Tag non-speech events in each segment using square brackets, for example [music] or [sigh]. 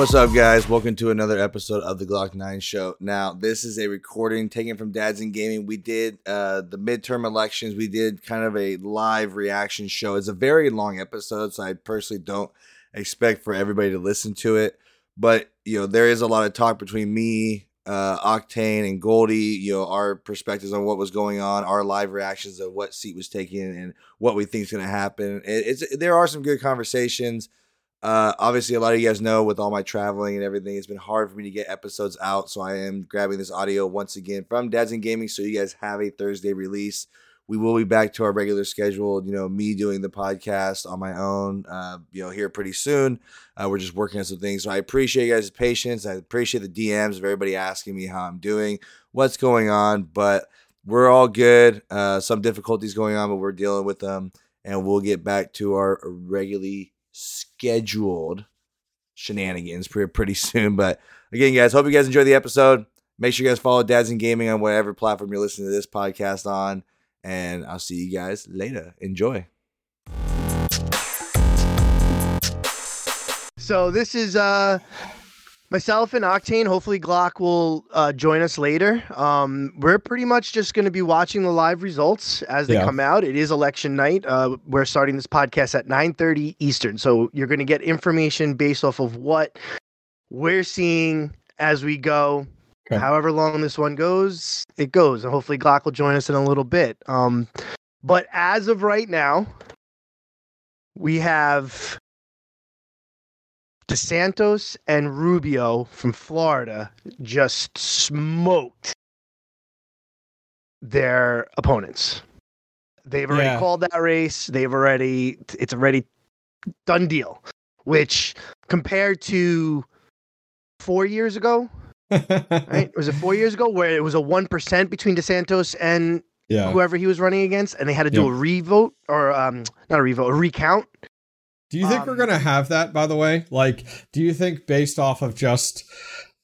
What's up, guys? Welcome to another episode of the Glock 9 Show. Now, this is a recording taken from Dads in Gaming. We did uh, the midterm elections. We did kind of a live reaction show. It's a very long episode, so I personally don't expect for everybody to listen to it. But, you know, there is a lot of talk between me, uh, Octane, and Goldie, you know, our perspectives on what was going on, our live reactions of what seat was taken, and what we think is going to happen. It, it's There are some good conversations. Uh, obviously, a lot of you guys know with all my traveling and everything, it's been hard for me to get episodes out. So I am grabbing this audio once again from Dads in Gaming, so you guys have a Thursday release. We will be back to our regular schedule. You know, me doing the podcast on my own. Uh, you know, here pretty soon. Uh, we're just working on some things. So I appreciate you guys' patience. I appreciate the DMs of everybody asking me how I'm doing, what's going on, but we're all good. Uh, some difficulties going on, but we're dealing with them, and we'll get back to our regularly scheduled shenanigans pretty, soon. But again, guys, hope you guys enjoy the episode. Make sure you guys follow Dads in Gaming on whatever platform you're listening to this podcast on. And I'll see you guys later. Enjoy. So this is uh myself and Octane. Hopefully Glock will uh, join us later. Um, we're pretty much just going to be watching the live results as they Yeah. come out. It is election night. Uh, we're starting this podcast at 9:30 Eastern, so you're going to get information based off of what we're seeing as we go. Okay. However long this one goes, it goes, and hopefully Glock will join us in a little bit. Um, but as of right now, we have DeSantis and Rubio from Florida just smoked their opponents. They've already Yeah. called that race. They've already it's already done deal. Which compared to four years ago, [laughs] right? Was it four years ago where it was a one percent between DeSantis and yeah. whoever he was running against, and they had to do Yeah. a revote or um not a revote, a recount. Do you think we're Um, gonna have that? By the way, like, do you think based off of just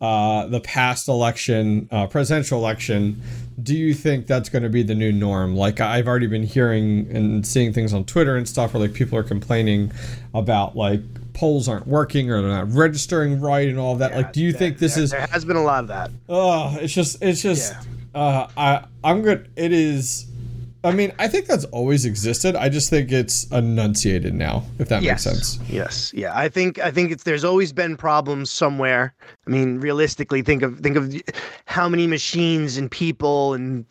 uh, the past election, uh, presidential election, do you think that's going to be the new norm? Like, I've already been hearing and seeing things on Twitter and stuff where like people are complaining about like polls aren't working or they're not registering right and all of that. like, do you There- think this there- is? there has been a lot of that. Oh, it's just, it's just. Uh, I, I'm good. It is. I mean, I think that's always existed. I just think it's enunciated now, if that yes. makes sense. Yes. Yeah. I think I think it's there's always been problems somewhere. I mean, realistically, think of think of how many machines and people and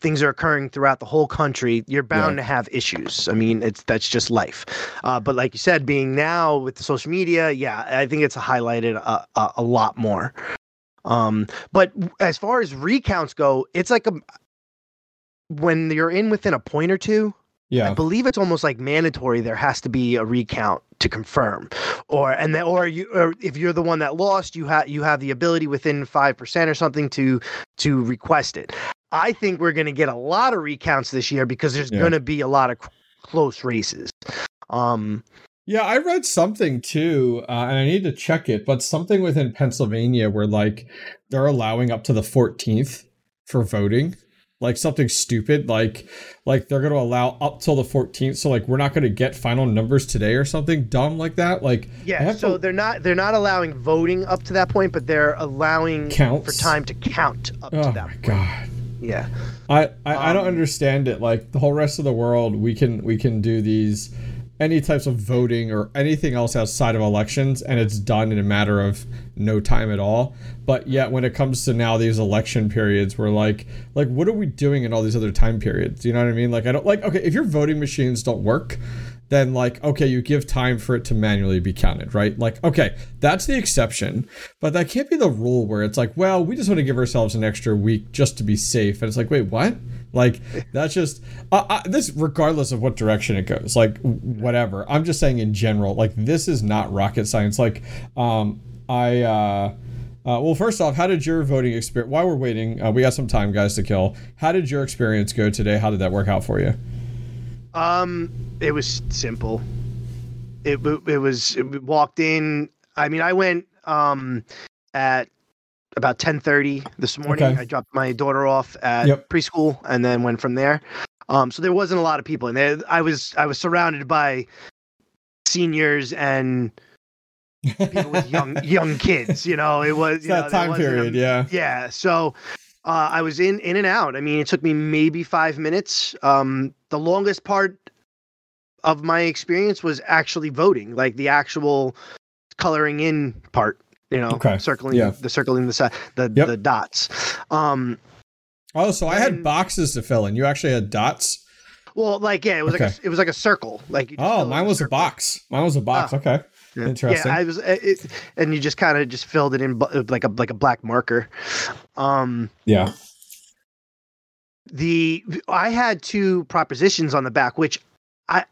things are occurring throughout the whole country. You're bound Yeah. to have issues. I mean, it's that's just life. Uh, but like you said, being now with the social media, yeah, I think it's highlighted a, a, a lot more. Um, but as far as recounts go, it's like a when you're in within a point or two, yeah. I believe it's almost like mandatory. There has to be a recount to confirm, or and then or you or if you're the one that lost, you have you have the ability within five percent or something to to request it. I think we're going to get a lot of recounts this year because there's Yeah. going to be a lot of c- close races. Um, Yeah, I read something too, uh, and I need to check it, but something within Pennsylvania where like they're allowing up to the 14th for voting. Like something stupid, like like they're gonna allow up till the 14th. So like we're not gonna get final numbers today or something dumb like that. Like yeah, so to- they're not they're not allowing voting up to that point, but they're allowing Counts? for time to count up to oh that my point. god. Yeah. I, I, I don't Um, understand it. Like the whole rest of the world, we can we can do these any types of voting or anything else outside of elections, and it's done in a matter of no time at all. But yet, when it comes to now these election periods, we're like, like, what are we doing in all these other time periods? You know what I mean? Like, I don't like. Okay, if your voting machines don't work, then like okay you give time for it to manually be counted right like okay that's the exception but that can't be the rule where it's like well we just want to give ourselves an extra week just to be safe and it's like wait what like that's just uh, uh, this regardless of what direction it goes like whatever i'm just saying in general like this is not rocket science like um i uh uh, well, first off, how did your voting experience? While we're waiting, uh, we got some time, guys, to kill. How did your experience go today? How did that work out for you? Um, it was simple. It it was it, walked in. I mean, I went um at about ten thirty this morning. Okay. I dropped my daughter off at Yep. preschool and then went from there. Um, so there wasn't a lot of people, and there, I was I was surrounded by seniors and people with young [laughs] young kids. You know, it was It's you that there time wasn't a- period, yeah. yeah. So uh, I was in in and out. I mean, it took me maybe five minutes. Um, the longest part of my experience was actually voting, like the actual coloring in part. You know, Okay, circling yeah. the circling the the Yep. the dots. Um, Oh, so I had And- boxes to fill in. You actually had dots. well, like yeah, it was like a, it was like a circle. Like Oh, mine was a circle. box. Mine was a box. Ah. okay. Yeah. Interesting. Yeah, I was, uh, it, and you just kind of just filled it in like a like a black marker. Um, Yeah. the I had two propositions on the back, which I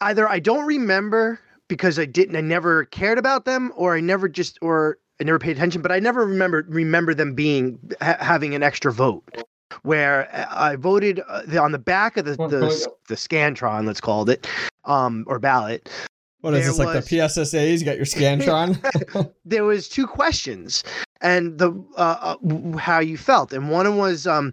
either I don't remember because I didn't, I never cared about them, or I never just, or I never paid attention, but I never remember remember them being ha- having an extra vote. Where I voted uh, on the back of the the, the scantron, let's call it, um, or ballot. What is There this like was- the PSSAs? You got your Scantron? [laughs] there was two questions and the uh, uh, how you felt and one was um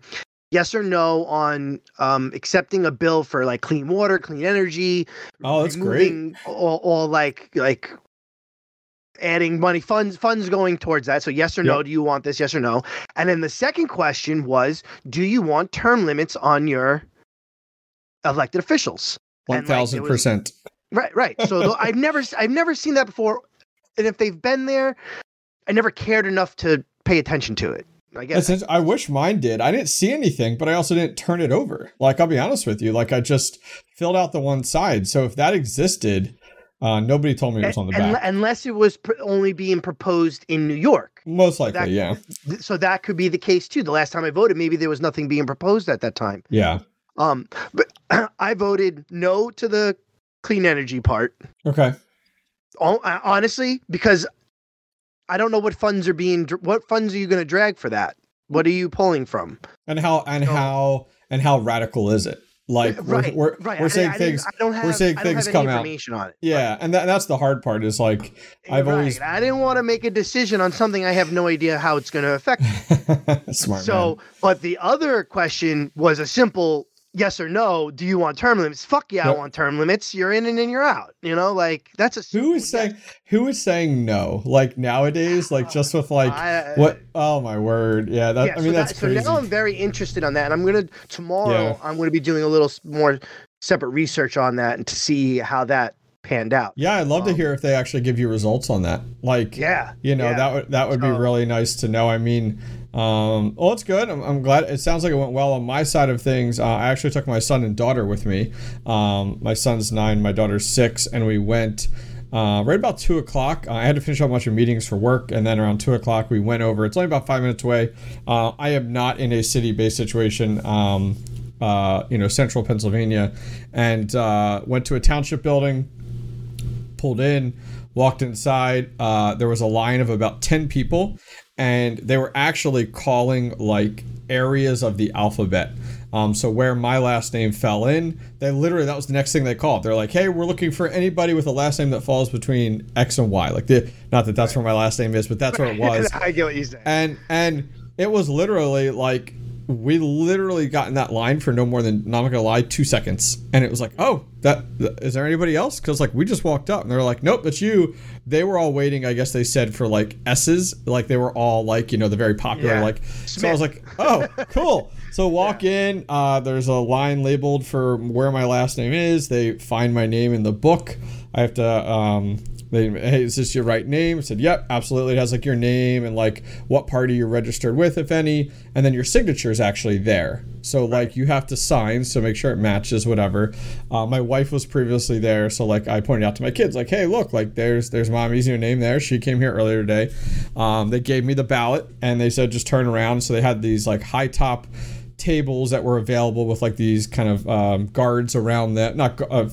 yes or no on um accepting a bill for like clean water clean energy oh, that's great. all, all like like adding money funds funds going towards that so yes or no Yep. do you want this yes or no and then the second question was do you want term limits on your elected officials One and, like, thousand it was- percent. Right, right. So I've never I've never seen that before, and if they've been there, I never cared enough to pay attention to it. I guess. I wish mine did. I didn't see anything, but I also didn't turn it over. Like I'll be honest with you, like I just filled out the one side. So if that existed, uh, nobody told me it was on the back. unless it was pr- only being proposed in New York, Most likely, that- yeah, Th- so that could be the case too. The last time I voted, maybe there was nothing being proposed at that time. yeah. Um, but [clears throat] I voted no to the clean energy part. Okay. Hon- uh, Honestly, because I don't know what funds are being. What funds are you going to drag for that? What are you pulling from? And how and So- how and how radical is it? Like we're right, we're, right. we're saying I didn't- things. I don't have. saying I don't things come out. on it. Yeah, and that, that's the hard part. Is like I've Right. always I didn't want to make a decision on something I have no idea how it's going to affect. [laughs] smart. so, but the other question was a simple yes or no. Do you want term limits? Fuck yeah, Yep. I want term limits. You're in and then you're out. You know, like that's a who is saying who is saying no? Like nowadays, like oh, just with like I- what? Oh my word! Yeah, that yeah, I mean so, that's that- crazy. so now I'm very interested on that, and I'm gonna tomorrow. Yeah. I'm gonna be doing a little more separate research on that and to see how that panned out. yeah, I'd love to um, hear if they actually give you results on that. Like, Yeah, you know yeah. that would that would be really nice to know. I mean, um, well, it's good. I'm, I'm glad. It sounds like it went well on my side of things. Uh, I actually took my son and daughter with me. Um, my son's nine, my daughter's six, and we went. Uh, right about two o'clock, uh, I had to finish up a bunch of meetings for work, and then around two o'clock we went over. It's only about five minutes away. Uh, I am not in a city-based situation. Um, uh, you know, central Pennsylvania, and uh, went to a township building pulled in, walked inside. Uh, there was a line of about 10 people, and they were actually calling like areas of the alphabet. Um, so where my last name fell in, they literally that was the next thing they called. They're like, "Hey, we're looking for anybody with a last name that falls between X and Y." Like the not that that's where my last name is, but that's where it [laughs] was I get what you say. and and it was literally like we literally got in that line for no more than not gonna lie two seconds. And it was like oh that is there anybody else? Because like we just walked up and they're like nope that's you. They were all waiting i guess they said for like s's. Like they were all like you know the very popular Yeah. like so i was like oh cool. So [laughs] walk in uh, there's a line labeled for where my last name is. They find my name in the book. I have to um, they, hey, is this your right name? I said, yep, absolutely. It has like your name and like what party you're registered with, if any, and then your signature is actually there. So like you have to sign, so make sure it matches whatever. Uh, my wife was previously there, so like I pointed out to my kids, like, hey, look, like there's there's mommy's your name there. She came here earlier today. Um, they gave me the ballot and they said just turn around. So they had these like high top tables that were available with like these kind of um, guards around that, not uh,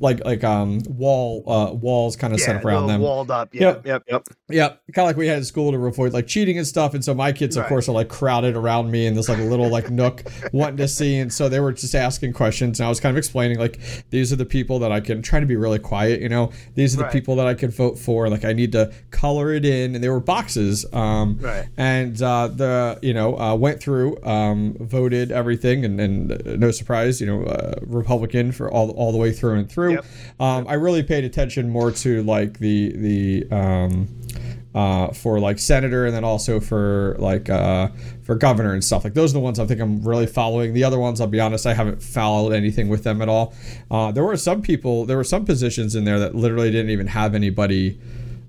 like like um wall uh walls kind of set up around them. walled up. Yep. Yep, yep, yep. Yeah, kind of like we had in school to avoid like cheating and stuff. And so my kids, of Right. course, are like crowded around me in this like little like nook [laughs] wanting to see. And so they were just asking questions. And I was kind of explaining like these are the people that I can try to be really quiet. You know, these are the Right. people that I can vote for. Like I need to color it in, and they were boxes. Um, Right. And uh, the you know uh, went through, um, voted voted everything, and, and uh, no surprise, you know, uh, Republican for all all the way through and through. Yep. Um, I really paid attention more to like the the um, uh, for like senator and then also for like uh, for governor and stuff like those are the ones I think I'm really following. The other ones, I'll be honest, I haven't followed anything with them at all. Uh, there were some people, there were some positions in there that literally didn't even have anybody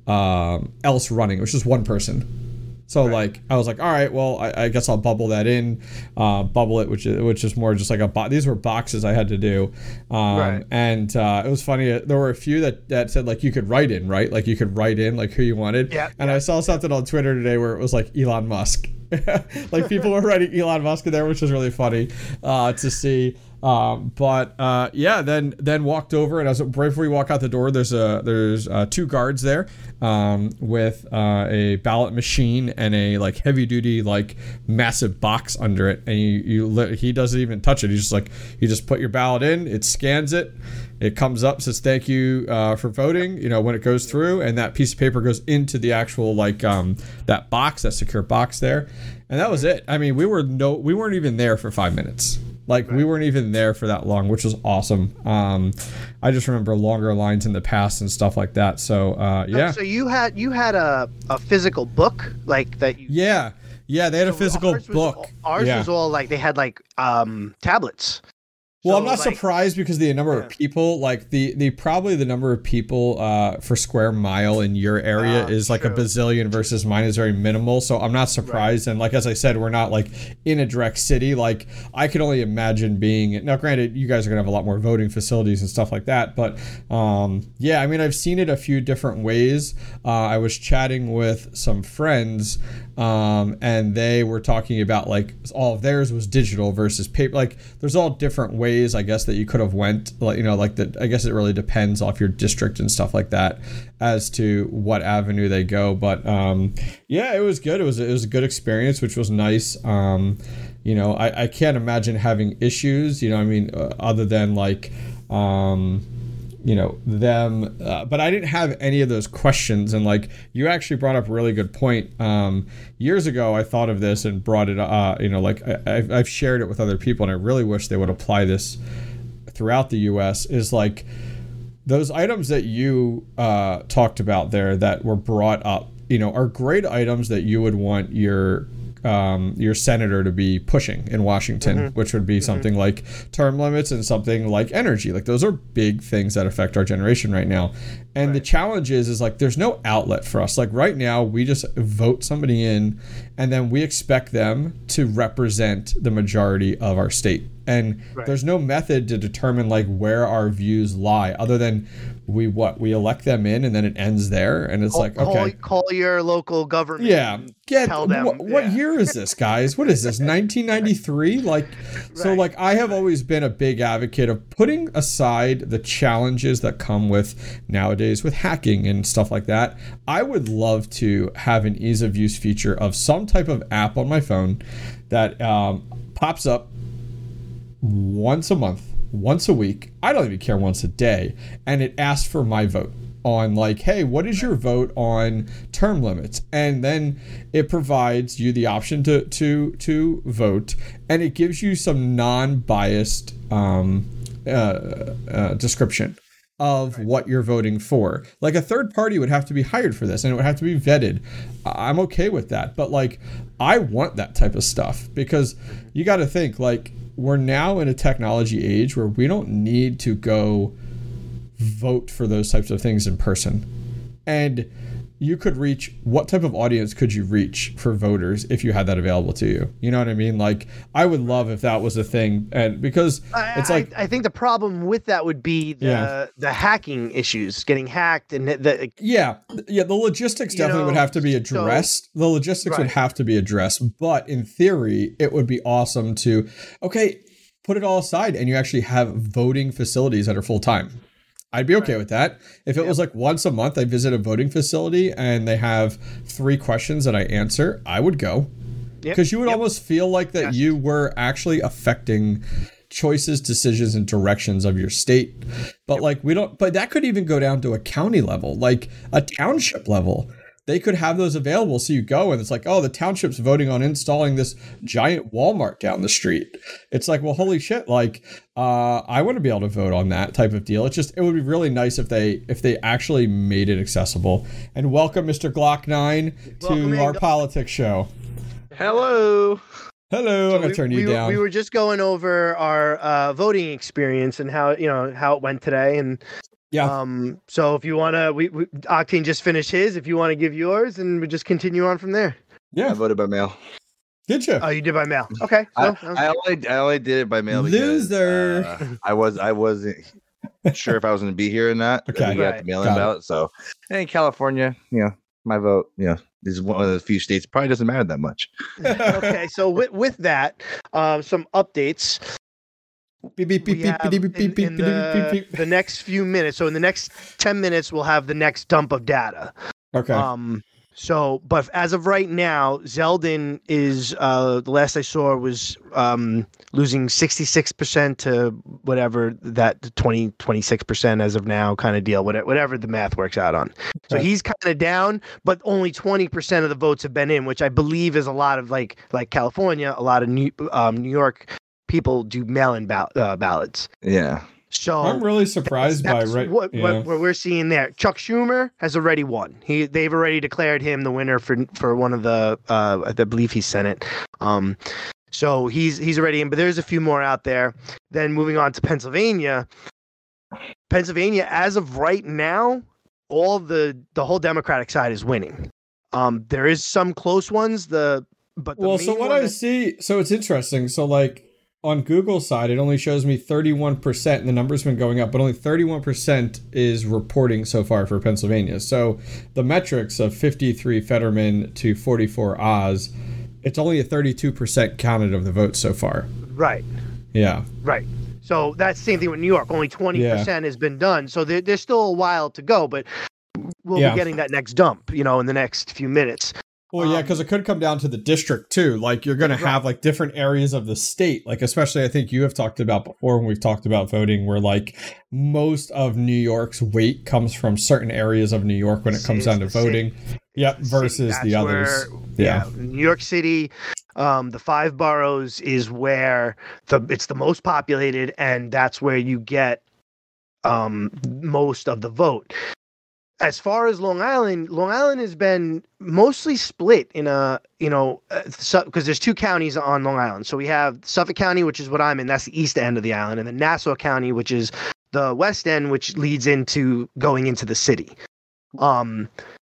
um, else running. It was just one person. So like I was like, all right, well I, I guess I'll bubble that in, uh, bubble it, which is which is more just like a bo- these were boxes I had to do, um, Right. and uh, it was funny. There were a few that that said like you could write in right, like you could write in like who you wanted. Yeah, And I saw something on Twitter today where it was like Elon Musk, [laughs] like people were writing Elon Musk in there, which was really funny uh, to see. Um, but uh, yeah, then then walked over and I was right before you walk out the door. There's a there's uh, two guards there um, with uh, a ballot machine and a like heavy duty like massive box under it, and you you he doesn't even touch it. He's just like you just put your ballot in, it scans it, it comes up says thank you uh, for voting. You know when it goes through, and that piece of paper goes into the actual like um, that box, that secure box there, and that was it. I mean, we were no we weren't even there for five minutes. Like we weren't even there for that long, which was awesome. Um, I just remember longer lines in the past and stuff like that. So uh, yeah, So you had you had a, a physical book like that you yeah, yeah. They had a physical ours was- book. Ours yeah. was all like they had like um tablets. Well, So, I'm not like- surprised because the number Yeah. of people, like the the probably the number of people uh, for square mile in your area Ah, is like a bazillion versus mine is very minimal. So I'm not surprised. And like as I said, we're not like in a direct city. Like I can only imagine being. Now, granted, you guys are gonna have a lot more voting facilities and stuff like that. But um, yeah, I mean, I've seen it a few different ways. Uh, I was chatting with some friends um, and they were talking about like all of theirs was digital versus paper like there's all different ways i guess that you could have went like you know like that i guess it really depends off your district and stuff like that as to what avenue they go. But um, yeah it was good. It was it was a good experience which was nice. Um, you know I, I can't imagine having issues you know i mean uh, other than like um, you know them uh, but i didn't have any of those questions. And like you actually brought up a really good point. Um, years ago i thought of this and brought it uh, you know like I, I've, I've shared it with other people and i really wish they would apply this throughout the us is like those items that you uh, talked about there that were brought up you know are great items that you would want your um, your senator to be pushing in Washington, which would be something like term limits and something like energy. Like those are big things that affect our generation right now. And the challenge is, is like there's no outlet for us. Like right now, we just vote somebody in, and then we expect them to represent the majority of our state. And there's no method to determine like where our views lie, other than we what we elect them in, and then it ends there. And it's like call, okay, call your local government. yeah. Get tell them, what, what yeah. year is this, guys? What is this? [laughs] 1993? Like so like I have always been a big advocate of putting aside the challenges that come with nowadays with hacking and stuff like that. I would love to have an ease of use feature of some type of app on my phone that um, pops up once a month, once a week. I don't even care once a day, and it asks for my vote on like, hey, what is your vote on term limits? And then it provides you the option to to to vote, and it gives you some non-biased um, uh, uh, description of what you're voting for. Like a third party would have to be hired for this and it would have to be vetted. I'm okay with that. But like I want that type of stuff because you got to think like we're now in a technology age where we don't need to go vote for those types of things in person. And you could reach what type of audience could you reach for voters if you had that available to you? You know what I mean? Like I would love if that was a thing and because I, it's like I, I think the problem with that would be the Yeah. the hacking issues, getting hacked, and the, Yeah, yeah. The logistics definitely would have to be so- addressed. the logistics would have to be addressed, but in theory, it would be awesome to okay, put it all aside, and you actually have voting facilities that are full time. I'd be okay with that. If it was like once a month, I visit a voting facility and they have three questions that I answer, I would go. Yep, because you would yep. almost feel like that Yes. you were actually affecting choices decisions and directions of your state. But like we don't but that could even go down to a county level like a township level they could have those available. So you go and it's like, oh, the township's voting on installing this giant Walmart down the street. It's like, well, holy shit! Like, uh, I want to be able to vote on that type of deal. It's just it would be really nice if they if they actually made it accessible. And welcome, Mr. Glock Nine, to Welcome in, our Glock- politics show. Hello. Hello, I'm gonna we, turn you we, were- down. We were just going over our uh, voting experience and how you know how it went today, and Yeah. Um. So if you wanna, we, we Octane just finished his. If you want to give yours, and we just continue on from there. Yeah, I yeah, voted by mail. did you? Oh, you did by mail. [laughs] Okay. I, So, um, I only I only did it by mail because Loser. uh, I was I wasn't [laughs] sure if I was going to be here or not. Okay. we got Right. the mail-in Got it. ballot. So, and in California, you know, my vote, you know, is one of the few states probably doesn't matter that much. okay. So with with that, um, some updates. The, beep, beep. the next few minutes. So in the next ten minutes, we'll have the next dump of data. Okay. Um, so, but as of right now, Zeldin is uh, the last I saw was um, losing 66% to whatever that 20, 26% as of now kind of deal, whatever, whatever the math works out on. So Okay. he's kind of down, but only 20% of the votes have been in, which I believe is a lot of like like California, a lot of New, um, New York people do mail-in ball- uh, ballots. Yeah. So I'm really surprised by that's right. what, yeah. what, what we're seeing there. Chuck Schumer has already won. He they've already declared him the winner for for one of the uh, I believe he's Senate. Um, so he's he's already in. But there's a few more out there. Then moving on to Pennsylvania. Pennsylvania, as of right now, all the the whole Democratic side is winning. Um, there is some close ones. The but the well, so what I that- see, so it's interesting. So like on Google side, it only shows me 31%, and the number's been going up, but only 31% is reporting so far for Pennsylvania. So the metrics of 53 Fetterman to 44 Oz, it's only a 32% counted of the votes so far. right. Yeah. Right. So that's the same thing with New York. Only 20% has been done. So there, there's still a while to go, but we'll Yeah. be getting that next dump, you know, in the next few minutes. Well, yeah, Um, because it could come down to the district too. Like you're going to have like different areas of the state. Like especially, I think you have talked about before when we've talked about voting, where like most of New York's weight comes from certain areas of New York when it comes down to the city. voting. Yep, versus the others. where- Yeah. New York City, um, the five boroughs is where the it's the most populated, and that's where you get um, most of the vote. As far as Long Island, Long Island has been mostly split in a you know because there's two counties on Long Island. So we have Suffolk County, which is what I'm in, that's the east end of the island, and then Nassau County, which is the west end, which leads into going into the city. Um,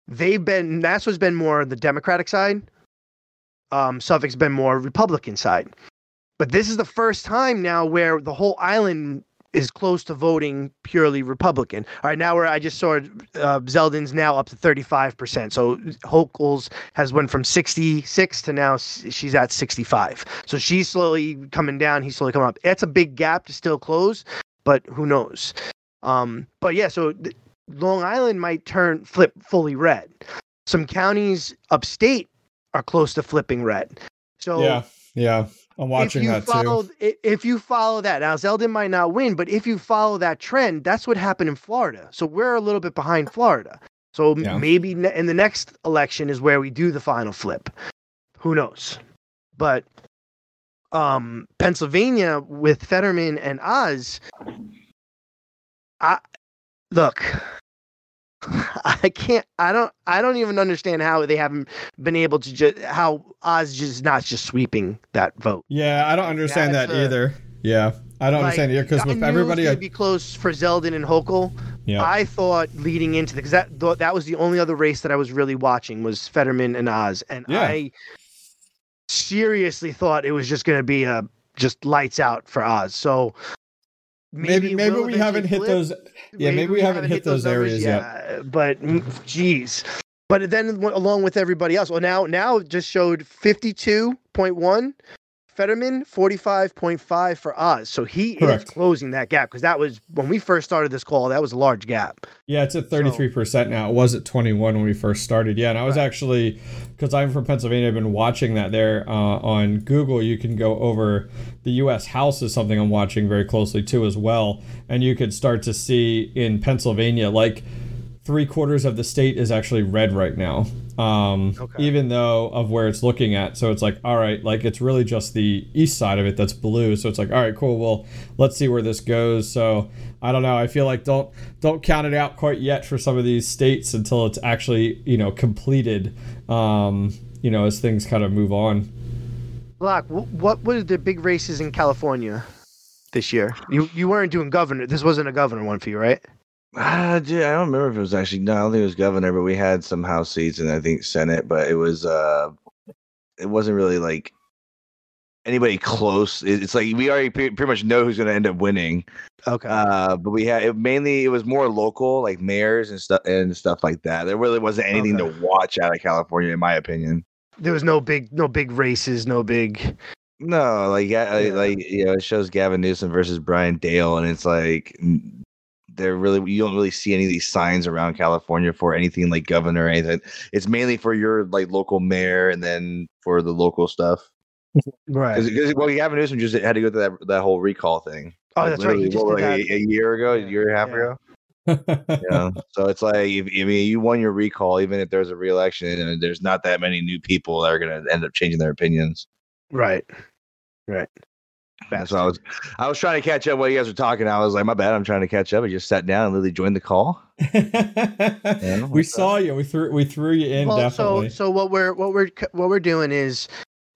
they've been Nassau's been more the Democratic side. Um, Suffolk's been more Republican side. But this is the first time now where the whole island is close to voting purely Republican. All right, now where I just saw uh, Zeldin's now up to 35%. So Hochul's has went from 66 to now she's at 65. So she's slowly coming down. He's slowly coming up. That's a big gap to still close, but who knows? Um, but yeah, so th- Long Island might turn flip fully red. Some counties upstate are close to flipping red. So Yeah, yeah. I'm watching if you that follow, too. If you follow that, now Zeldin might not win, but if you follow that trend, that's what happened in Florida. So we're a little bit behind Florida. So Yeah. maybe in the next election is where we do the final flip. Who knows? But um, Pennsylvania with Fetterman and Oz, I look. [laughs] I can't. I don't. I don't even understand how they haven't been able to just how Oz just not just sweeping that vote. Yeah, I don't understand That's that a- either. Yeah, I don't Like, understand either because with everybody, it be close for Zeldin and Hochul. yeah, I thought leading into the because that th- that was the only other race that I was really watching was Fetterman and Oz, and Yeah. I seriously thought it was just going to be a just lights out for Oz. So maybe it maybe we haven't hit flip. those. Yeah, maybe we haven't hit those numbers, areas yet. yeah, But mm, geez, but then along with everybody else, well now now it just showed fifty two point one. Fetterman, 45.5 for Oz. So he Correct. is closing that gap because that was when we first started this call, that was a large gap. Yeah, it's at 33% now. It was at 21 when we first started. Yeah, and I was Right. actually, because I'm from Pennsylvania, I've been watching that there uh, on Google. You can go over the U.S. House is something I'm watching very closely too as well. And you could start to see in Pennsylvania, like three quarters of the state is actually red right now. Um, Okay. Even though of where it's looking at, so it's like, all right, like it's really just the east side of it that's blue. So it's like, all right, cool. Well, let's see where this goes. So I don't know. I feel like don't don't count it out quite yet for some of these states until it's actually you know completed. Um, you know, as things kind of move on. Glock. wh- What were the big races in California this year? You you weren't doing governor. This wasn't a governor one for you, right? Ah, dude, I don't remember if it was actually no, I don't think it was governor, but we had some house seats and I think senate, but it was uh it wasn't really like anybody close. It's like we already pre- pretty much know who's going to end up winning. Okay. Uh, but we had it mainly it was more local, like mayors and stuff and stuff like that. There really wasn't anything Okay. to watch out of California, in my opinion. there was no big no big races, no big. No, like yeah, like you know, it shows Gavin Newsom versus Brian Dahle, and it's like they're really you don't really see any of these signs around California for anything like governor or anything. It's mainly for your like local mayor, and then for the local stuff. [laughs] Right. Because well, Gavin Newsom just had to go through that that whole recall thing. Oh, Like, that's right. You just what, like that. a, a year ago, Yeah, a year and a half yeah. ago. [laughs] You know? so it's like if I mean you won your recall, even if there's a reelection, and there's not that many new people that are going to end up changing their opinions. Right. Right. That's what I was. I was trying to catch up while you guys were talking. I was like, my bad. I'm trying to catch up. I just sat down and literally joined the call. [laughs] we what's saw you. We threw we threw you in well, definitely. so so what we're what we're what we're doing is,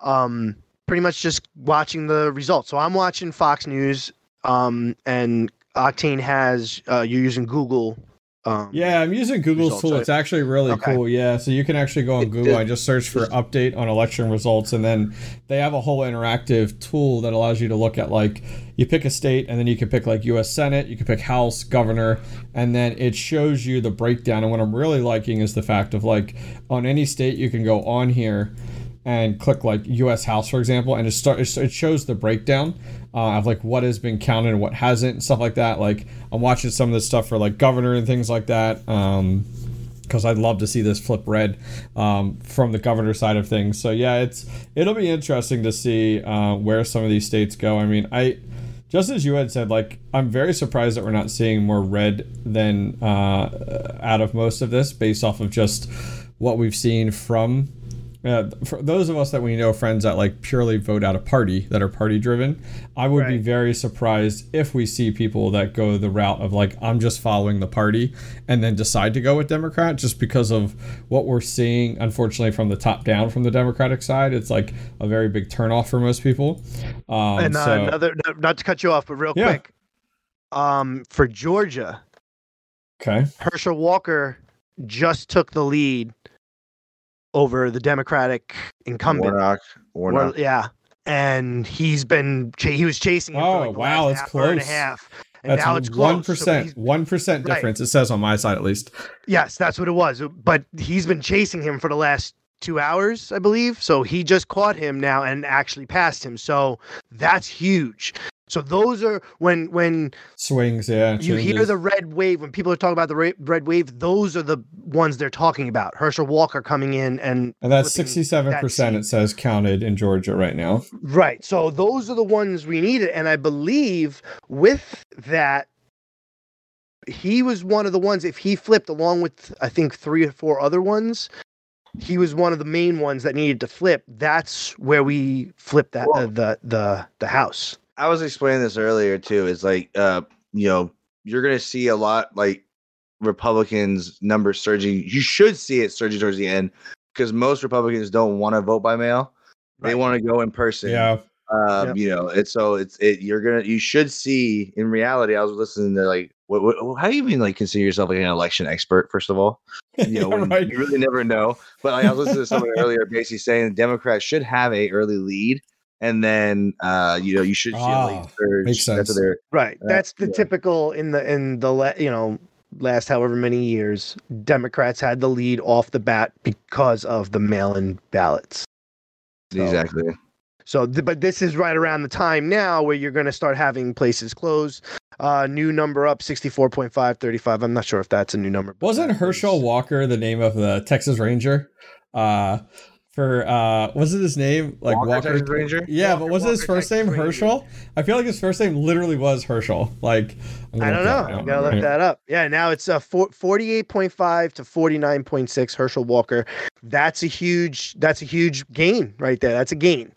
um, pretty much just watching the results. So I'm watching Fox News, um, and Octane has uh, you're using Google. Um, yeah, I'm using Google's tool. right? It's actually really Okay. cool. Yeah, so you can actually go on It- Google it- and just search for update on election results, and then they have a whole interactive tool that allows you to look at like you pick a state, and then you can pick like U.S. Senate, you can pick House, Governor, and then it shows you the breakdown. And what I'm really liking is the fact of like on any state you can go on here and click like U.S. House, for example, and it start it shows the breakdown uh, of like what has been counted and what hasn't, and stuff like that. Like I'm watching some of this stuff for like governor and things like that. Um, because I'd love to see this flip red um, from the governor side of things. So yeah, it's it'll be interesting to see uh, where some of these states go. I mean, I just as you had said, like I'm very surprised that we're not seeing more red than uh, out of most of this, based off of just what we've seen from. Uh, for those of us that we know friends that like purely vote out a party that are party driven, I would be very surprised if we see people that go the route of like I'm just following the party and then decide to go with Democrat just because of what we're seeing unfortunately from the top down from the Democratic side. It's like a very big turnoff for most people. Um, and uh, so, another not to cut you off, but real Yeah. quick, um, for Georgia, okay. Herschel Walker just took the lead over the Democratic incumbent. Warnock, War- Warnock. yeah, and he's been cha- he was chasing him. Oh, for like oh, wow, last it's half hour and a close. half, and now it's That's one So percent. he's- One percent Right. difference. It says on my side at least. yes, that's what it was. But he's been chasing him for the last two hours, I believe. So he just caught him now and actually passed him. So that's huge. So those are when when Swings, yeah. you hear the red wave when people are talking about the ra- red wave. Those are the ones they're talking about. Herschel Walker coming in and and that's sixty seven percent. It says counted in Georgia right now. Right. So those are the ones we needed. And I believe with that, he was one of the ones, if he flipped along with, I think, three or four other ones, he was one of the main ones that needed to flip. That's where we flipped that, uh, the, the, the house. I was explaining this earlier too. Is like, uh, you know, you're gonna see a lot like Republicans numbers surging. You should see it surging towards the end because most Republicans don't want to vote by mail. They want to go in person. Yeah. Um, Yep. you know, it's so it's it. You're gonna you should see in reality. I was listening to like, what, what how do you even like consider yourself like an election expert? First of all, [laughs] you know, Yeah, right. you really never know. But like, I was listening to someone [laughs] earlier, basically saying the Democrats should have a early lead, and then uh, you know, you should see a Ah, surge. makes sense. what they're Right. Uh, That's the yeah. typical in the, in the, la- you know, last however many years, Democrats had the lead off the bat because of the mail in ballots. So- exactly. So, th- but this is right around the time now where you're going to start having places close. Uh, new number up 64.5, 35. I'm not sure if that's a new number. Wasn't Herschel is- Walker the name of the Texas Ranger uh, for uh was it his name like Walker, Walker, Texas Ranger? Yeah, Walker, but was it his first Texas name Ranger. Herschel? I feel like his first name literally was Herschel. Like I don't know. gotta look that up. Yeah, now it's uh, four, 48.5 to 49.6 Herschel Walker. That's a huge. That's a huge gain right there. That's a gain.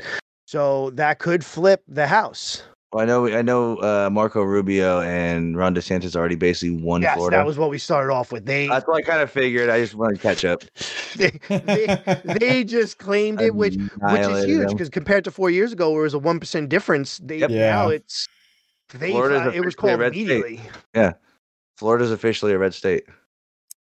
So that could flip the house. Well, I know, I know. Uh, Marco Rubio and Ron DeSantis already basically won yes, Florida. that was what we started off with. They That's what I kind of figured. I just wanted to catch up. [laughs] they, they, they just claimed it, which which is huge because compared to four years ago, where it was a one percent difference, they Yep. now Yeah. it's they uh, it was called red state. immediately. Florida's officially a red state.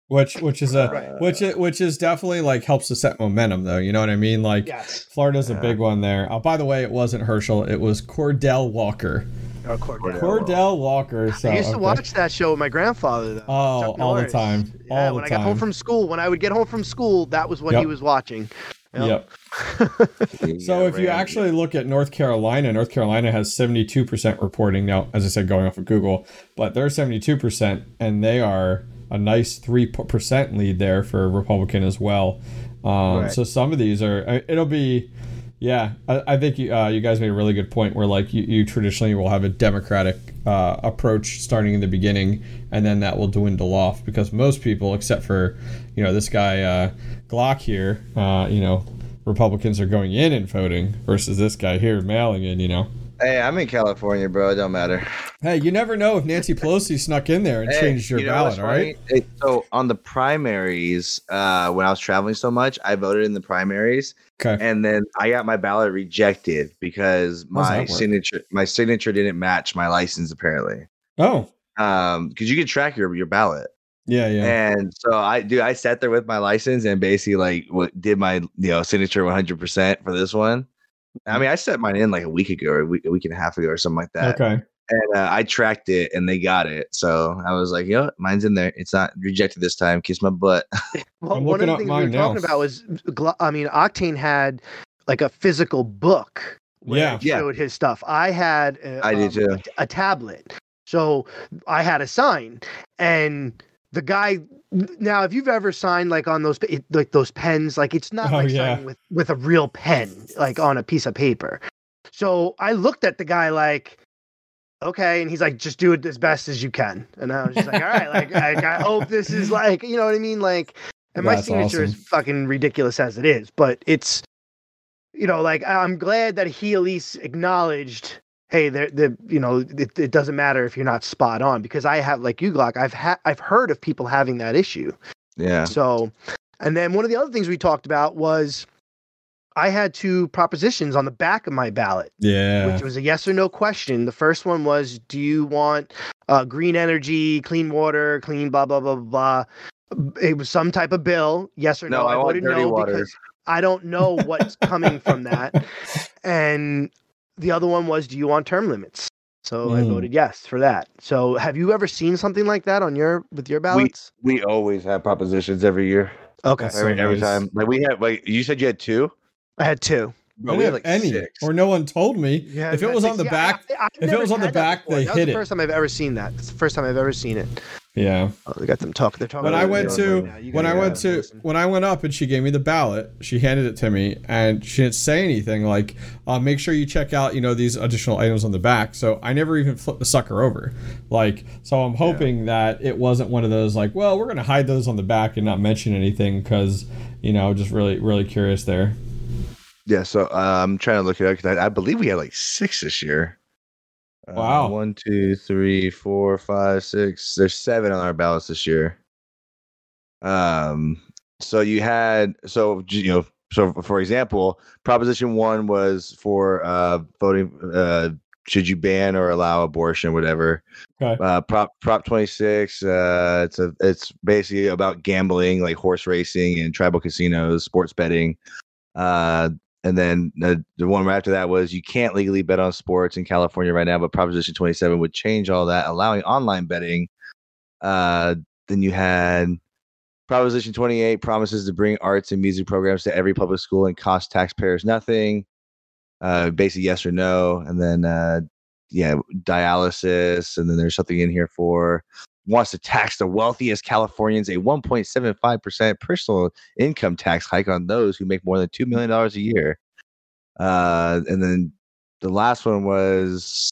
Which which is a Right. which it which is definitely like helps to set momentum though. You know what I mean? Like Yes. Florida's a big one there. Uh, by the way, it wasn't Herschel. It was Cordell Walker. Oh, Cordell. Cordell Walker. So I used to okay. watch that show with my grandfather though. Oh, all the time. Yeah, All when the I got home from school, when I would get home from school, that was what he was watching. Yep. [laughs] So if you actually look at North Carolina, North Carolina has 72% reporting now, as I said, going off of Google, but they're 72%, and they are a nice 3% lead there for Republican as well. Um, Right. So some of these are, uh, it'll be, yeah, I, I think you, uh, you guys made a really good point where like you, you traditionally will have a Democratic uh, approach starting in the beginning, and then that will dwindle off because most people, except for, you know, this guy uh, Glock here, uh, you know, Republicans are going in and voting versus this guy here mailing in, you know. Hey, I'm in California, bro. It don't matter. Hey, you never know if Nancy Pelosi snuck in there and Hey, changed your you know ballot, right? Hey, so on the primaries, uh, when I was traveling so much, I voted in the primaries, Okay. and then I got my ballot rejected because my signature my signature didn't match my license apparently. Oh, Um, because you can track your your ballot. yeah, yeah. And so I do. I sat there with my license and basically like what did my you know signature 100 percent for this one. I mean, I set mine in like a week ago or a week, a week and a half ago or something like that. okay. And uh, I tracked it and they got it. So I was like, you know, mine's in there. It's not rejected this time. Kiss my butt. [laughs] Well, one of the things we were now. talking about was, I mean, Octane had like a physical book. where Yeah. it Yeah. showed his stuff. I had uh, I did too. a, a tablet, so I had a sign, and the guy. Now, if you've ever signed like on those it, like those pens, like it's not Oh, like yeah. signing with with a real pen, like on a piece of paper. So I looked at the guy like, okay, and he's like, just do it as best as you can, and I was just like, all right, like I, I hope this is like, you know what I mean, like, and my That's signature is fucking ridiculous as it is, but it's, you know, like I'm glad that he at least acknowledged. Hey, there, the you know, it, it doesn't matter if you're not spot on because I have like you, Glock. I've had, I've heard of people having that issue. Yeah. So, and then one of the other things we talked about was I had two propositions on the back of my ballot, Yeah. which was a yes or no question. The first one was, do you want uh, green energy, clean water, clean blah blah blah blah. It was some type of bill, yes or no. No, I, want voted no water. because I don't know what's coming from that. [laughs] And the other one was, do you want term limits? So I Mm. voted yes for that. So have you ever seen something like that on your with your ballots? We always have propositions every year. okay, That's so Every, every time. Like we had like you said you had two? I had two. Bro, we had have like any, six. or no one told me. Yeah, if it was on the yeah, back, I- I've if it was on the that back, before. they that was hit the it. first time I've ever seen that. It's the first time I've ever seen it. Yeah. Oh, they got them talking. They're talking. When I about it went to now. When guys I gotta went to listen. when I went up and she gave me the ballot, she handed it to me and she didn't say anything like, uh, "Make sure you check out you know these additional items on the back." So I never even flipped the sucker over. Like, so I'm hoping that it wasn't one of those like, "Well, we're gonna hide those on the back and not mention anything," because you know, just really really curious there. Yeah, so uh, I'm trying to look it up because I, I believe we had like six this year. Uh, Wow. one, two, three, four, five, six. There's seven on our ballots this year. Um. So you had so you know so for example, Proposition One was for uh voting. Uh, should you ban or allow abortion, whatever. Okay. Uh, Prop Prop 26. Uh, it's a it's basically about gambling, like horse racing and tribal casinos, sports betting. Uh, and then the, the one right after that was you can't legally bet on sports in California right now, but Proposition 27 would change all that, allowing online betting. Uh, then you had Proposition 28 promises to bring arts and music programs to every public school and cost taxpayers nothing. Uh, basically yes or no, and then uh, yeah, dialysis, and then there's something in here for wants to tax the wealthiest Californians a 1.75% personal income tax hike on those who make more than $2 million a year. Uh, and then the last one was,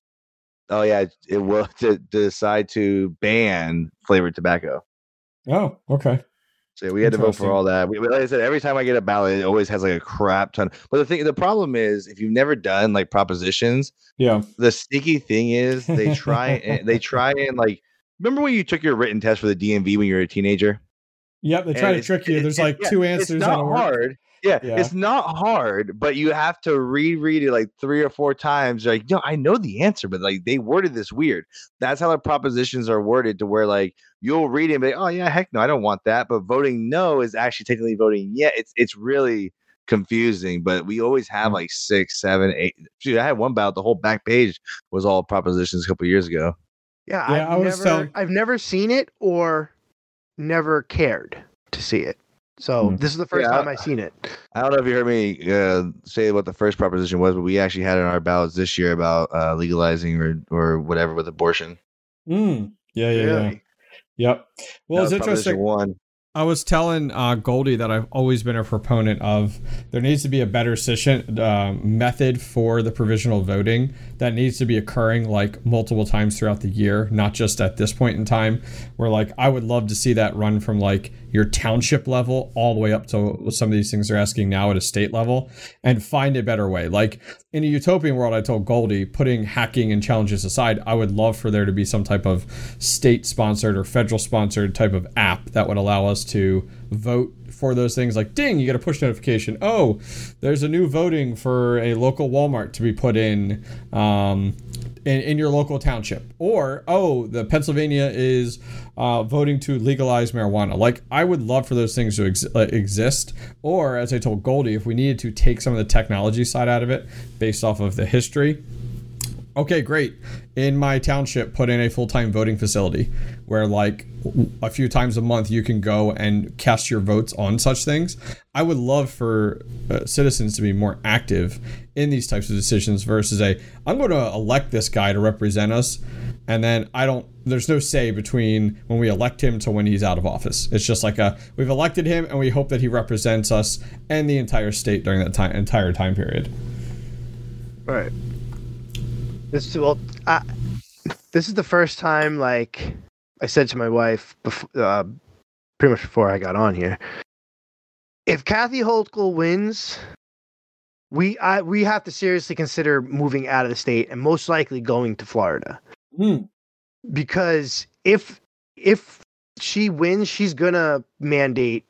oh, yeah, it will [laughs] to, decide to ban flavored tobacco. Oh, okay. So we had to vote for all that. We, like I said, every time I get a ballot, it always has like a crap ton. But the thing, the problem is, if you've never done like propositions, yeah, the sticky thing is they try [laughs] and they try and like. Remember when you took your written test for the DMV when you were a teenager? Yep, they try and to trick you. There's like yeah, two answers. It's not hard. Yeah, yeah, it's not hard, but you have to reread it like three or four times. Like, no, I know the answer, but like they worded this weird. That's how the propositions are worded to where like you'll read it and be like, oh yeah, heck no, I don't want that. But voting no is actually technically voting yeah. It's it's really confusing, but we always have mm. like six, seven, eight. Dude, I had one ballot. The whole back page was all propositions a couple years ago. Yeah, yeah I've never, telling- I've never seen it or never cared to see it. So mm. this is the first yeah, time I've seen it. I don't know if you heard me uh, say what the first proposition was, but we actually had in our ballots this year about uh, legalizing or or whatever with abortion. Mm. Yeah, yeah, really? yeah. Yep. Well, it's interesting. One. I was telling uh, Goldie that I've always been a proponent of there needs to be a better efficient uh, method for the provisional voting that needs to be occurring like multiple times throughout the year, not just at this point in time. Where like I would love to see that run from like your township level all the way up to some of these things they're asking now at a state level and find a better way. Like in a utopian world, I told Goldie, putting hacking and challenges aside, I would love for there to be some type of state sponsored or federal sponsored type of app that would allow us to vote for those things like ding you get a push notification oh there's a new voting for a local walmart to be put in um, in, in your local township. Or oh the pennsylvania is uh, voting to legalize marijuana. Like i would love for those things to ex- uh, exist. Or as i told goldie if we needed to take some of the technology side out of it based off of the history okay, great. In my township, put in a full time voting facility where, like, a few times a month you can go and cast your votes on such things. I would love for uh, citizens to be more active in these types of decisions versus a, I'm going to elect this guy to represent us. And then I don't, there's no say between when we elect him to when he's out of office. It's just like a, we've elected him and we hope that he represents us and the entire state during that time, entire time period. Right. This well, I, this is the first time like I said to my wife before, uh, pretty much before I got on here. If Kathy Hochul wins, we I we have to seriously consider moving out of the state and most likely going to Florida. Mm. Because if if she wins, she's gonna mandate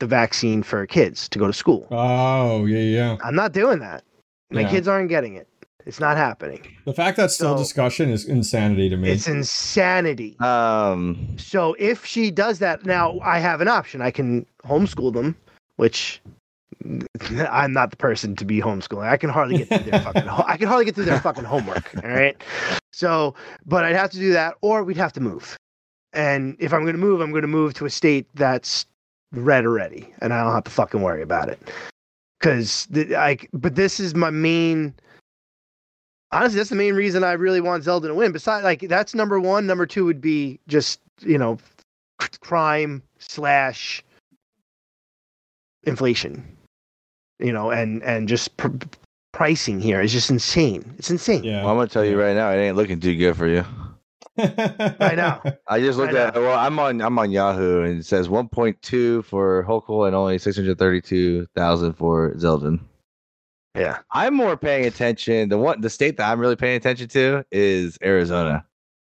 the vaccine for kids to go to school. Oh yeah, yeah. I'm not doing that. My yeah. kids aren't getting it. It's not happening. The fact that's still so, discussion is insanity to me. It's insanity. Um. So if she does that, now I have an option. I can homeschool them, which [laughs] I'm not the person to be homeschooling. I can hardly get through their fucking. I can hardly get through their fucking homework. All right. So, but I'd have to do that, or we'd have to move. And if I'm going to move, I'm going to move to a state that's red already, and I don't have to fucking worry about it. Because I, but this is my main honestly, that's the main reason I really want Zeldin to win. Besides, like that's number one. Number two would be just you know, crime slash inflation. You know, and and just pr- pricing here is just insane. It's insane. Yeah. Well, I'm gonna tell you right now, it ain't looking too good for you. I know. [laughs] I just looked at well, I'm on I'm on Yahoo and it says 1.2 for Hochul and only 632,000 for Zeldin. Yeah. I'm more paying attention. The one the state that I'm really paying attention to is Arizona.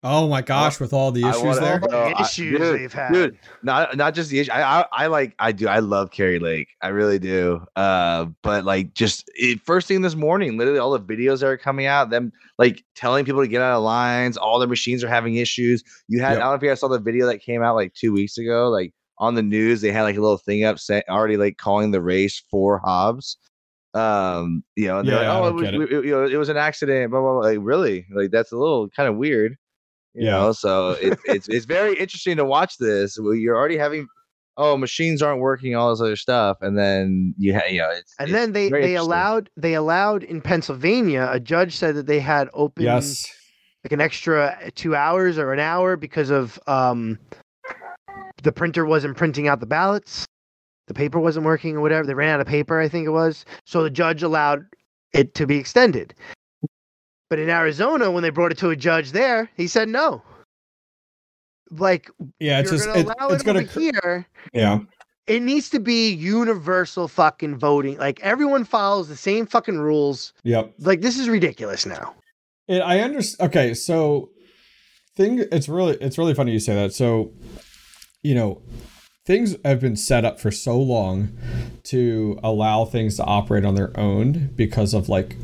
Oh my gosh, with all the issues wanna, there, the issues dude, they've had, dude. Not not just the issue. I, I, I like I do. I love Kari Lake. I really do. Uh, but like just it, first thing this morning, literally all the videos that are coming out, them like telling people to get out of lines. All their machines are having issues. You had yep. I don't know if you guys saw the video that came out like two weeks ago. Like on the news, they had like a little thing up saying already like calling the race for Hobbs um you know yeah, like, oh it was, it. it, you know it was an accident blah, blah, blah. like really like that's a little kind of weird you yeah. know so it, it's it's very interesting to watch this you're already having oh machines aren't working all this other stuff and then you ha- you know it's, and it's then they they allowed they allowed in pennsylvania a judge said that they had open yes like an extra two hours or an hour because of um, the printer wasn't printing out the ballots, the paper wasn't working or whatever. They ran out of paper, I think it was. So the judge allowed it to be extended. But in Arizona, when they brought it to a judge there, he said no. Like Yeah, it's just gonna it, it's it gonna here. yeah. It needs to be universal fucking voting. Like everyone follows the same fucking rules. Yep. Like this is ridiculous now. It, I understand. Okay, so thing it's really it's really funny you say that. So, you know, things have been set up for so long to allow things to operate on their own because of like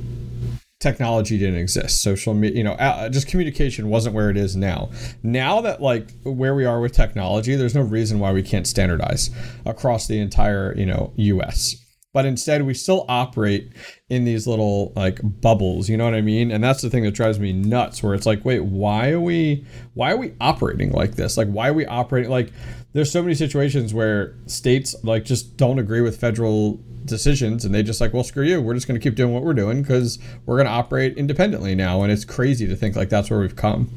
technology didn't exist. Social media you know just communication wasn't where it is now. Now that like where we are with technology there's no reason why we can't standardize across the entire you know us but instead we still operate in these little like bubbles you know what i mean? And that's the thing that drives me nuts where it's like wait why are we why are we operating like this? Like why are we operating like there's so many situations where states like just don't agree with federal decisions and they just like well screw you. We're just going to keep doing what we're doing because we're going to operate independently now. And it's crazy to think like that's where we've come.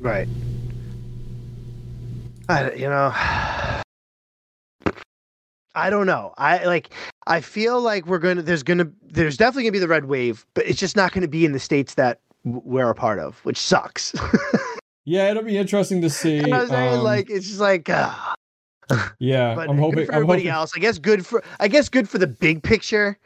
Right. I you know I don't know. I like I feel like we're going to there's going to there's definitely going to be the red wave, but it's just not going to be in the states that we're a part of, which sucks. [laughs] yeah it'll be interesting to [laughs] see You I'm saying? um, like it's just like ah. yeah but i'm hoping for i'm everybody hoping else. I guess good for I guess good for the big picture,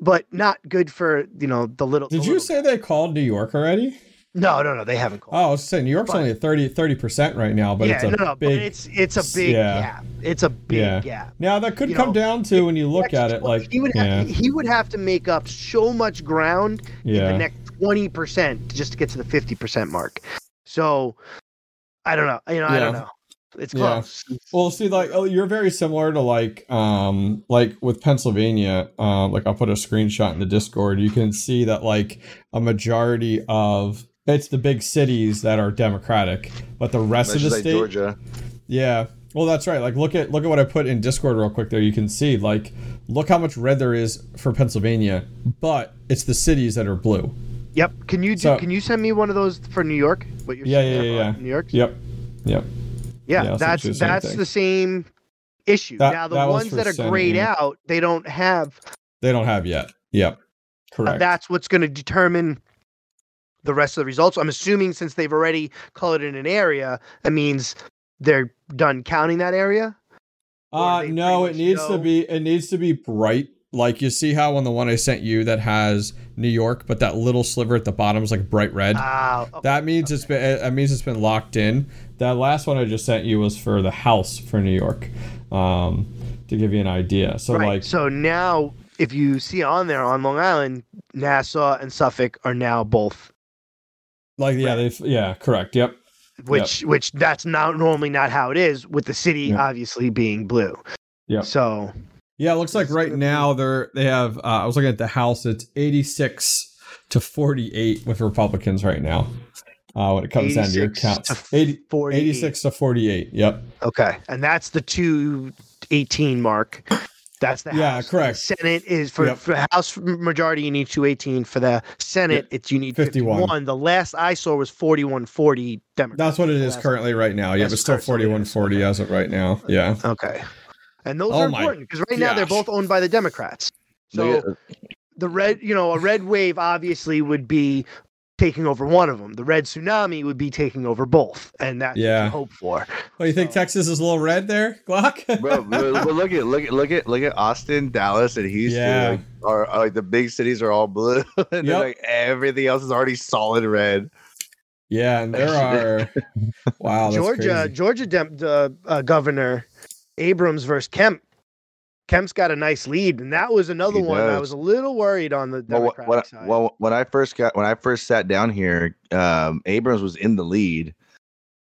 but not good for you know the little. did the you little- say they called new york already No, no, no. They haven't called. oh i was saying new york's But- only at 30 30% right now but yeah, it's a no, no. big it's it's a big yeah. gap. It's a big Yeah. gap. now that could you come know, down to when you look at it tw- like he would have to, he would have to make up so much ground in the next twenty percent just to get to the fifty percent mark. So I don't know. You know, I don't know. It's close. Well, see, like oh, you're very similar to like um like with Pennsylvania. Um, like I'll put a screenshot in the Discord. You can see that like a majority of it's the big cities that are Democratic, but the rest Much of the as like state, Georgia. yeah. Well, that's right. Like look at look at what I put in Discord real quick. There, you can see like look how much red there is for Pennsylvania, but it's the cities that are blue. Yep. Can you do, So- can you send me one of those for New York? What you're Yeah, saying yeah, there yeah, New York. Yep. Yep. Yeah, Yeah, I'll that's the same that's thing. the same issue. That- now the that ones that are grayed out, they don't have They don't have yet. Yep. Uh, Correct. that's what's going to determine the rest of the results. I'm assuming since they've already colored in an area, that means they're done counting that area. Uh no, it needs much to be it needs to be bright. Like you see how on the one I sent you that has New York, but that little sliver at the bottom is like bright red. Ah, okay, that means it's been that means it's been locked in. That last one I just sent you was for the house for New York. Um to give you an idea. So right. like so now, if you see on there on Long Island, Nassau and Suffolk are now both, like yeah, they yeah, correct. Yep. which which that's not normally not how it is with the city Yeah. obviously being blue. Yeah. So Yeah, it looks like right now they're they have uh, I was looking at the house, it's 86 to 48 with Republicans right now. Uh, when it comes down to your 86 counts. to 80, 86 to 48. Yep. Okay, and that's the two eighteen mark. That's the Yeah, House. correct. The Senate is for, Yep. for House majority you need two eighteen. For the Senate, it's you need 51. 51. The last I saw was forty one forty Democrats. That's what it is currently right now. Yeah, it's still currently it is. 4140 as of right now. Yeah. Okay, and those Oh are important because right now they're both owned by the Democrats. So Look at- the red, you know, a red wave obviously would be taking over one of them. The red tsunami would be taking over both, and that's Yeah. what you hope for. Well, do you think So- Texas is a little red there, Glock? bro, but, [laughs] but look at look at look at look at Austin, Dallas, and Houston. Yeah. Like, are, are like the big cities are all blue, [laughs] and then Yep. like everything else is already solid red. yeah, and there [laughs] are Wow, that's Georgia, crazy. Georgia dem- uh, uh, Governor Abrams versus Kemp. Kemp's got a nice lead, and that was another He one I was a little worried on the Well, Democratic when, side. well, when I first got when I first sat down here, um, Abrams was in the lead,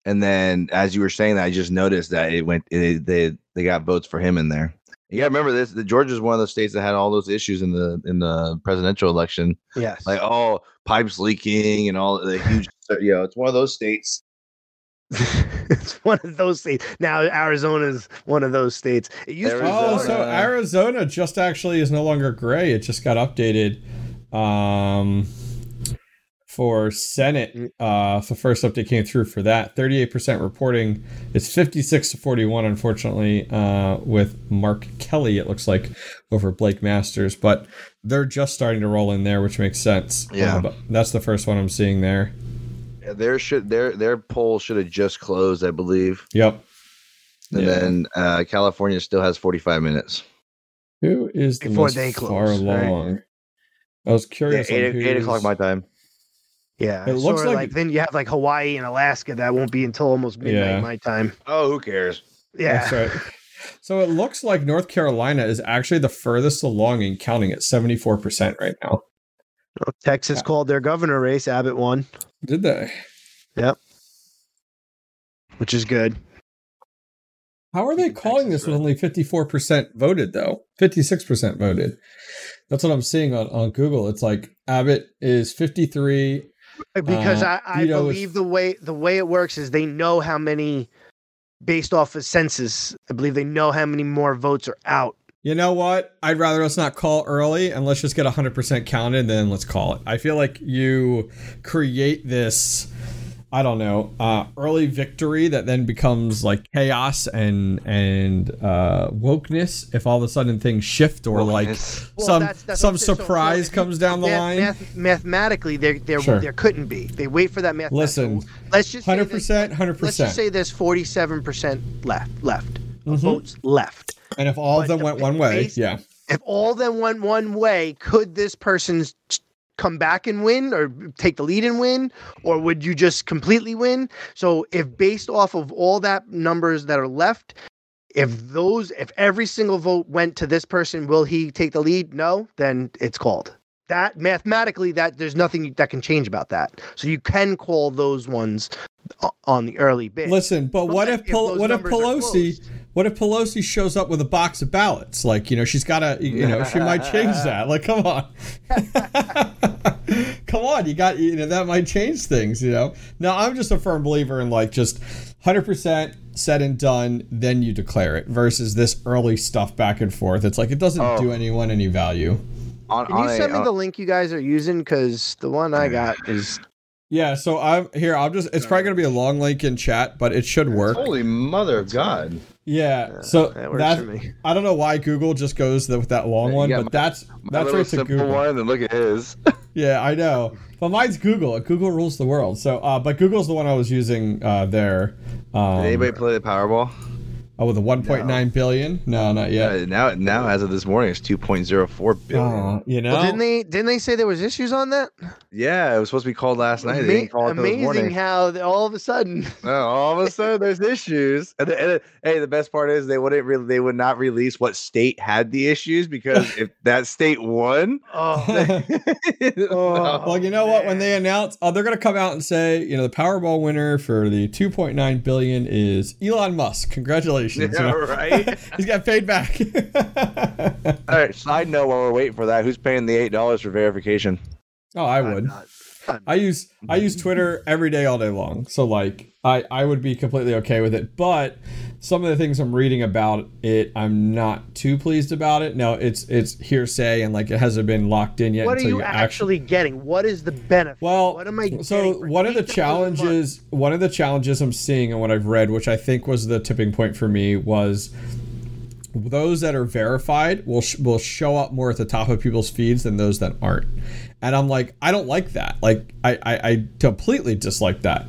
and then as you were saying that, I just noticed that it went. It, they they got votes for him in there. You gotta remember this: the Georgia's one of those states that had all those issues in the in the presidential election, yes, like oh pipes leaking and all the huge. You know, it's one of those states. [laughs] it's one of those states. Now Arizona is one of those states. It used to be Oh, so Arizona just actually is no longer gray. It just got updated um for Senate, uh, the first update came through for that. 38% reporting. It's 56 to 41, unfortunately, uh, with Mark Kelly, it looks like, over Blake Masters. But they're just starting to roll in there, which makes sense. Yeah. But that's the first one I'm seeing there. Yeah, their should their their poll should have just closed, I believe, Yep. and Yeah. then uh, California still has 45 minutes. Who is the Before most they far close, right? along? I was Yeah, curious. on eight, eight o'clock my time. Yeah, It looks like- like, then you have like Hawaii and Alaska. That won't be until almost midnight Yeah. my time. Oh, who cares? Yeah, That's [laughs] right. So it looks like North Carolina is actually the furthest along in counting at 74% right now. Texas called their governor race. Abbott won, Did they? Yep. Which is good. How are they calling this with only 54% voted, though? 56% voted. That's what I'm seeing on, on Google. It's like Abbott is 53. Because Uh, I, I Vito is- believe the way the way it works is they know how many, based off of census. I believe they know how many more votes are out. You know what? I'd rather us not call early and let's just get 100% counted, then let's call it. I feel like you create this, I don't know, uh, early victory that then becomes like chaos and and uh, wokeness if all of a sudden things shift or like Well, some that's- that's some what So- so surprise comes down the Math- line. math- mathematically, there there Sure. there couldn't be. They wait for that math. Listen, let's just say Hundred that- percent, 100%. Let's just say there's 47 percent left left of Mhm. votes left. And if all of them went one way, yeah, If all of them went one way, could this person come back and win, or take the lead and win, or would you just completely win? So if based off of all that numbers that are left. If those, if every single vote went to this person, will he take the lead? No, then it's called. That mathematically, that there's nothing that can change about that. So you can call those ones on the early bit. Listen, but what But if if Pel- those what if Pelosi what if Pelosi shows up with a box of ballots? Like you know, she's got to you [laughs] know she might change that. Like come on, [laughs] come on, you got you know that might change things. You know, no, I'm just a firm believer in like just hundred percent said and done, then you declare it versus this early stuff back and forth. It's like it doesn't Oh. do anyone any value. On, Can you on a- send me on- the uh, link you guys are using? Because the one I got is Yeah, so I'm here. I'm just. It's probably gonna be a long link in chat, but it should work. Holy mother of God! Yeah. So that works that for me. I don't know why Google just goes the, with that long one, but got that's My that's little right to Google. one, and look at his. [laughs] Yeah, I know. But mine's Google. Google rules the world. So, uh, but Google's the one I was using uh, there. Um, Did anybody play the Powerball? Oh, with the 1.9 billion? No, not yet. Uh, now, now as of this morning, it's 2.04 billion. Oh, you know. Well, didn't they? Didn't they say there was issues on that? Yeah, it was supposed to be called last night. They Ama- didn't call it amazing how the- all of a sudden. [laughs] Oh, all of a sudden, there's issues. And, the, and the- hey, the best part is they wouldn't really, they would not release what state had the issues because [laughs] if that state won, [laughs] Oh, no. well, you know what? When they man. announce, oh, they're gonna come out and say, you know, the Powerball winner for the 2.9 billion is Elon Musk. Congratulations! Yeah, You [laughs] know? right. He's got paid back. [laughs] All right. Side note: While we're waiting for that, who's paying the eight dollars for verification? oh, I I'm would. Not- I'm use I use Twitter every day all day long. So like I I would be completely okay with it. But some of the things I'm reading about it, I'm not too pleased about it. No, it's it's hearsay and like it hasn't been locked in yet. What are until you actually getting? What is the benefit? Well, what am I? so one of the $8 a month? challenges, one of the challenges I'm seeing and what I've read, which I think was the tipping point for me, was those that are verified will sh- will show up more at the top of people's feeds than those that aren't. And I'm like, I don't like that. Like, I I, I completely dislike that.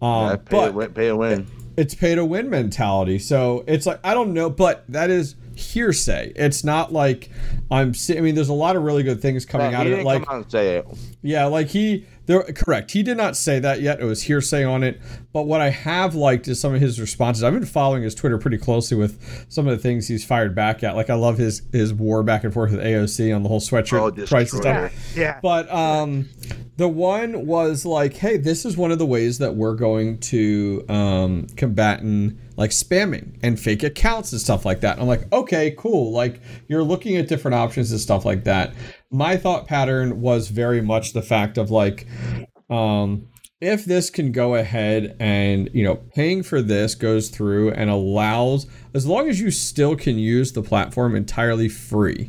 Um, Yeah, pay, but to win, pay to win. it's pay to win mentality. So it's like I don't know, but that is hearsay. It's not like I'm. se- I mean, there's a lot of really good things coming Yeah, out of it. Like come out and say it. yeah, like he there correct. He did not say that yet. It was hearsay on it. But what I have liked is some of his responses. I've been following his Twitter pretty closely with some of the things he's fired back at. Like I love his his war back and forth with AOC on the whole sweatshirt Oh, price and destroyer. stuff. Yeah. But um, the one was like, hey, this is one of the ways that we're going to um, combat and like spamming and fake accounts and stuff like that. I'm like, okay, cool. Like you're looking at different options and stuff like that. My thought pattern was very much the fact of like, um, if this can go ahead and you know paying for this goes through and allows as long as you still can use the platform entirely free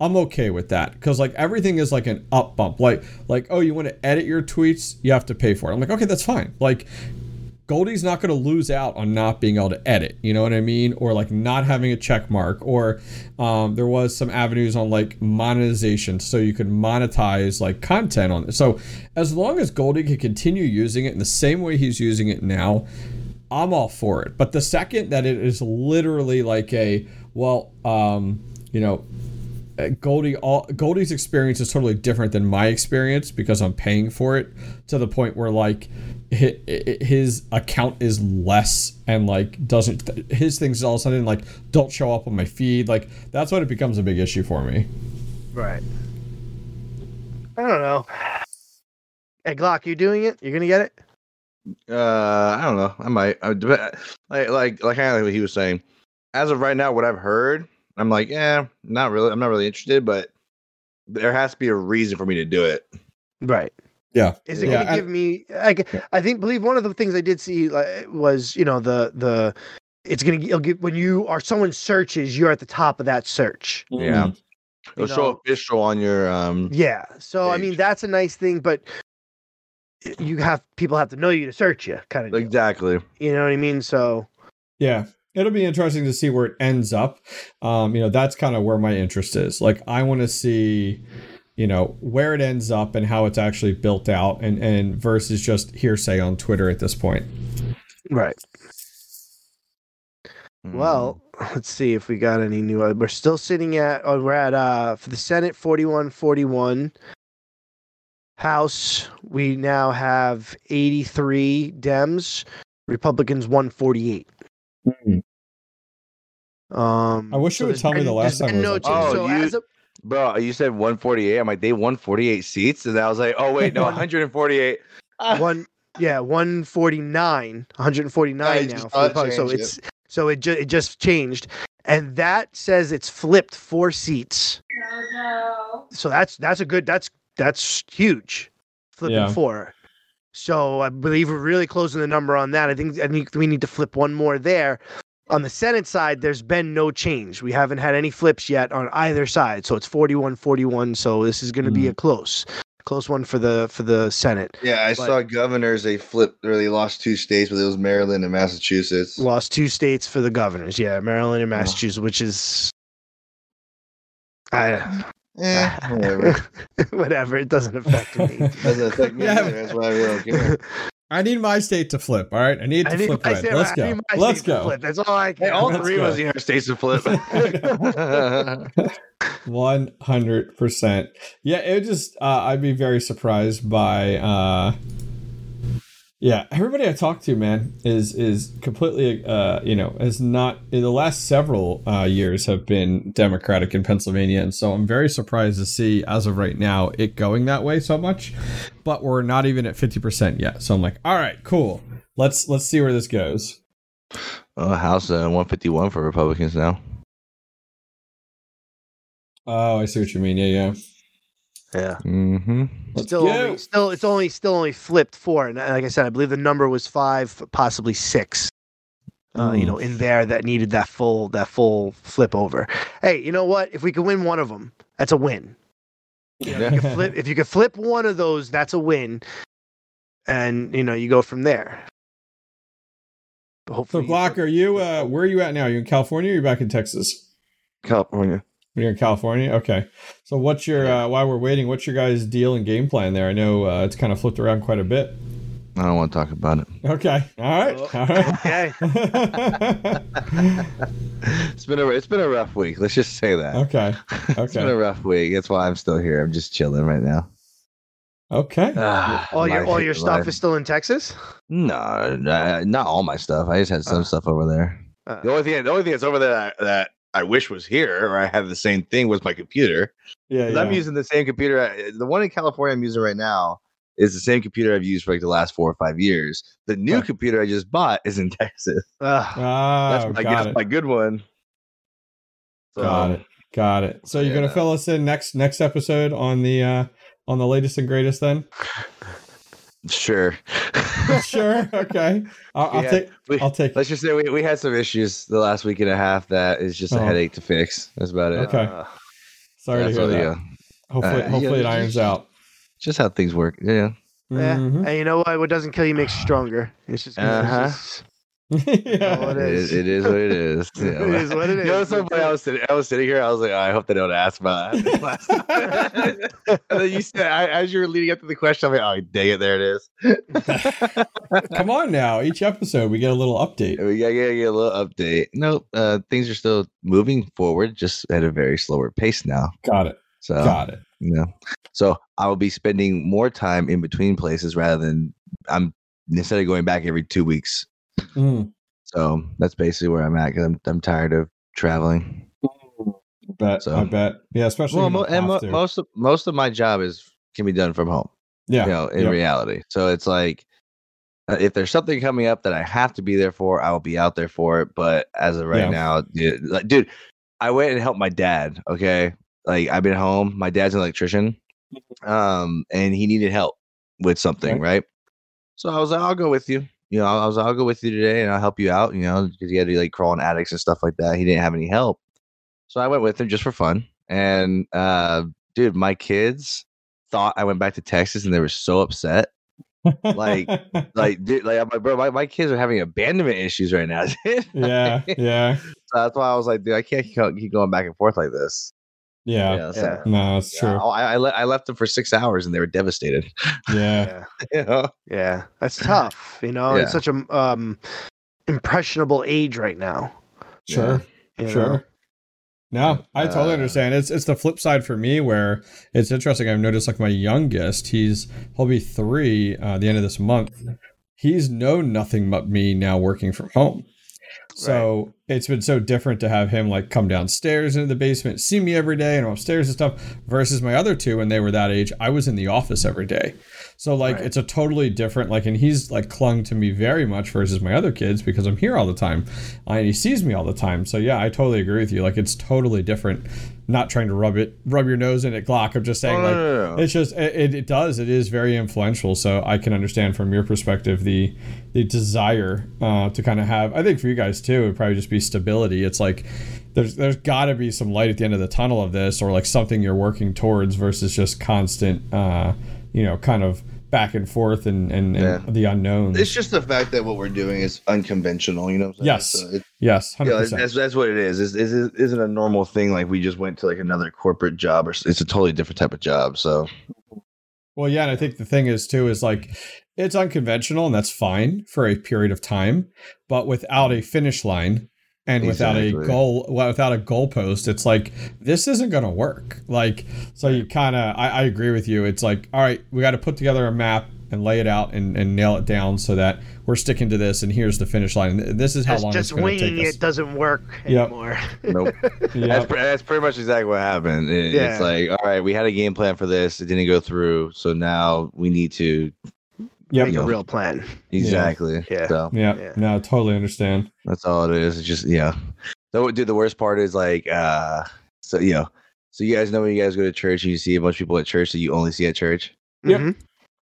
I'm okay with that because like everything is like an up bump. Like like oh, you want to edit your tweets, you have to pay for it. I'm like okay, that's fine. Like Goldie's not going to lose out on not being able to edit, you know what I mean? Or like not having a check mark. Or um, there was some avenues on like monetization, so you could monetize like content on it. So as long as Goldie can continue using it in the same way he's using it now, I'm all for it. But the second that it is literally like a well, um, you know, Goldie all Goldie's experience is totally different than my experience because I'm paying for it to the point where like his account is less and like doesn't his things all of a sudden like don't show up on my feed. Like that's when it becomes a big issue for me. Right. I don't know. Hey glock you doing it? You're gonna get it? Uh i don't know. I might. I, like like like kind of like what he was saying. As of right now what i've heard i'm like yeah not really i'm not really interested but there has to be a reason for me to do it right yeah. Is it yeah, going to give me? I, I think believe one of the things I did see like, was you know the the it's going to give when you are someone searches you're at the top of that search. Yeah. It'll show official on your um Yeah. So page. I mean that's a nice thing, but you have people have to know you to search you, kind of. Exactly. Deal. You know what I mean? So yeah, it'll be interesting to see where it ends up. Um, you know, that's kind of where my interest is. Like, I want to see you know where it ends up and how it's actually built out and and versus just hearsay on twitter at this point right well let's see if we got any new uh, we're still sitting at oh, we're at uh for the senate 41 41 house we now have 83 dems republicans 148 mm-hmm. Um i wish so you would tell me the last time no oh, so you, as a, Bro, you said 148. I'm like, they won 48 seats. And I was like, oh, wait, no, [laughs] 148. [laughs] One, yeah, 149, 149 now. For so it's, it. so it, ju- it just changed. And that says it's flipped four seats. No, no. So that's, that's a good, that's, that's huge. Flipping yeah. four. So I believe we're really closing the number on that. I think I think we need to flip one more there on the Senate side, there's been no change. We haven't had any flips yet on either side. So it's 41 41. So this is going to mm. be a close. Close one for the for the Senate. Yeah, I but saw governors. They flipped, or they lost two states, but it was Maryland and Massachusetts. Lost two states for the governors. Yeah, Maryland and Massachusetts, which is, I, Eh, [laughs] whatever. whatever. It doesn't affect me. doesn't affect me. [laughs] Yeah. That's why I really don't care. [laughs] I need my state to flip. All right, I need to I need flip red. Let's go. Let's go. That's all I can. Hey, all three of us need our states to flip. [laughs] [laughs] One hundred percent. Yeah, it just uh, I'd be very surprised by uh, yeah, everybody I talk to, man, is is completely, uh, you know, is not in the last several uh, years have been Democratic in Pennsylvania, and so I'm very surprised to see as of right now it going that way so much. But we're not even at fifty percent yet, so I'm like, all right, cool. Let's let's see where this goes. Uh, House uh, 151 for Republicans now. Oh, I see what you mean. Yeah, yeah. Yeah. Mm-hmm. Still, only, still, it's only still only flipped four, and like I said, I believe the number was five, possibly six. Uh, mm. You know, in there that needed that full that full flip over. Hey, you know what? If we could win one of them, that's a win. You know, if, you flip, if you could flip one of those, that's a win. And you know, you go from there. Hopefully, so Glock, are you uh, where are you at now? Are you in California or are you back in Texas? California. You're in California, okay. So what's your uh, while we're waiting? What's your guys' deal and game plan there? I know uh, it's kind of flipped around quite a bit. I don't want to talk about it. Okay. All right. Oh, All right. Okay. [laughs] [laughs] it's been a it's been a rough week. Let's just say that. Okay. Okay. [laughs] it's been a rough week. That's why I'm still here. I'm just chilling right now. Okay. Uh, all your all your stuff life. is still in Texas? No, not all my stuff. I just had some uh, stuff over there. Uh, the only thing the only thing that's over there that, that I wish was here or I have the same thing with my computer. Yeah, yeah. I'm using the same computer. Uh, the one in California I'm using right now is the same computer I've used for like the last four or five years. The new computer I just bought is in [laughs] Texas. Oh, that's my, got it. my good one. So, got it. Got it. So you're yeah. gonna fill us in next next episode on the uh on the latest and greatest then? [laughs] Sure. [laughs] sure. Okay. I'll, I'll take. We, I'll take. Let's just say we, we had some issues the last week and a half that is just a oh. headache to fix. That's about it. Okay. Uh, Sorry to hear that. yeah. Hopefully, Uh, hopefully yeah, it irons just- out. Just how things work. Yeah. Yeah. Mhm. And you know what? What doesn't kill you makes you stronger. It's just, Uh-huh. just- yeah. Oh, it It is. is, it is what it is. It is what it [laughs] You know, so funny? I was sitting, I was sitting here. I was like, I hope they don't ask about that. last [laughs] time. [laughs] and then you said, I, as you were leading up to the question, I'm like, oh, dang it, there it is. Come on now. Each episode we get a little update. we gotta get, get a little update. Nope, uh, things are still moving forward, just at a very slower pace now. Got it. So, Got it. you know, so I will be spending more time in between places rather than I'm instead of going back every two weeks. Mm, So that's basically where I'm at because I'm, I'm tired of traveling. bet. So- I bet. Yeah, especially Well, mo- and mo- most of most of my job is can be done from home. yeah. You know, in yep. reality. So it's like uh, if there's something coming up that I have to be there for, I will be out there for it. But as of right Yeah. now, dude, like, dude, I went and helped my dad. Okay, like I've been home. My dad's an electrician, um, and he needed help with something, Okay. right? So I was like, I'll go with you. You know, I was I'll go with you today, and I'll help you out. You know, because he had to like crawl in attics and stuff like that. He didn't have any help, so I went with him just for fun. And uh, dude, my kids thought I went back to Texas, and they were so upset like- like [laughs] dude, like I'm like, bro, my, my kids are having abandonment issues right now. [laughs] yeah, yeah, so that's why I was like, dude, I can't keep going back and forth like this. Yeah. Yeah, so- Yeah. No, it's yeah, true. I, I, le- I left them for six hours and they were devastated. [laughs] Yeah. Yeah. you know? Yeah. That's tough. You know, Yeah. it's such a um impressionable age right now. Sure. you know? Sure. No, I totally Uh, understand. It's it's the flip side for me where it's interesting. I've noticed like my youngest, he's he'll be three uh, the end of this month. He's known nothing but me now working from home. So it's been so different to have him like come downstairs into the basement, see me every day, and upstairs and stuff. Versus my other two, when they were that age, I was in the office every day. So like Right. it's a totally different like, and he's like clung to me very much versus my other kids because I'm here all the time, and he sees me all the time. So yeah, I totally agree with you. Like it's totally different. Not trying to rub it, rub your nose in it, Glock. I'm just saying Oh, like no. it's just it, it, does it is very influential so i can understand from your perspective the the desire uh, to kind of have i think for you guys too it would probably just be stability it's like there's there's got to be some light at the end of the tunnel of this or like something you're working towards versus just constant uh you know kind of back and forth and and, and Yeah. the unknown. It's just the fact that what we're doing is unconventional, you know? Yes. So it, yes 100% yeah, that's, that's what it is. Is is it isn't a normal thing like we just went to like another corporate job or it's a totally different type of job. So Well, yeah, and I think the thing is too is like it's unconventional and that's fine for a period of time, but without a finish line and without a goal, well, without a goalpost, it's like this isn't going to work. Like, so you kind of, I, I agree with you. It's like, all right, we got to put together a map and lay it out and, and nail it down so that we're sticking to this and here's the finish line. And This is how Just, long just it's going to winging take us. it doesn't work Yep. anymore. [laughs] nope. That's, Yep. pre- that's pretty much exactly what happened. It- Yeah. It's like, all right, we had a game plan for this. It didn't go through. So now we need to. Yep. Make a real plan. Exactly. Yeah. So Yeah. Yeah. No, I totally understand. that's all it is. It's just, yeah. Though, dude, the worst part is like, uh, so, you know, so you guys know when you guys go to church and you see a bunch of people at church that you only see at church? Yep. Mhm.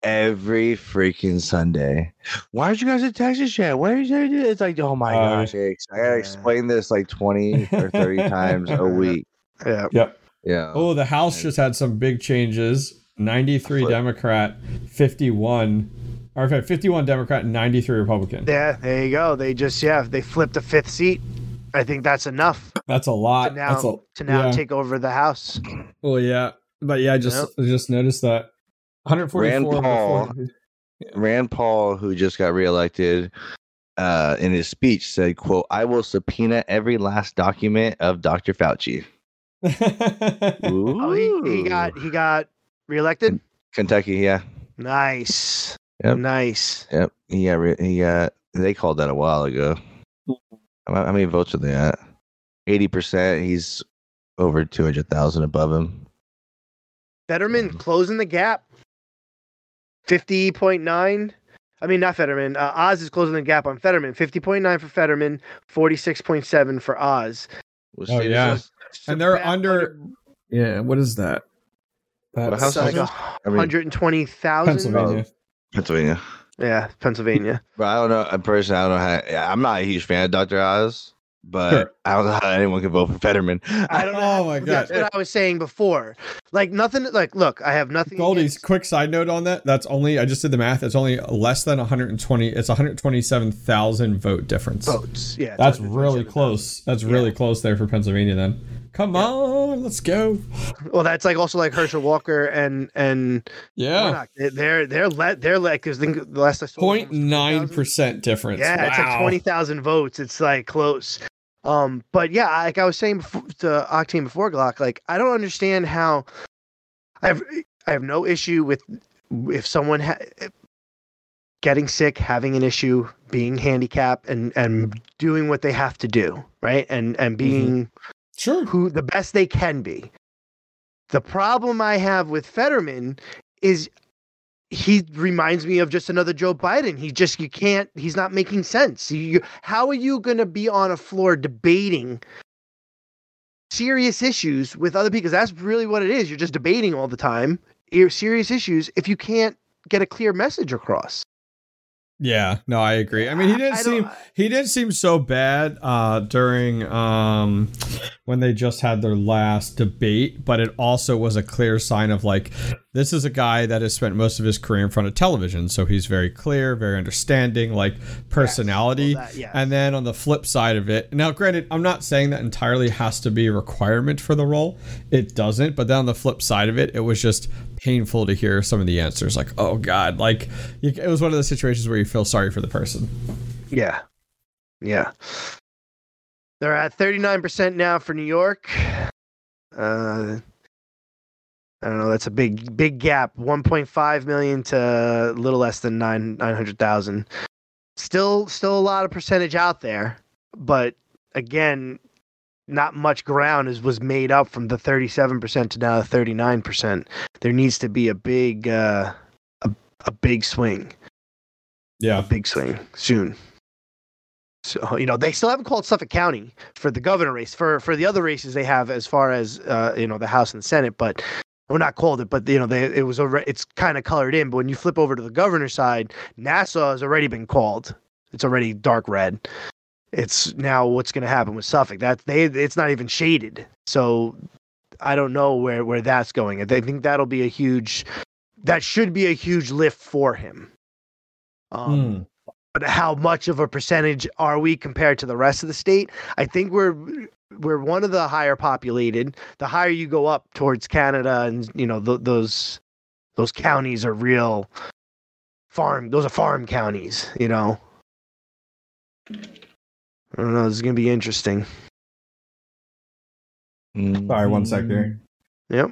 Every freaking Sunday. Why aren't you guys in Texas yet? Why are you doing this? It's like, oh my Uh, gosh, I gotta yeah. explain this like 20 or 30 [laughs] times a week. Yeah. Yep. Yeah. Oh, the House just had some big changes. 93 Democrat, 51, or in fact, 51 Democrat, and 93 Republican. Yeah, there you go. They just yeah, they flipped a fifth seat. I think that's enough That's a to lot. now That's a, to now yeah. take over the house. Well, yeah, but yeah, I just I just noticed that 144. Rand Paul. Rand Paul, who just got reelected, uh, in his speech said, "quote I will subpoena every last document of Dr. Fauci." [laughs] Oh, he, he got he got reelected. Kentucky. Yeah, Nice. Yep. Nice. yep. Yeah. Re- he got. They called that a while ago. How, how many votes are they at? Eighty percent. He's over two hundred thousand above him. Fetterman closing the gap. Fifty point nine. I mean, not Fetterman. Uh, Oz is closing the gap on Fetterman. Fifty point nine for Fetterman. Forty six point seven for Oz. We'll Oh, yeah. And they're Surpassed under- Yeah, what is that? What That's house like a this? I mean, hundred and twenty thousand. Pennsylvania. Pennsylvania. Yeah, Pennsylvania. [laughs] But I don't know. I personally, I don't know how. yeah, I'm not a huge fan of Dr. Oz. but Sure. I don't know how anyone can vote for Fetterman. I don't know. [laughs] Oh my god. That's what I was saying before. Like nothing. Like look, I have nothing. Goldie's against- quick side note on that. That's only I just did the math. It's only less than 120. It's 127,000 vote difference. votes. Yeah, That's really close. That's really close there for Pennsylvania. Then, come on, let's go. Well, that's like also like Herschel Walker and and Yeah, Warnock. They're they're they're let they're like because the last I saw 09 percent difference. Yeah, it's like twenty thousand votes. It's like close. Um, but yeah, like I was saying before, to Octane before Glock, like I don't understand how I have I have no issue with if someone ha- getting sick, having an issue, being handicapped, and and doing what they have to do, right, and and being Sure. who the best they can be. The problem I have with Fetterman is he reminds me of just another Joe Biden. He just you can't. He's not making sense. You, how are you going to be on a floor debating serious issues with other people? 'Cause that's really what it is. You're just debating all the time. You're serious issues if you can't get a clear message across. Yeah, no, I agree. I mean, he didn't seem he didn't seem so bad uh, during um, when they just had their last debate, but it also was a clear sign of like this is a guy that has spent most of his career in front of television, so he's very clear, very understanding, like personality. Well, that- yes. And then on the flip side of it, now granted, I'm not saying that entirely has to be a requirement for the role. It doesn't, but then on the flip side of it, it was just painful to hear some of the answers. Like, oh god, like it was one of those situations where you feel sorry for the person. Yeah. Yeah. They're at 39% now for New York. Uh I don't know, that's a big big gap. 1.5 million to a little less than 9 900,000. Still still a lot of percentage out there, but again, not much ground is was made up from the 37% to now the 39%. There needs to be a big uh a, a big swing a Yeah. big swing soon. So you know they still haven't called Suffolk County for the governor race. For for the other races they have as far as uh, you know the House and the Senate, but well not called it, but you know they it was already it's kind of colored in. But when you flip over to the governor side, Nassau has already been called. It's already dark red. It's now what's going to happen with Suffolk. That they it's not even shaded. So I don't know where where that's going. I think that'll be a huge. That should be a huge lift for him. Um, Hmm. but how much of a percentage are we compared to the rest of the state? I think we're we're one of the higher populated. The higher you go up towards Canada, and you know th- those those counties are real farm. Those are farm counties. You know. I don't know. This is gonna be interesting. Sorry, one sec there. Yep.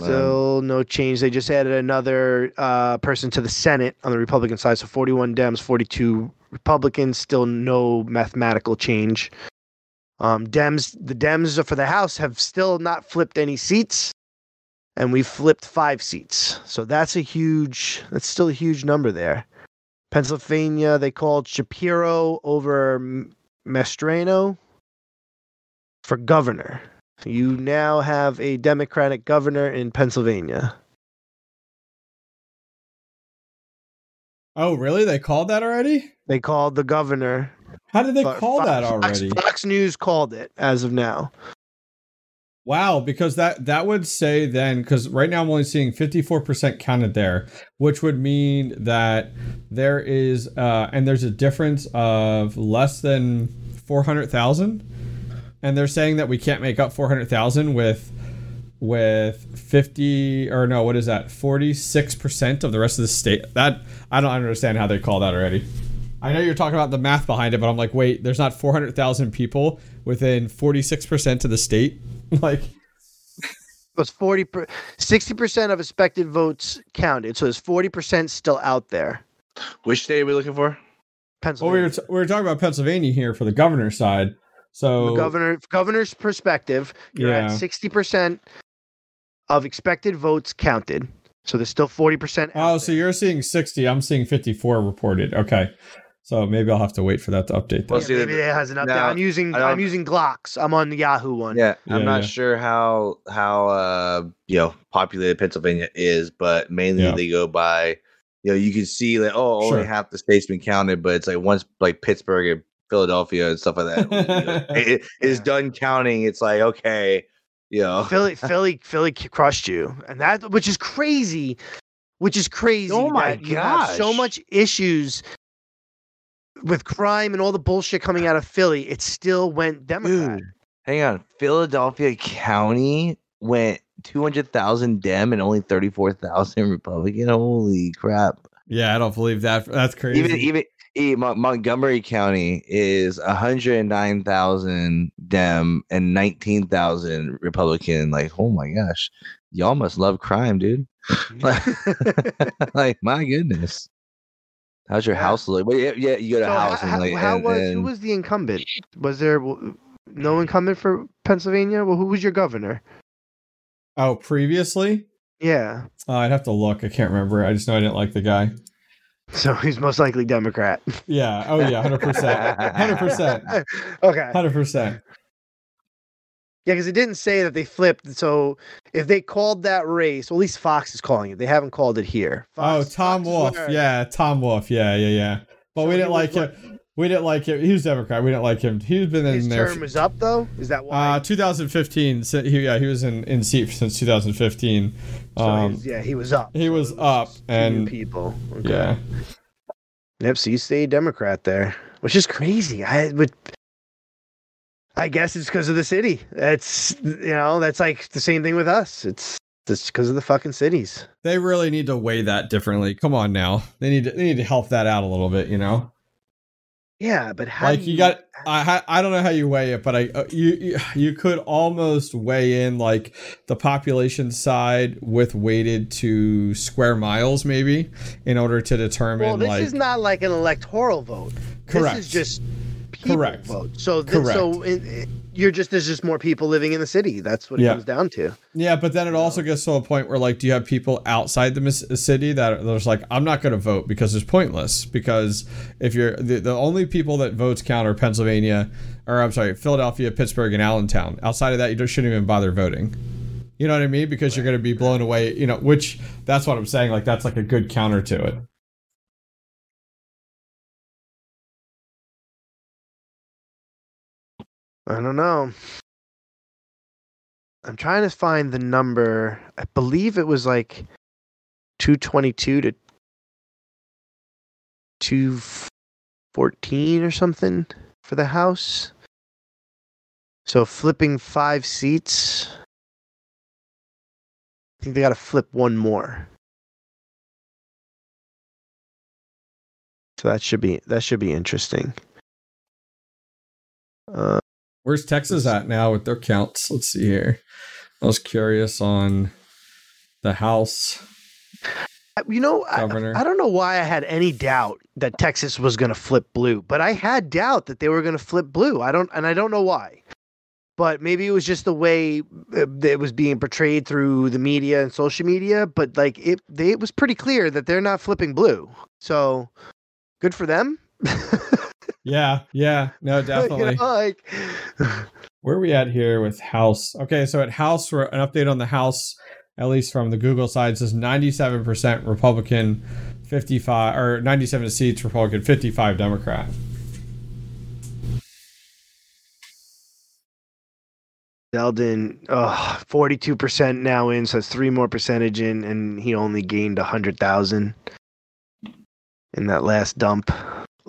Um, Still no change. They just added another uh, person to the Senate on the Republican side. So 41 Dems, 42 Republicans. Still no mathematical change. Um, Dems, the Dems for the House have still not flipped any seats, and we flipped five seats. So that's a huge. That's still a huge number there. Pennsylvania, they called Shapiro over M- Mastriano for governor. You now have a Democratic governor in Pennsylvania. Oh, really? They called that already? They called the governor. How did they Fo- call that Fox- already? Fox News called it as of now. Wow, because that that would say then because right now I'm only seeing 54% counted there, which would mean that there is uh and there's a difference of less than 400,000 and they're saying that we can't make up 400,000 with with 50 or no, what is that? 46% of the rest of the state. That I don't understand how they call that already. I know you're talking about the math behind it, but I'm like, wait, there's not 400,000 people within 46% of the state. [laughs] like, It was 40 per, 60% of expected votes counted. So there's 40% still out there. Which state are we looking for? well, Pennsylvania. we were, t- we were talking about Pennsylvania here for the governor's side. So, From a governor governor's perspective, you're Yeah. at 60% of expected votes counted. So there's still 40% out oh, so there. you're seeing 60. I'm seeing 54 reported. Okay. So maybe I'll have to wait for that to update. Well, yeah, maybe it has an update. now, I'm using I'm using Glocks. I'm on the Yahoo one. Yeah, I'm Yeah, not yeah. sure how how uh you know populated Pennsylvania is, but mainly Yeah. they go by you know you can see that oh only Sure. half the state's been counted, but it's like once like Pittsburgh and Philadelphia and stuff like that. [laughs] it, it's Yeah. done counting. It's like okay, you know. [laughs] Philly, Philly, Philly crushed you, and that which is crazy, which is crazy. Oh my that you have so much issues with crime and all the bullshit coming out of Philly. It still went Democrat. Dude, hang on. Philadelphia County went two hundred thousand Dem and only thirty four thousand Republican. Holy crap! Yeah, I don't believe that. That's crazy. Even even Montgomery County is one hundred nine thousand Dem and nineteen thousand Republican. Like, oh my gosh, y'all must love crime, dude. like, [laughs] [laughs] like, my goodness. How's your Yeah. house look? Well, yeah, yeah, you got a So house how, and like, how and- was who was the incumbent? Was there w- no incumbent for Pennsylvania? Well, who was your governor? oh, previously, Yeah, uh, I'd have to look. I can't remember. I just know I didn't like the guy. [laughs] so he's most likely Democrat. Yeah. Oh yeah. Hundred percent. Hundred percent. [laughs] okay. Hundred percent. Yeah, because it didn't say that they flipped. So if they called that race, well, at least Fox is calling it. They haven't called it here. Oh, Tom Fox Wolf. where- Yeah, Tom Wolf. Yeah, yeah, yeah. But So we didn't like was him. We didn't like him. He was Democrat. We didn't like him. He's been in His there. term is up though. Is that why? Uh, 2015. si- He, yeah, he was in, in seat since 2015. So Um, he's- yeah, he was up. he So was up, and people. Okay. yeah, Yep. So you stayed Democrat there, which is crazy. I would. I guess it's because of the city. That's you know that's like the same thing with us. It's it's because of the fucking cities. they really need to weigh that differently. Come on now, they need to, they need to help that out a little bit. You know, Yeah, but how like do you got. I I don't know how you weigh it, but I uh, you you- you could almost weigh in like the population side with weighted to square miles maybe in order to determine Well, this like is not like an electoral vote. Correct. This is just people Correct. vote. So th- so in, in- you're just there's just more people living in the city. That's what it Yeah. comes down to. Yeah, but then it also gets to a point where, like, do you have people outside the mis- city that there's like, I'm not going to vote because it's pointless. Because if you're the, the only people that votes count are Pennsylvania, or I'm sorry, Philadelphia, Pittsburgh, and Allentown. Outside of that, you just shouldn't even bother voting. You know what I mean? Because you're going to be blown away. You know, which that's what I'm saying. Like, that's like a good counter to it. I don't know. I'm trying to find the number. I believe it was like 222 to 214 or something for the house. So flipping five seats. I think they got to flip one more. So that should be that should be interesting. Uh, Where's Texas at now with their counts? Let's see here. I was curious on the House You know, I, governor. I don't know why I had any doubt that Texas was going to flip blue, but I had doubt that they were going to flip blue. I don't, and I don't know why. But maybe it was just the way uh, it was being portrayed through the media and social media. But like it, they, it was pretty clear that they're not flipping blue. So good for them. [laughs] yeah, yeah, no, [laughs] You definitely. know, like, Where are we at here with House? Okay, so at House, for an update on the House, at least from the Google side, says 97% Republican, 55 or 97 seats Republican, 55 Democrat. Zeldin, oh, 42% now in, so it's three more percentage in, and he only gained a 100,000 in that last dump.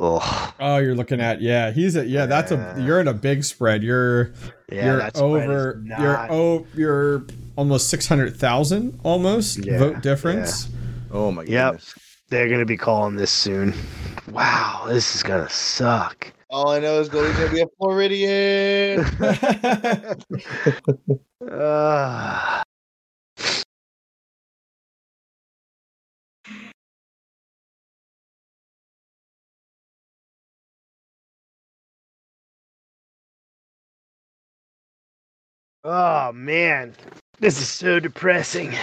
Oh, Oh, you're looking at yeah, he's a yeah. That's a you're in a big spread. You're yeah, you're that over not- you're oh you're almost six hundred thousand almost Yeah, vote difference. Oh my god. Yep. goodness. They're gonna be calling this soon. Wow, this is gonna suck. All I know is Goldie's gonna be a Floridian. [laughs] [laughs] Ah. Oh man, this is so depressing.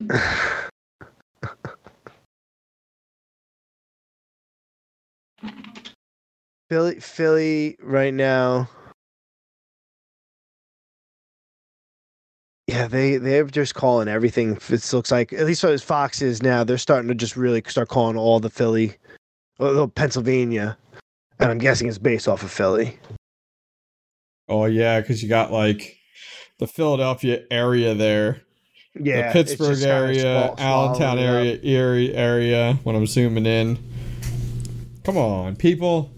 [laughs] Philly, Philly, right now. Yeah, they they're just calling everything. It looks like at least as Fox is now, they're starting to just really start calling all the Philly, well, Pennsylvania, and I'm guessing it's based off of Philly. Oh yeah, because you got like the Philadelphia area there, Yeah, the Pittsburgh area, swall- Allentown up. area, Erie area. When I'm zooming in, come on, people.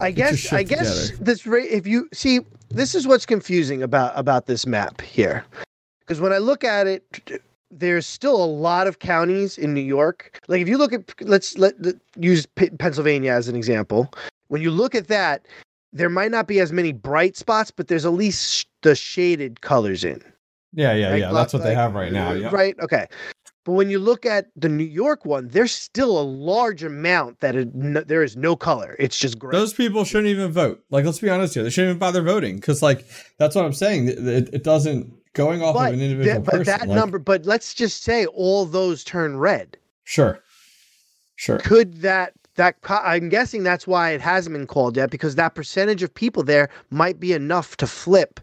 I guess I guess together. this rate if you see this is what's confusing about about this map here. Because when I look at it there's still a lot of counties in New York. Like if you look at let's let, use Pennsylvania as an example. When you look at that there might not be as many bright spots but there's at least sh- the shaded colors in. Yeah, yeah, Right, yeah. like- That's what they have right now. Uh, yeah. Right. Okay. But when you look at the New York one, there's still a large amount that it, no, there is no color. It's just gray. Those people shouldn't even vote. Like, let's be honest here. They shouldn't even bother voting because, like, that's what I'm saying. It, it, it doesn't going off but, of an individual that, but person. that like- number. But let's just say all those turn red. Sure, sure. Could that that I'm guessing that's why it hasn't been called yet because that percentage of people there might be enough to flip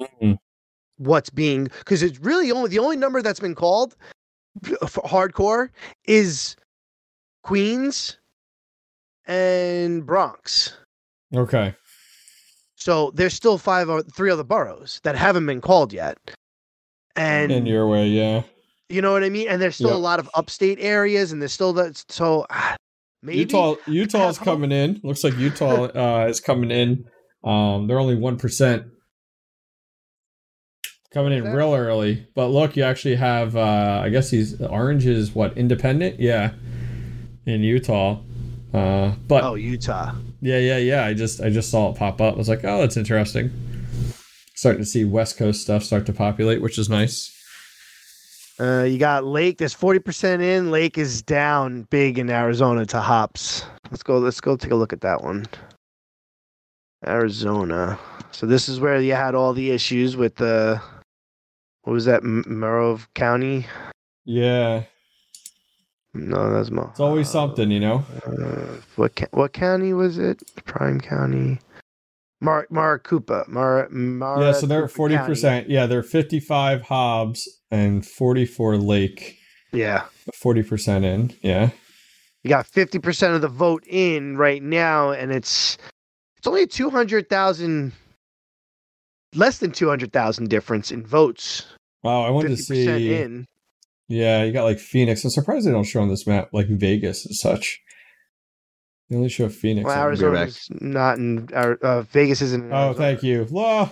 Mhm. what's being because it's really only the only number that's been called for hardcore is Queens and Bronx. Okay. So there's still five or three other boroughs that haven't been called yet. And In your way, yeah. you know what I mean? And there's still Yep. a lot of upstate areas and there's still that so ah, maybe Utah, Utah's coming in. Looks like Utah [laughs] uh, is coming in. Um, they're only one percent coming in real early. But look, you actually have. Uh, I guess he's orange is what independent. Yeah, in Utah. Uh, but Oh, Utah. Yeah, yeah, yeah. I just I just saw it pop up. I was like, oh, that's interesting. Starting to see West Coast stuff start to populate, which is nice. Uh, you got Lake. There's 40% in. Lake is down big in Arizona to Hobbs. Let's go. Let's go take a look at that one. Arizona. So this is where you had all the issues with the. What was that? M- Merrill County? Yeah, No, that's Mo. it's always something, you know. Uh, what ca- what county was it? Prime County. Mar Maricopa. Mar Mar. Yeah, so they're forty percent. Yeah, they're fifty-five Hobbs and forty-four Lake. Yeah. Forty percent in. Yeah. You got 50% of the vote in right now, and it's it's only 200,000, less than 200,000 difference in votes. Wow, I wanted to 50% see. in. Yeah, you got like Phoenix. I'm surprised they don't show on this map like Vegas and such. They only show Phoenix. Well, Arizona's not in, uh, Vegas isn't Oh, thank you. Law.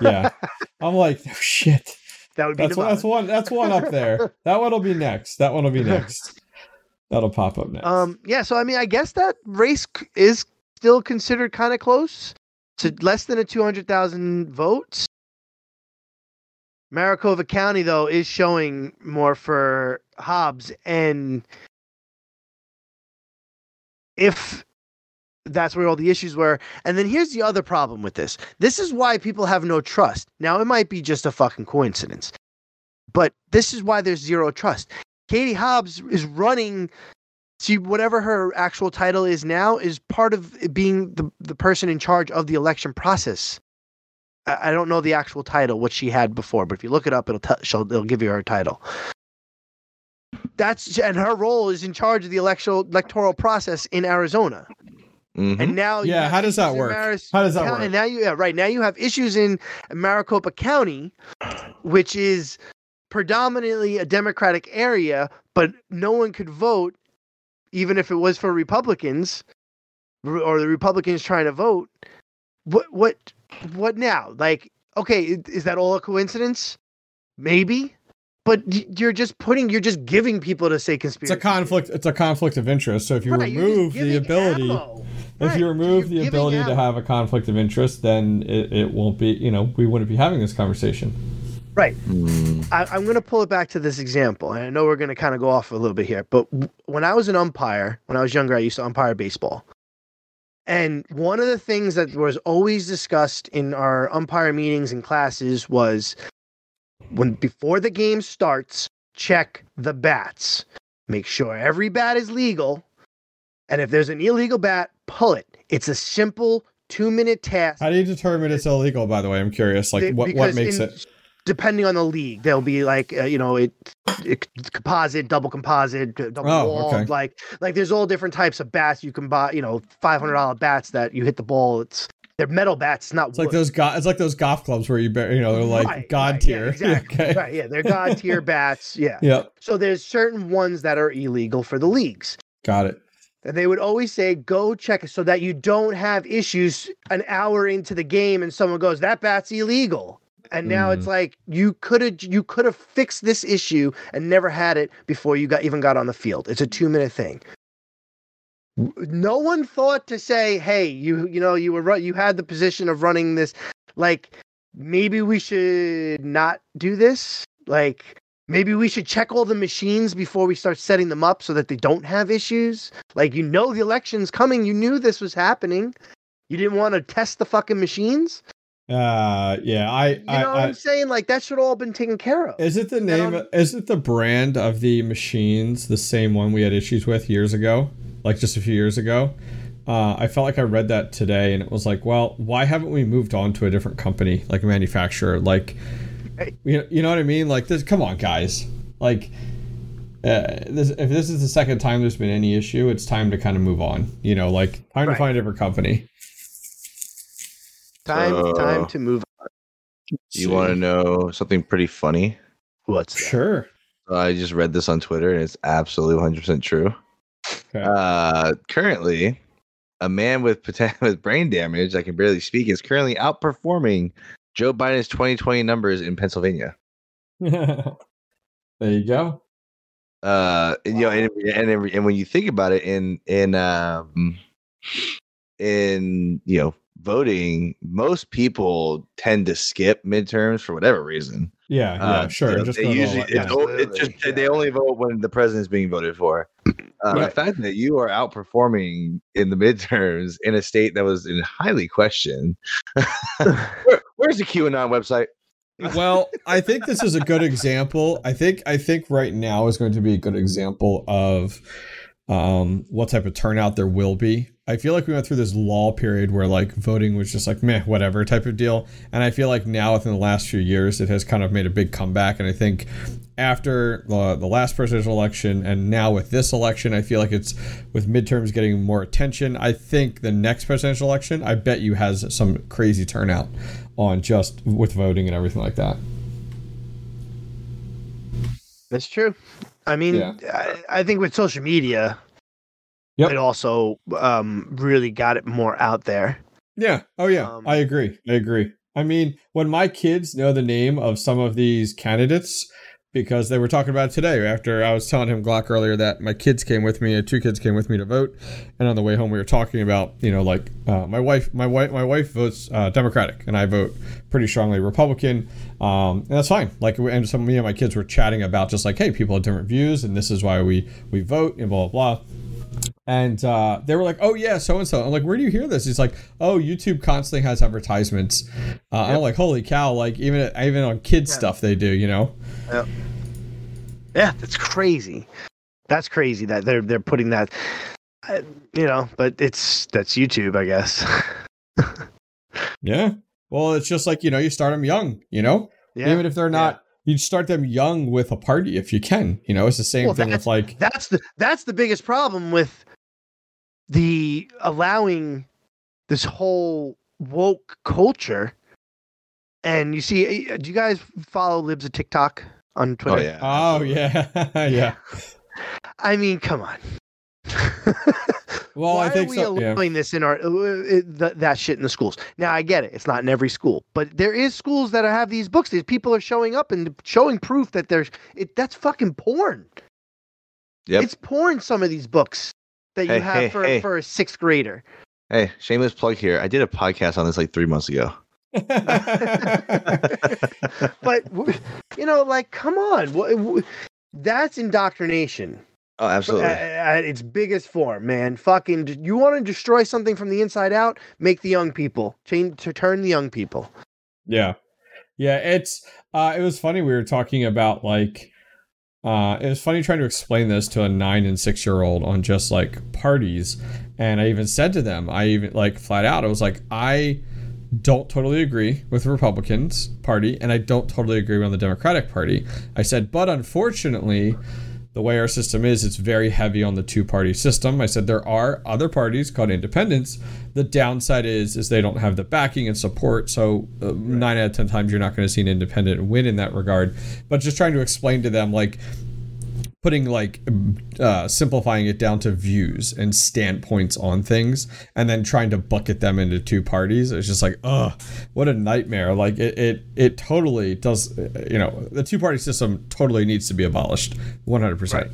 Yeah. [laughs] I'm like, oh shit. That would be That's one, that's one. That's one up there. [laughs] That one will be next. That one will be next. [laughs] That'll pop up next. Um, yeah, so I mean, I guess that race is still considered kind of close to less than a 200,000 votes. Maricopa County, though, is showing more for Hobbs. And if that's where all the issues were. And then here's the other problem with this this is why people have no trust. Now, it might be just a fucking coincidence, but this is why there's zero trust. Katie Hobbs is running see whatever her actual title is now is part of being the, the person in charge of the election process. I, I don't know the actual title, what she had before, but if you look it up, it'll tell she'll it'll give you her title. That's and her role is in charge of the electoral electoral process in Arizona. Mhm. And now Yeah, how does that work? Maris- How does that work? And now you yeah, right now you have issues in Maricopa County, which is predominantly a Democratic area, but no one could vote, even if it was for Republicans, or the Republicans trying to vote. What what what now? Like, okay, is that all a coincidence? Maybe, but you're just putting, you're just giving people to say conspiracy. it's a conflict. It's a conflict of interest. So if you Right, remove the ability, ammo. if Right, you remove you're the giving ability to have a conflict of interest, then it, it won't be. You know, we wouldn't be having this conversation. Right. Mm. I, I'm going to pull it back to this example, and I know we're going to kind of go off a little bit here. But w- when I was an umpire, when I was younger, I used to umpire baseball. And one of the things that was always discussed in our umpire meetings and classes was when before the game starts, check the bats. Make sure every bat is legal. And if there's an illegal bat, pull it. It's a simple two minute task. How do you determine it's illegal? By the way, I'm curious. Like, what what makes in- it? Depending on the league, they'll be like uh, you know it, it composite, double composite, double Oh, wall. okay. Like like there's all different types of bats you can buy. You know, five hundred dollar bats that you hit the ball. It's they're metal bats, not It's like those go- it's like those golf clubs where you you know they're like Right, god right, yeah, tier. [laughs] exactly. okay. Right, yeah, they're god tier [laughs] bats. Yeah. Yep. So there's certain ones that are illegal for the leagues. Got it. And they would always say, go check it so that you don't have issues an hour into the game and someone goes, that bat's illegal. And now it's mm-hmm. like you could have you could have fixed this issue and never had it before you got even got on the field. It's a two minute thing. No one thought to say, "Hey, you you know you were you had the position of running this, like maybe we should not do this. Like maybe we should check all the machines before we start setting them up so that they don't have issues. Like you know the election's coming, you knew this was happening. You didn't want to test the fucking machines. Uh yeah, I You know I, what I I'm saying? Like that should all been taken care of. is it the name is it the brand of the machines the same one we had issues with years ago? Like just a few years ago? Uh, I felt like I read that today and it was like, well, why haven't we moved on to a different company, like a manufacturer? Like, you know, you know what I mean? Like, this, come on, guys. Like, uh, this, if this is the second time there's been any issue, it's time to kind of move on. You know, like, time Right. to find a different company. Time So- time to move. On. You want to know something pretty funny? What's that? Sure. I just read this on Twitter and it's absolutely 100% true. Okay. Uh, currently, a man with poten- [laughs] with brain damage that can barely speak is currently outperforming Joe Biden's 2020 numbers in Pennsylvania. [laughs] there you go. Uh, and, you know, and, and and when you think about it, in in um, in you know voting, most people tend to skip midterms for whatever reason. Yeah, yeah, Uh, sure. you know, just they usually all- yeah. o- it's just Absolutely, they only vote when the president is being voted for. Uh, The fact that you are outperforming in the midterms in a state that was in highly question. [laughs] Where, where's the QAnon website? well, [laughs] I think this is a good example. I think I think right now is going to be a good example of um, what type of turnout there will be. I feel like we went through this lull period where like voting was just like meh, whatever type of deal, and I feel like now within the last few years it has kind of made a big comeback. And I think after the, the last presidential election and now with this election, I feel like it's with midterms getting more attention. I think the next presidential election, I bet you has some crazy turnout on just with voting and everything like that. That's true. I mean, Yeah. I, I think with social media, Yep. it also um, really got it more out there. Yeah. Oh yeah. Um, I agree. I agree. I mean, when my kids know the name of some of these candidates, because they were talking about it today after I was telling him Glock earlier that my kids came with me, two kids came with me to vote, and on the way home we were talking about, you know, like uh, my wife, my wife, my wife votes uh, Democratic, and I vote pretty strongly Republican, um, and that's fine. Like, and some me and my kids were chatting about just like, hey, people have different views, and this is why we we vote, and blah blah blah. And uh, they were like, "Oh yeah, so and so." I'm like, "Where do you hear this?" He's like, "Oh, YouTube constantly has advertisements." Uh, I'm like, "Holy cow!" Like even even on kids Yeah. stuff they do, you know? Yeah, that's crazy. That's crazy that they're they're putting that. uh, You know, but it's that's YouTube, I guess. [laughs] Yeah. Well, it's just like you know, you start them young, you know, yeah, even if they're not. You start them young with a party if you can. You know, it's the same Well, thing with like that's the that's the biggest problem with the allowing this whole woke culture. And you see, uh, do you guys follow Libs of TikTok on Twitter? Oh yeah. Oh absolutely. [laughs] yeah, yeah. I mean, come on. Well, Why I think are we so. Yeah. allowing this in our uh, it, th- that shit in the schools? Now I get it; it's not in every school, but there is schools that have these books. These people are showing up and showing proof that there's it. That's fucking porn. Yep. It's porn. Some of these books that you Hey, have hey, for hey. for a sixth grader. Hey, shameless plug here. I did a podcast on this like three months ago. [laughs] [laughs] But you know, like, come on, that's indoctrination Oh, absolutely. at, at its biggest form, man. Fucking, d- you want to destroy something from the inside out? Make the young people change to turn the young people. Yeah. Yeah, it's uh it was funny we were talking about like uh it was funny trying to explain this to a 9 and 6 year old on just like parties and I even said to them I even like flat out I was like I don't totally agree with the Republicans Party, and I don't totally agree on the Democratic Party. I said, but unfortunately, the way our system is, it's very heavy on the two-party system. I said there are other parties called independents. The downside is is they don't have the backing and support. So uh, nine out of ten times you're not going to see an independent win in that regard. But just trying to explain to them like putting like uh, simplifying it down to views and standpoints on things and then trying to bucket them into two parties it's just like ugh what a nightmare. Like it it, it totally does you know the two party system totally needs to be abolished 100% right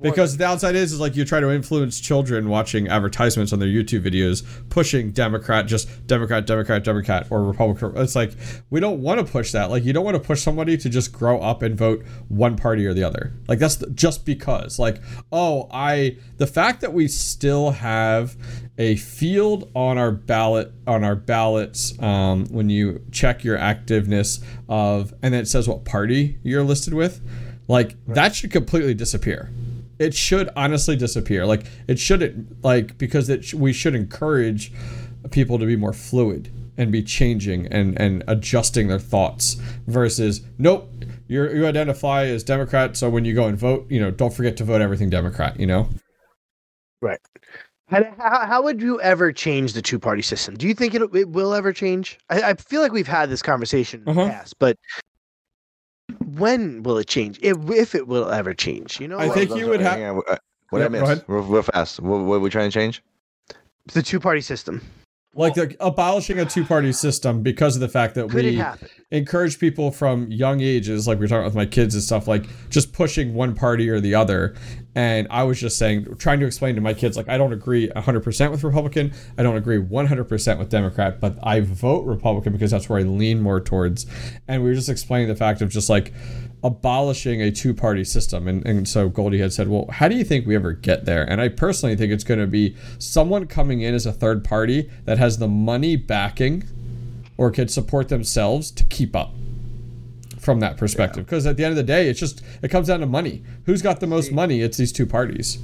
because the downside is is like you try to influence children watching advertisements on their YouTube videos pushing Democrat, just Democrat, Democrat, Democrat, or Republican. It's like we don't want to push that. Like you don't want to push somebody to just grow up and vote one party or the other. Like that's the, just because. Like oh, I the fact that we still have a field on our ballot on our ballots um, when you check your activeness of and then it says what party you're listed with like right. that should completely disappear it should honestly disappear. Like it shouldn't like because it we should encourage people to be more fluid and be changing and and adjusting their thoughts versus nope you you identify as democrat so when you go and vote you know don't forget to vote everything democrat you know right how, how would you ever change the two party system do you think it, it will ever change I, I feel like we've had this conversation in uh-huh. the past but when will it change? If if it will ever change, you know. I think you would have. What yeah, I missed? Real, real fast. What, what are we trying to change? The two party system like the, abolishing a two-party system because of the fact that we encourage people from young ages like we are talking with my kids and stuff like just pushing one party or the other. And i was just saying trying to explain to my kids like i don't agree 100% with republican. I don't agree 100% with democrat but i vote republican because that's where i lean more towards. And we were just explaining the fact of just like abolishing a two party system. And, and so Goldie had said, Well, how do you think we ever get there? And I personally think it's going to be someone coming in as a third party that has the money backing or could support themselves to keep up from that perspective. Because yeah. at the end of the day, it's just, it comes down to money. Who's got the most money? It's these two parties.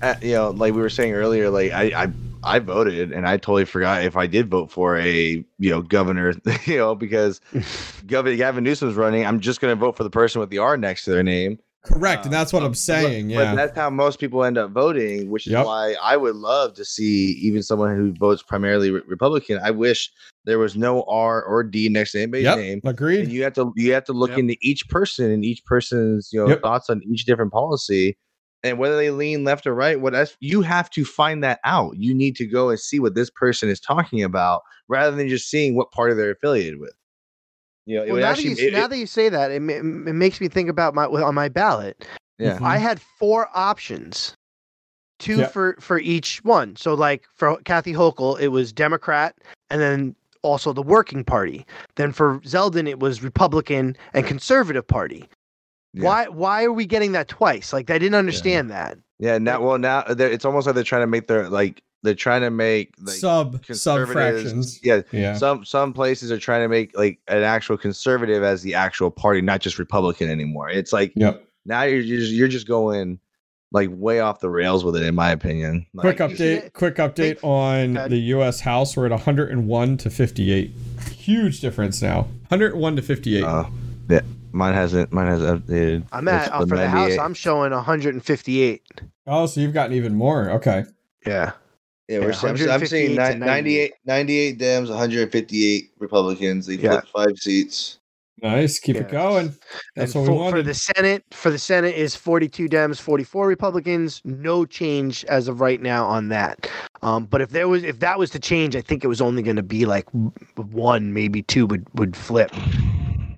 Uh, you know, like we were saying earlier, like I, I I voted and I totally forgot if I did vote for a you know governor, [laughs] you know, because [laughs] Governor Gavin Newsom's running. I'm just going to vote for the person with the R next to their name. Correct, and that's what I'm saying. But, yeah, but that's how most people end up voting, which is yep. why I would love to see even someone who votes primarily re- Republican. I wish there was no R or D next to anybody's yep. name. Agreed. And you have to you have to look yep. into each person and each person's you know thoughts on each different policy and whether they lean left or right what else you have to find that out. You need to go and see what this person is talking about rather than just seeing what party they're affiliated with. You know well, now, actually, that you, it, now it, that you say that it, it makes me think about my on my ballot yeah. I had four options two yeah. for for each one. So like for kathy hochul it was democrat and then also the working party. Then for zeldin it was republican and conservative party yeah. Why why are we getting that twice? Like I didn't understand yeah. that. Yeah, now well now it's almost like they're trying to make their like they're trying to make like sub sub fractions. Yeah, yeah. Some some places are trying to make like an actual conservative as the actual party, not just Republican anymore. It's like yep. now you're just you're just going like way off the rails with it, in my opinion. Like, quick update. Quick update on the U.S. House. We're at 101 to 58. Huge difference now. 101 to 58. Uh, yeah. Mine hasn't. Mine has updated. I'm at uh, for the house. I'm showing 158. Oh, so you've gotten even more. Okay. Yeah. Yeah, we're yeah, I'm, seeing 98, 98 Dems, 158 Republicans. They yeah. five seats. Nice, keep yeah. it going. That's and what for, we wanted. For the Senate, for the Senate is 42 Dems, 44 Republicans. No change as of right now on that. Um, but if there was, if that was to change, I think it was only going to be like one, maybe two would would flip.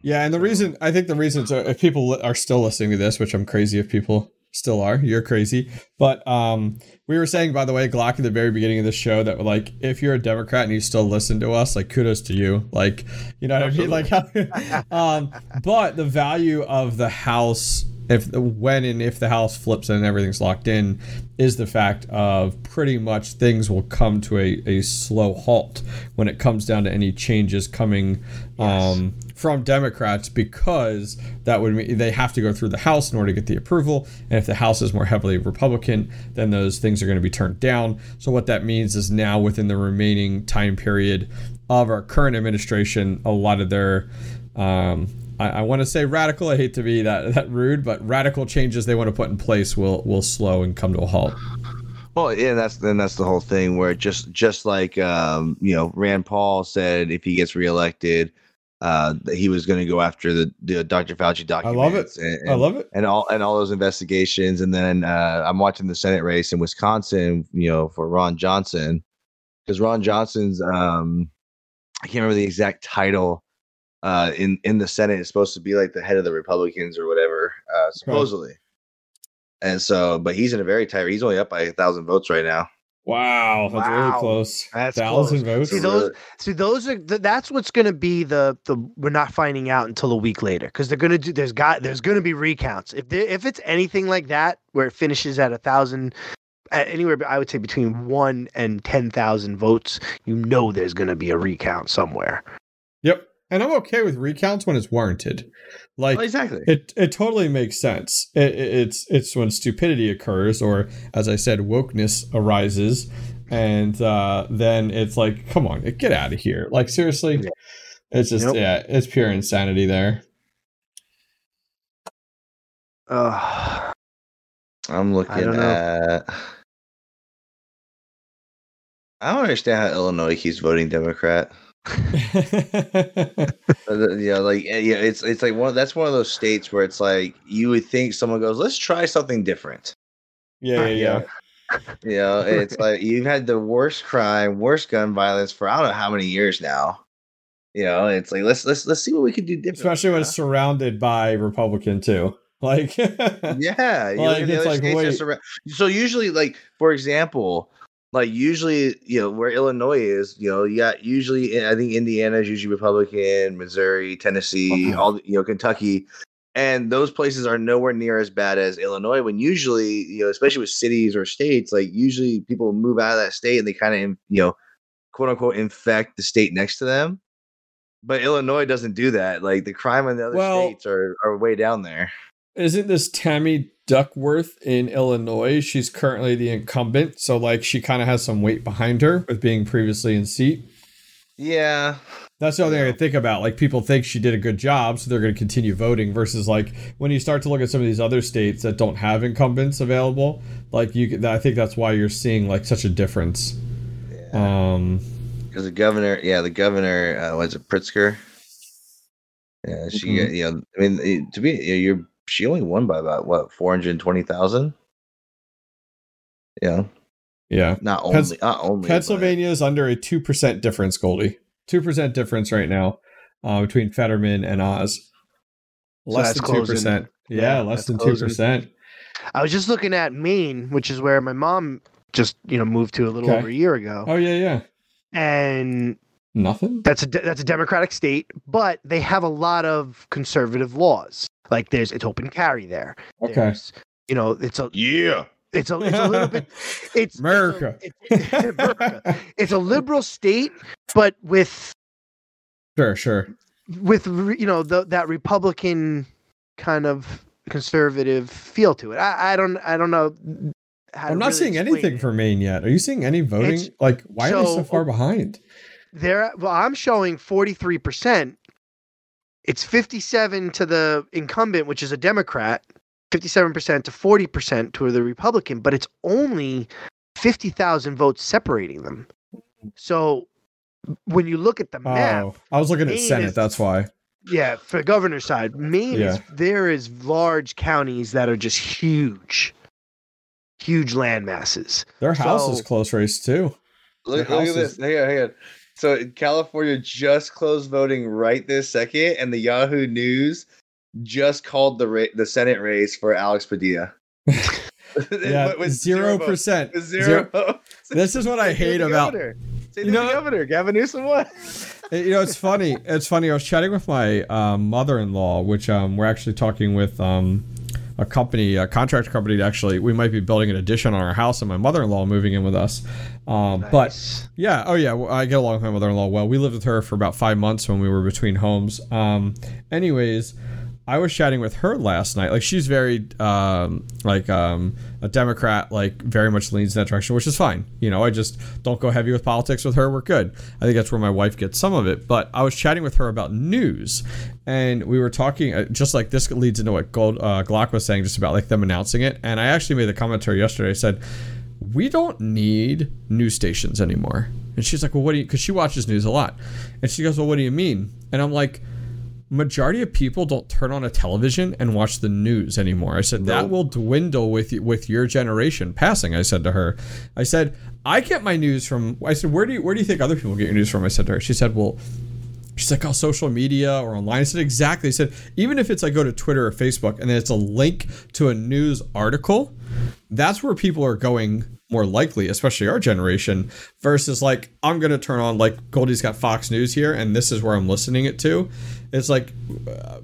Yeah, and the reason I think the reason so if people are still listening to this, which I'm crazy if people still are, you're crazy. But um, we were saying by the way, Glock at the very beginning of the show that like if you're a Democrat and you still listen to us, like kudos to you. Like you know what I mean? Like, [laughs] um, but the value of the House if when and if the House flips and everything's locked in, is the fact of pretty much things will come to a, a slow halt when it comes down to any changes coming um, from Democrats because that would mean they have to go through the House in order to get the approval. And if the House is more heavily Republican, then those things are going to be turned down. So what that means is now within the remaining time period of our current administration, a lot of their um, I, I want to say radical. I hate to be that that rude, but radical changes they want to put in place will will slow and come to a halt. Well, yeah, that's then that's the whole thing where just just like um, you know Rand Paul said, if he gets reelected, uh, that he was going to go after the, the Dr. Fauci documents. I love it. And, I love it. and all and all those investigations. And then uh, I'm watching the Senate race in Wisconsin, you know, for Ron Johnson, because Ron Johnson's um, I can't remember the exact title uh, in in the Senate. Is supposed to be like the head of the Republicans or whatever, uh, supposedly. And so, but he's in a very tight. He's only up by a thousand votes right now. Wow, that's really close. That's Thousand close. votes. See those? See those are th- that's what's going to be the the we're not finding out until a week later because they're going to do there's got there's going to be recounts if there if it's anything like that where it finishes at a thousand anywhere I would say between one and ten thousand votes you know there's going to be a recount somewhere. Yep. And I'm okay with recounts when it's warranted. Like Oh, exactly. it, it totally makes sense. It, it- it's it's when stupidity occurs, or as I said, wokeness arises, and uh, then it's like, come on, get out of here! Like seriously, it's just Yep. yeah, it's pure insanity there. Uh, I'm looking don't know. at. I don't understand how Illinois keeps voting Democrat. Uh, Yeah, like eh, yeah, it's it's like one. That's one of those states where it's like you would think someone goes, "Let's try something different." yeah, yeah, yeah. [laughs] You know, it's like you've had the worst crime, worst gun violence for I don't know how many years now. You know, it's like let's let's let's see what we can do different. Especially when it's surrounded by Republican too. [laughs] Like yeah, Like, it's like, wait. surra- so usually like for example like usually you know where illinois is you know you got usually i think indiana is usually republican missouri tennessee Uh-huh. all you know kentucky. And those places are nowhere near as bad as illinois when usually you know especially with cities or states like usually people move out of that state and they kind of you know quote unquote infect the state next to them. But illinois doesn't do that. Like the crime in the other Well- states are, are way down there. Isn't this Tammy Duckworth in Illinois? She's currently the incumbent, so like she kind of has some weight behind her with being previously in seat. yeah That's the only thing I can think about. Like people think she did a good job, so they're going to continue voting. Versus like when you start to look at some of these other states that don't have incumbents available, like you, I think that's why you're seeing like such a difference. Um, Because the governor, yeah, the governor, uh, was it Pritzker? Yeah, she, Mhm. got you know, I mean, to be, you're, she only won by about what, four hundred twenty thousand. Yeah, yeah, not only, Pens- not only. but- Pennsylvania is under a two percent difference, Goldie. Two percent difference right now uh, between Fetterman and Oz. Less that's than two percent. Yeah, Yeah, less than two percent. I was just looking at Maine, which is where my mom just you know moved to a little Okay. over a year ago, Oh yeah, yeah. and Nothing. that's a de- that's a democratic state, but they have a lot of conservative laws. Like there's it's open carry there. Okay. There's, you know, it's a Yeah. it's a it's a little bit [laughs] it's America. It's a, it's, America. It's a liberal state, but with Sure, sure. with you know the, that Republican kind of conservative feel to it. I, I don't I don't know. I'm not really seeing anything it. for Maine yet. Are you seeing any voting? It's- like, why are they so so- far behind? there well i'm showing 43% it's 57 to the incumbent which is a democrat 57% to 40% to the republican but it's only 50,000 votes separating them so when you look at the oh, map Oh, I was looking at Senate. is- That's why. yeah for the governor's side maine is there is large counties that are just huge huge land masses Their house is close race too. Look, look at this. Hang on, hang on. So California just closed voting right this second, and the Yahoo News just called the ra- the Senate race for Alex Padilla. [laughs] Yeah, [laughs] with zero percent. With zero. [laughs] This is what I hate about. governor. Same You know- the governor, Gavin Newsom won. You know, it's funny. It's funny. I was chatting with my um, mother-in-law, which um, we're actually talking with um, a company, a contractor company. To actually, we might be building an addition on our house, and my mother-in-law moving in with us. Um, Nice. But yeah, oh yeah, I get along with my mother-in-law well. We lived with her for about five months when we were between homes. Um, anyways, I was chatting with her last night. Like she's very um, like um, a Democrat, like very much leans in that direction, which is fine. You know, I just don't go heavy with politics with her. We're good. I think that's where my wife gets some of it. But I was chatting with her about news, and we were talking uh, just like this leads into what Gold uh, Glock was saying, just about like them announcing it. And I actually made the commentary yesterday. I said we don't need news stations anymore. And she's like, well, what do you? Because she watches news a lot, and she goes, well, what do you mean? And I'm like majority of people don't turn on a television and watch the news anymore. I said that will dwindle with with your generation passing. I said to her, I said I get my news from. I said where do you where do you think other people get your news from? I said to her. She said, well. She's like, oh, social media or online. I said, exactly. I said, even if it's I go to Twitter or Facebook and then it's a link to a news article, that's where people are going more likely, especially our generation, versus like, I'm going to turn on, like, Goldie's got Fox News here and this is where I'm listening it to. It's like,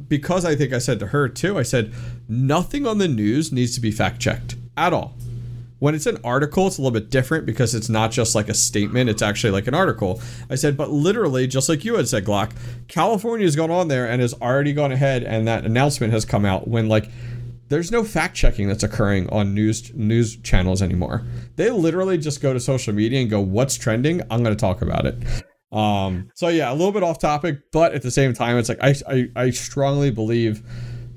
because I think I said to her too, I said, nothing on the news needs to be fact checked at all. When it's an article, it's a little bit different because it's not just like a statement, it's actually like an article. I said, but literally, just like you had said, Glock, California has gone on there and has already gone ahead, and that announcement has come out when like there's no fact checking that's occurring on news news channels anymore. They literally just go to social media and go, "What's trending? I'm going to talk about it." Um, so yeah, a little bit off topic, but at the same time, it's like I I, I strongly believe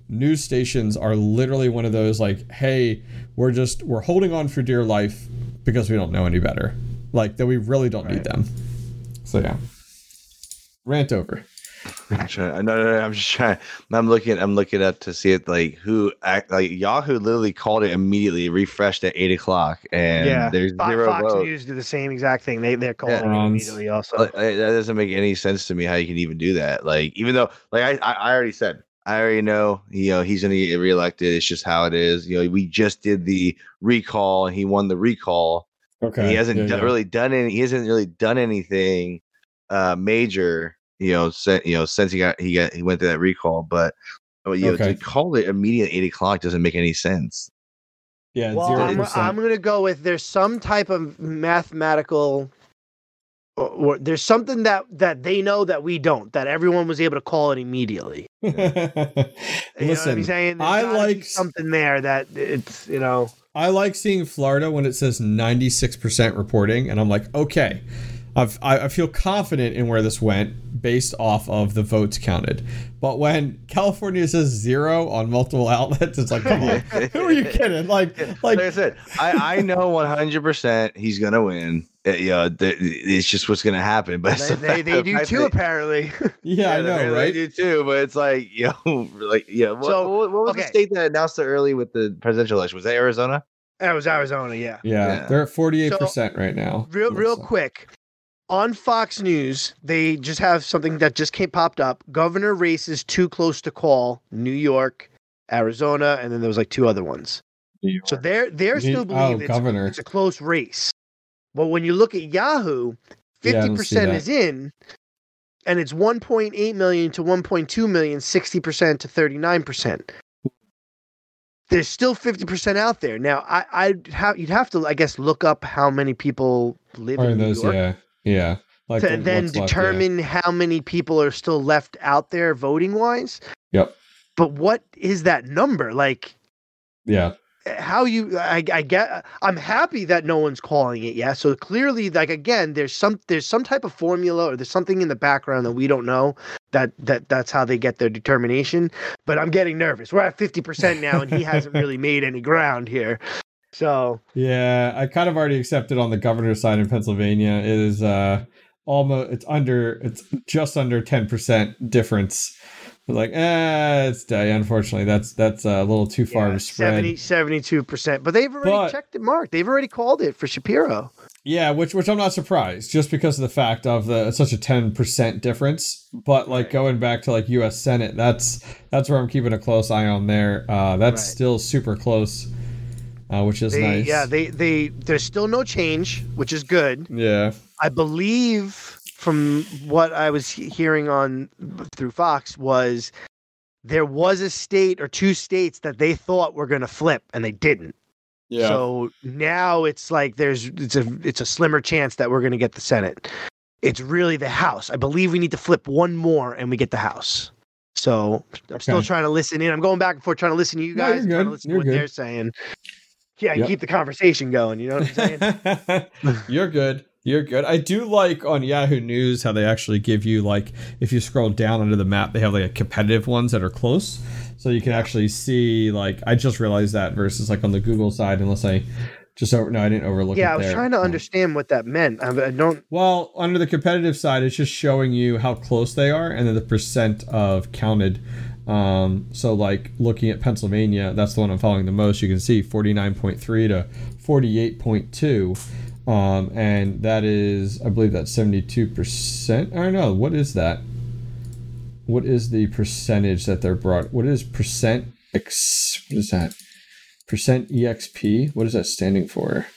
news stations are literally one of those like, hey, we're just we're holding on for dear life because we don't know any better. Like that we really don't need them. So yeah. Rant over. I'm trying, no, no, no, I'm just trying. I'm looking. I'm looking up to see it. Like who act like Yahoo literally called it immediately, refreshed at eight o'clock, and yeah, there's Fo- zero Fox vote. News do the same exact thing. They they're calling Yeah. it immediately. Also, Like, that doesn't make any sense to me how you can even do that. Like even though, like I, I I already said, I already know, you know, he's gonna get reelected. It's just how it is. You know, we just did the recall, and he won the recall. Okay. And he hasn't Yeah, done, yeah. really done any. He hasn't really done anything uh major. You know, since you know since he got he got he went through that recall, but. You know, to call it immediate eight o'clock doesn't make any sense. Yeah, well, zero I'm. I'm going to go with there's some type of mathematical. Or, or there's something that that they know that we don't. That everyone was able to call it immediately. [laughs] You know what I'm Listen, saying? There's I like something there that it's you know. I like seeing Florida when it says 96% reporting, and I'm like, okay, I've, I, I feel confident in where this went based off of the votes counted. But when California says zero on multiple [laughs] outlets, it's like, come on, [laughs] who are you kidding? Like, like like, I said, I, I know 100% he's gonna win. Uh, you know, it's just what's gonna happen. But They, they, they [laughs] do too, apparently. yeah, I know, really right? do too. But it's like, you know, like, yeah. What, So, what, what was the state that announced it early with the presidential election? Was that Arizona? that was Arizona, yeah. Yeah, Yeah. they're at 48% right now. Real, real quick. On Fox News, they just have something that just came popped up. Governor races too close to call. New York, Arizona, and then there was like two other ones. So they're they're still oh, believe it's, governor. it's a close race. But when you look at Yahoo, fifty see percent is in, and it's one point eight million to one point two million, 60 percent to thirty nine percent. There's still fifty percent out there. Now, I I'd have you'd have to I guess look up how many people live in New those, York yeah, yeah. Like to the- then what's left, yeah. determine how many people are still left out there voting wise. Yep. But what is that number? Like Yeah, how you I, I get I'm happy that no one's calling it yet. So clearly like again there's some there's some type of formula or there's something in the background that we don't know that that that's how they get their determination. But I'm getting nervous. We're at 50% now and he hasn't [laughs] really made any ground here. So Yeah, I kind of already accepted on the governor's side in Pennsylvania. It is uh almost it's under it's just under ten percent difference. But like, eh, it's day. Unfortunately, that's that's a little too far yeah, to spread. 70 72%. But they've already But- checked it mark. They've already called it for Shapiro. Yeah, which which I'm not surprised, just because of the fact of the such a ten percent difference. But like going back to like U.S. Senate, that's that's where I'm keeping a close eye on there. Uh, that's Right. still super close, uh, which is They, nice. Yeah, they they there's still no change, which is good. yeah. I believe from what I was hearing on through Fox was there was a state or two states that they thought were going to flip and they didn't. Yeah. So now it's like there's it's a it's a slimmer chance that we're going to get the Senate. It's really the House. I believe we need to flip one more and we get the House. So I'm still trying to listen in. I'm going back and forth trying to listen to you guys, you're trying to listen You're to what good. they're saying. Yeah, and Yep. keep the conversation going. You know what I'm saying? [laughs] [laughs] You're good. You're good. I do like on Yahoo News how they actually give you like if you scroll down under the map, they have like a competitive ones that are close, so you can actually see like I just realized that versus like on the Google side, unless I just over no, I didn't overlook. yeah, it I was there. trying to understand what that meant. I, I don't. Well, under the competitive side, it's just showing you how close they are and then the percent of counted. Um, so, like looking at Pennsylvania, that's the one I'm following the most. You can see 49.3 to 48.2. Um, and that is, I believe that's 72%. I don't know. What is that? What is the percentage that they're brought? What is percent X? What is that? Percent EXP? What is that standing for?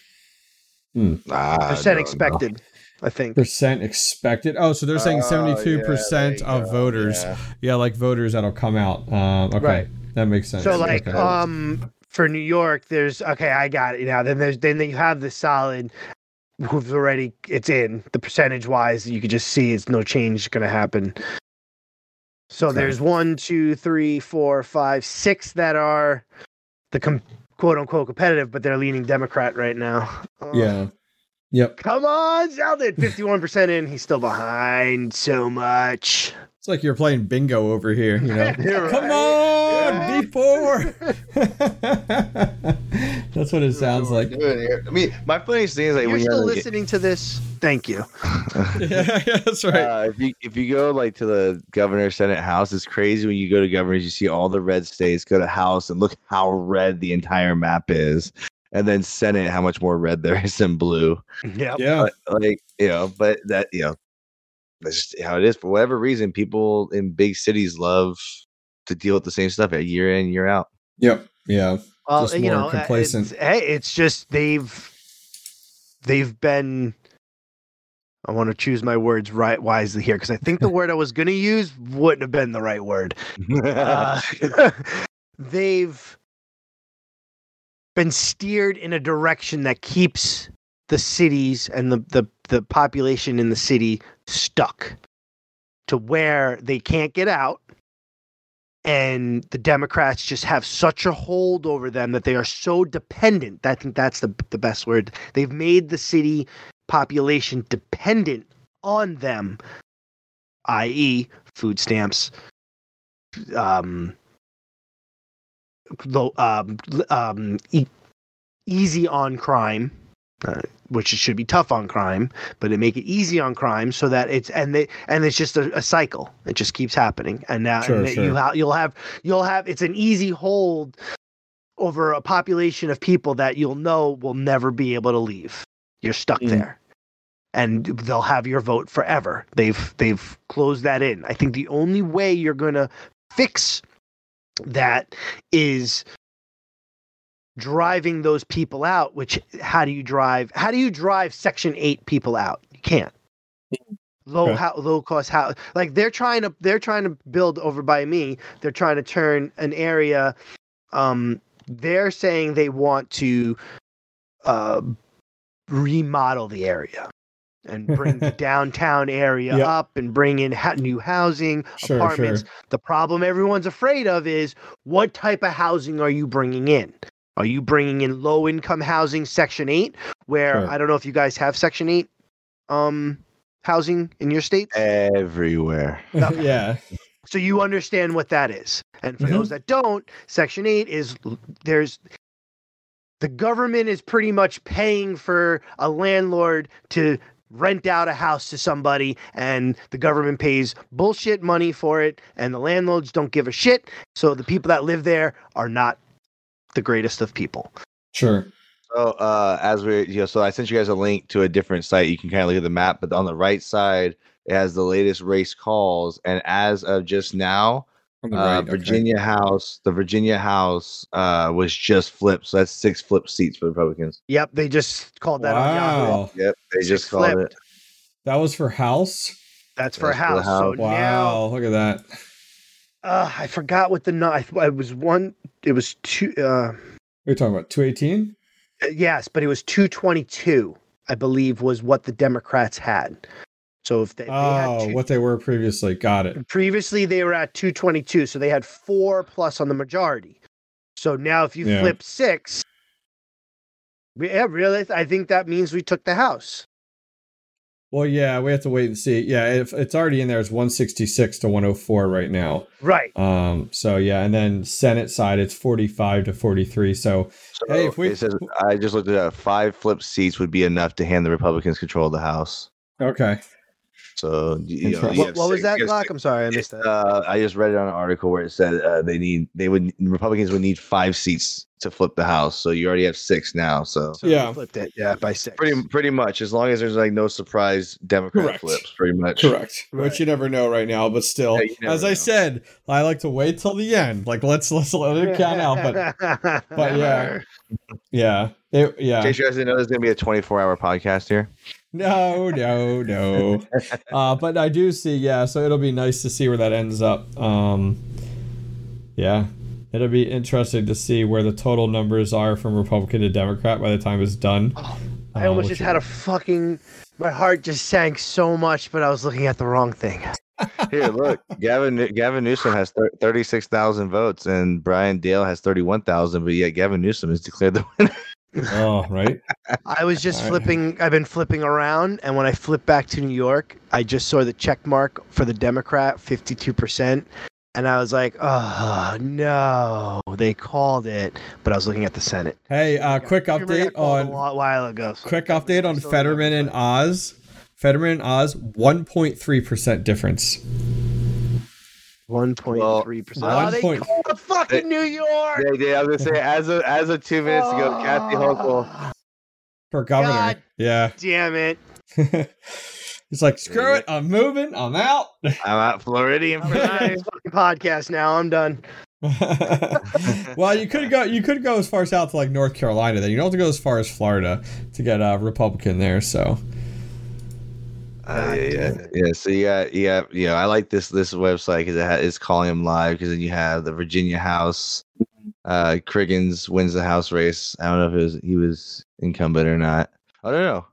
Hmm. Ah, Percent expected. no. Expected. I think. percent expected. Oh, so they're saying seventy two percent of go, voters. yeah. Yeah. like voters that'll come out. Um, okay, Right. that makes sense. So like okay. um for New York, there's okay, I got it now. Then there's then you have the solid who've already it's in the percentage wise. You could just see it's no change going to happen. So Okay. there's one, two, three, four, five, six that are the com- quote unquote competitive, but they're leaning Democrat right now. Oh, yeah, yep. Come on, Zeldin, fifty-one percent in. He's still behind so much. It's like you're playing bingo over here. You know, [laughs] You're come on, B four. [laughs] [laughs] That's what it sounds like. I mean, my funniest thing is like You're when you're still like, listening to this. Thank you. yeah, yeah, that's right. Uh, if you if you go like to the governor senate house, it's crazy when you go to governors. You see all the red states. Go to house and look how red the entire map is, and then senate how much more red there is than blue. Yep. yeah, But, like you know, but that you know, that's just how it is. For whatever reason, people in big cities love to deal with the same stuff year in year out. yep, yeah. Well, Just you more know, complacent. It's, hey, it's just they've they've been. I want to choose my words right wisely here because I think the [laughs] word I was going to use wouldn't have been the right word. [laughs] Uh, [laughs] they've been steered in a direction that keeps the cities and the, the, the population in the city stuck to where they can't get out. And the Democrats just have such a hold over them that they are so dependent. I think that's the, the best word. They've made the city population dependent on them, i.e., food stamps, um, um, um, e- easy on crime, uh, which it should be tough on crime, but they make it easy on crime so that it's and they and it's just a, a cycle. It just keeps happening, and now Sure, and you ha- you'll have you'll have it's an easy hold over a population of people that you'll know will never be able to leave. You're stuck Mm. there. And they'll have your vote forever. They've they've closed that in. I think the only way you're gonna fix that is driving those people out which how do you drive how do you drive section 8 people out? You can't. Low Okay. how low cost how like they're trying to they're trying to build over by me. They're trying to turn an area um they're saying they want to uh remodel the area and bring the [laughs] downtown area Yep. up and bring in ha- new housing Sure, apartments sure. the problem everyone's afraid of is what type of housing are you bringing in? Are you bringing in low income housing, Section 8, where Sure. I don't know if you guys have Section 8 um, housing in your states? Everywhere. Okay. [laughs] yeah, [laughs] So you understand what that is. And for Mhm. those that don't, Section 8 is there's the government is pretty much paying for a landlord to rent out a house to somebody and the government pays bullshit money for it and the landlords don't give a shit. So the people that live there are not the greatest of people. sure. So uh, as we, you know, so I sent you guys a link to a different site. You can kind of look at the map, but on the right side it has the latest race calls, and as of just now, On uh, right, okay. Virginia House, the Virginia House uh, was just flipped. So that's six flip seats for the Republicans. Yep, they just called that on Yahoo. Wow, Yep, they Six just called flipped. it. that was for House. That's for a That's for house. So. Wow, now look at that. Uh, I forgot what the no. I, it was one. It was two. Uh, We're talking about 218. yes, but it was two twenty two. I believe was what the Democrats had. So if they, they had Oh, two, what they were previously. Got it. previously they were at two twenty two, so they had four plus on the majority. So now if you Yeah. flip six, yeah, really, I think that means we took the house. Well, yeah, we have to wait and see. Yeah, if it's already in there, it's 166 to 104 right now. Right. Um, so yeah, and then Senate side, it's 45 to 43. So So Hey, if we- it says I just looked at that. Five flip seats would be enough to hand the Republicans control of the House. okay, So you know, you What, have what was that, you have I'm sorry, I missed that. Uh, I just read it on an article where it said uh, they need they would Republicans would need five seats to flip the House. So you already have six now. So So yeah. flipped it. Yeah, by six. pretty pretty much as long as there's like no surprise Democrat Correct. flips, pretty much. correct. Right. Which you never know right now, but still, Yeah, you never as I said, I like to wait till the end. Like let's let's let it count out. But [laughs] but yeah, yeah, it, In yeah. case you guys didn't know, there's gonna be a 24 hour podcast here. No, no, no. uh, but I do see, yeah. So it'll be nice to see where that ends up. Um, yeah, it'll be interesting to see where the total numbers are from Republican to Democrat by the time it's done. I almost just had a fucking. My heart just sank so much, but I was looking at the wrong thing. [laughs] Here, look, Gavin Gavin Newsom has 36,000 votes, and Brian Dahle has 31,000. But yet Gavin Newsom is declared the winner. Oh, right. I was just All right. flipping. I've been flipping around, and when I flip back to New York, I just saw the check mark for the Democrat, fifty-two percent, and I was like, "Oh no, they called it." But I was looking at the Senate. Hey, uh, quick Remember I got update on a lot- while ago. so- quick update on Fetterman and. Oz. Fetterman and Oz, one point three percent difference. One point three percent. Well, Oh, they one point- called fucking New York. Yeah, yeah, I was gonna say as of as of two minutes ago, ah. Kathy Hochul. Oh, For governor. God. Yeah. Damn it! [laughs] He's like, screw it, I'm moving, I'm out. [laughs] I'm at Floridian I'm for on this fucking podcast now. I'm done. [laughs] well, you could go. You could go as far south to like North Carolina. Then you don't have to go as far as Florida to get a Republican there. So Uh, yeah, yeah, yeah. So you got, you got, you know, I like this this website because it ha- it's calling him live because then you have the Virginia House. Uh, Kiggans wins the House race. I don't know if it was he was incumbent or not. I don't know.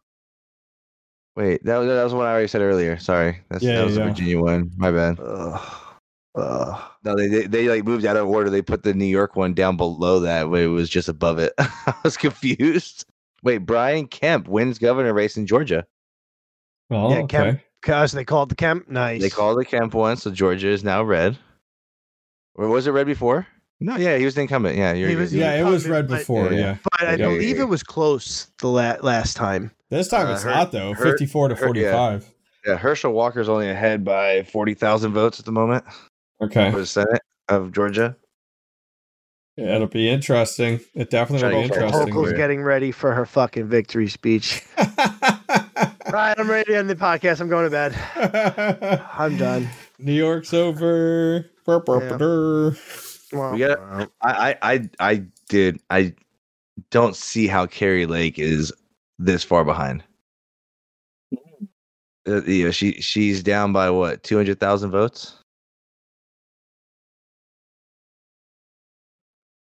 Wait, that was that was what I already said earlier. Sorry, that's Yeah, that was yeah, the. Virginia one. My bad. Ugh. Ugh. No, they, they they like moved out of order. They put the New York one down below that, where it was just above it. [laughs] I was confused. Wait, Brian Kemp wins governor race in Georgia. Oh, Yeah, okay. Kemp. Cause they called the Kemp. Nice. They called the Kemp one, so Georgia is now red. Or was it red before? No, yeah, he was the incumbent. Yeah, you're He was- Yeah, it was red before. Yeah, Yeah. yeah. But I Yeah, yeah, believe yeah. it was close the la- last time. This time Uh, it's Her- not though. Her- Fifty-four to Her- yeah. forty-five. yeah, Herschel Walker's only ahead by forty thousand votes at the moment Okay. for the Senate of Georgia. Yeah, it'll be interesting. It definitely will Trying be interesting. Hochul's getting ready for her fucking victory speech. [laughs] right, I'm ready to end the podcast. I'm going to bed. [laughs] I'm done. New York's over. Burr, burr, Yeah. burr. Well, We got- I, I, I, I did. I don't see how Kari Lake is this far behind. Uh, you know, she she's down by what two hundred thousand votes.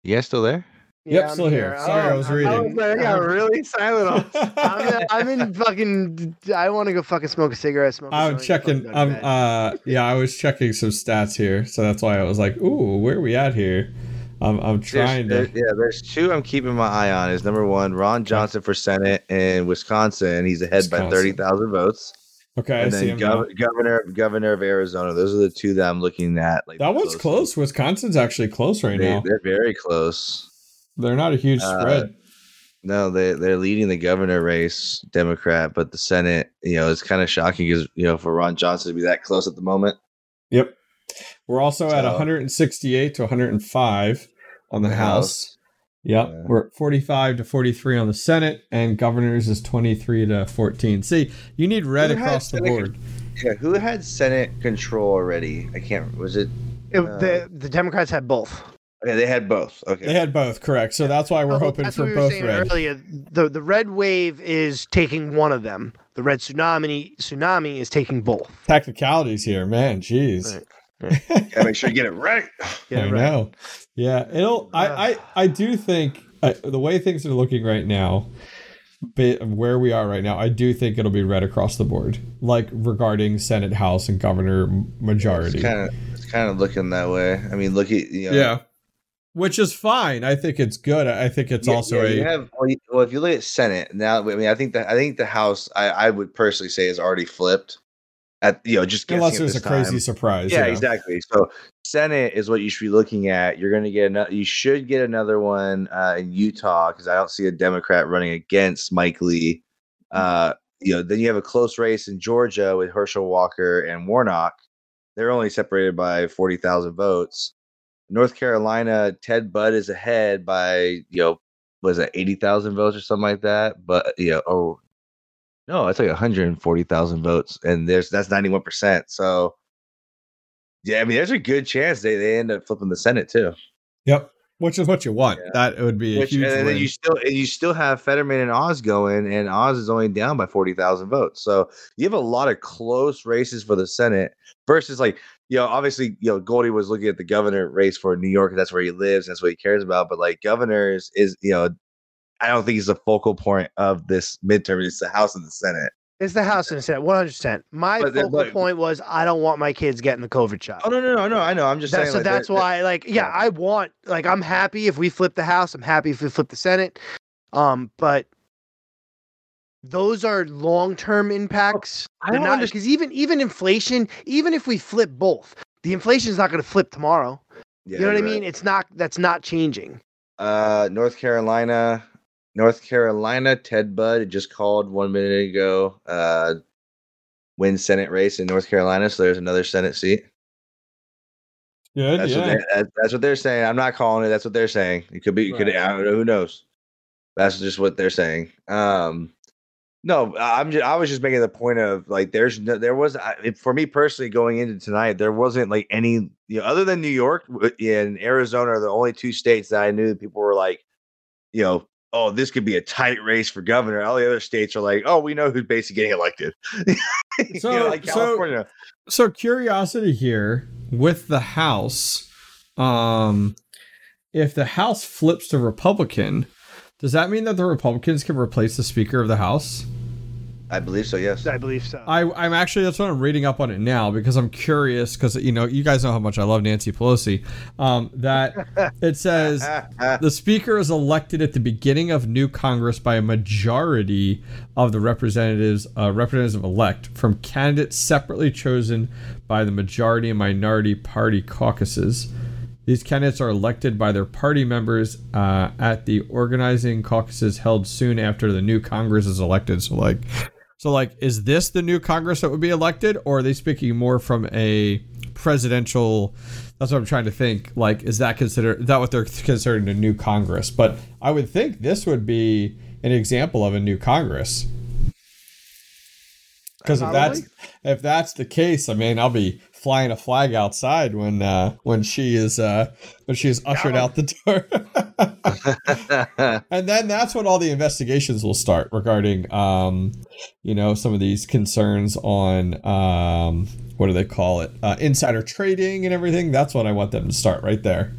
You guys still there? Yep, I'm still here. Sorry, I was I'm- reading. like, I got really silent. [laughs] I'm, I'm in fucking. I want to go fucking smoke a cigarette. Smoke. a I'm joint, checking. I'm uh yeah, I was checking some stats here, so that's why I was like, "Ooh, where are we at here?" I'm I'm There's- trying there- to. yeah, there's two I'm keeping my eye on. Is number one Ron Johnson for Senate in Wisconsin. He's ahead by Wisconsin. thirty thousand votes. Okay, I and see then him. gov- governor governor of Arizona. Those are the two that I'm looking at. Like That one's closely. close. Wisconsin's actually close right They, now. they're very close. They're not a huge Uh, spread. No, they they're leading the governor race, Democrat, but the Senate, you know, it's kind of shocking because you know for Ron Johnson to be that close at the moment. Yep. We're also at 168 to 105 on the The House. Yep. Yeah. We're at 45 to 43 on the Senate, and governors is 23 to 14. See, you need red Who across the Senate board. Yeah, who had Senate control already? I can't. Was it? It- uh, the the Democrats had both. Okay, they had both. Okay, They had both, correct. So that's why we're Oh, hoping that's for what we were both saying red. Earlier, the the red wave is taking one of them. The red tsunami tsunami is taking both. Technicalities here, man. Jeez. Right. [laughs] Gotta make sure you get it right. Get it I right. know. Yeah, it'll. I, I, I do think uh, the way things are looking right now, ba- where we are right now, I do think it'll be red across the board, like regarding Senate, House, and Governor majority. It's kind of it's kind of looking that way. I mean, look at you know, yeah, which is fine. I think it's good. I think it's Yeah, also yeah, a you have well, you- well, if you look at Senate now, I mean, I think that I think the House, I, I would personally say, is already flipped. At you know, just unless there's a this crazy time. surprise. Yeah, you know. exactly. So Senate is what you should be looking at. You're going to get another. You should get another one uh, in Utah because I don't see a Democrat running against Mike Lee. Uh, you know, then you have a close race in Georgia with Herschel Walker and Warnock. They're only separated by forty thousand votes. North Carolina, Ted Budd is ahead by you know was it eighty thousand votes or something like that. But uh, you know, oh no, it's like one hundred and forty thousand votes, and there's that's ninety one percent. So yeah, I mean, there's a good chance they, they end up flipping the Senate too. Yep. Which is what you want. Yeah. That would be a Which, huge and then win. you still and you still have Fetterman and Oz going, and Oz is only down by forty thousand votes. So you have a lot of close races for the Senate versus like you know, obviously, you know, Goldie was looking at the governor race for New York. That's where he lives. That's what he cares about. But like governors is, you know, I don't think he's the focal point of this midterm. It's the House and the Senate. It's the House and the Senate, one hundred percent. My But focal but- point was I don't want my kids getting the COVID shot. Oh no, no, no, no. I know. I'm just That- saying. so like, that's that- why, like, yeah, yeah. I want, like, I'm happy if we flip the House. I'm happy if we flip the Senate. Um, but those are long-term impacts. I They're don't not because even even inflation, even if we flip both, the inflation is not going to flip tomorrow. Yeah, you know what I mean? It's not. That's not changing. Uh, North Carolina, North Carolina. Ted Budd just called one minute ago. Uh, win Senate race in North Carolina, so there's another Senate seat. Good, That's what yeah. they, that, that's what they're saying. I'm not calling it. That's what they're saying. It could be. It could. Right. I don't know. Who knows? That's just what they're saying. Um, no, I'm. Just, I was just making the point of like, there's no, there was I- for me personally going into tonight, there wasn't like any you know other than New York and Arizona are the only two states that I knew that people were like, you know. Oh, this could be a tight race for governor. All the other states are like, oh, we know who's basically getting elected. [laughs] You So- know, like so- so curiosity here with the house um if the house flips to republican does that mean that the republicans can replace the speaker of the house I believe so. Yes. I believe so. I, I'm actually that's what I'm reading up on it now because I'm curious because you know you guys know how much I love Nancy Pelosi. Um, that [laughs] it says the speaker is elected at the beginning of new Congress by a majority of the representatives uh, representatives elect from candidates separately chosen by the majority and minority party caucuses. These candidates are elected by their party members uh, at the organizing caucuses held soon after the new Congress is elected. So, like, so like, is this the new Congress that would be elected, or are they speaking more from a presidential? That's what I'm trying to think. Like, is that considered is that what they're considering a new Congress? But I would think this would be an example of a new Congress. Because if that's if that's the case, I mean, I'll be flying a flag outside when uh, when she is uh, when she is ushered out the door. [laughs] and then that's when all the investigations will start regarding um, you know some of these concerns on um, what do they call it uh, insider trading and everything. That's when I want them to start right there.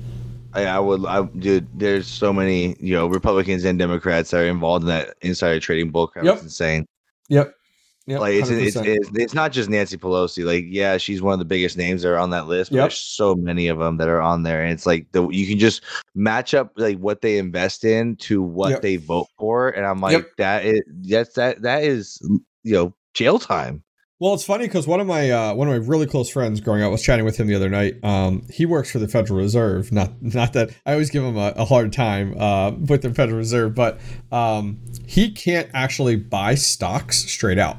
I, I would, I dude. There's so many, you know, Republicans and Democrats that are involved in that insider trading bullcrap. Yep. It's insane. Yep. Yep. like it's, it's it's it's not just Nancy Pelosi. Like, yeah, she's one of the biggest names that are on that list. But Yep. there's so many of them that are on there, and it's like the you can just match up like what they invest in to what Yep. they vote for, and I'm like, that is that's that that is you know jail time. Well, it's funny because one of my uh, one of my really close friends growing up was chatting with him the other night. Um, he works for the Federal Reserve. Not not that I always give him a, a hard time uh, with the Federal Reserve, but um, he can't actually buy stocks straight out.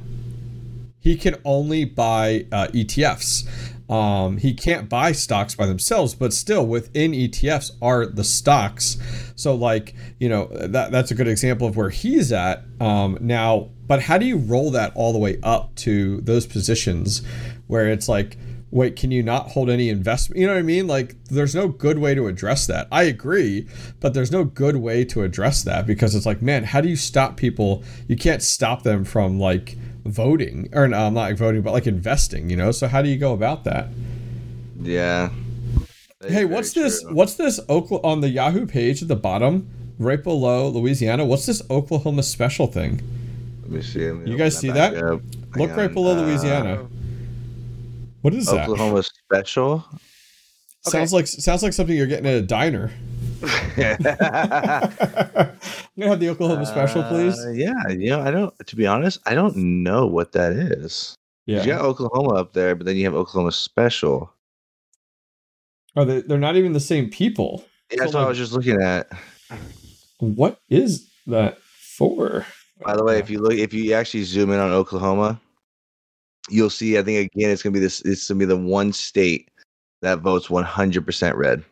He can only buy uh, ETFs. Um, he can't buy stocks by themselves, but still within ETFs are the stocks. So, like you know, that that's a good example of where he's at um, now. But how do you roll that all the way up to those positions where it's like, wait, can you not hold any investment? You know what I mean? Like, there's no good way to address that. I agree, but there's no good way to address that because it's like, man, how do you stop people? You can't stop them from like voting or no, not voting, but like investing. You know, so how do you go about that? Yeah. That Hey, what's this? true. What's this Oklahoma on the Yahoo page at the bottom, right below Louisiana? What's this Oklahoma special thing? Let me see. let me You guys see that? up. Look right below uh, Louisiana. What is that? Oklahoma special. Sounds like sounds like something you're getting at a diner. I'm gonna have the Oklahoma special, please. Uh, yeah, you know, I don't. To be honest, I don't know what that is. Yeah. You got Oklahoma up there, but then you have Oklahoma special. Are they? They're not even the same people. Yeah, that's So, what I was just looking at. What is that for? By the way, if you look, if you actually zoom in on Oklahoma, you'll see. I think again, it's gonna be this. It's gonna be the one state that votes 100% red.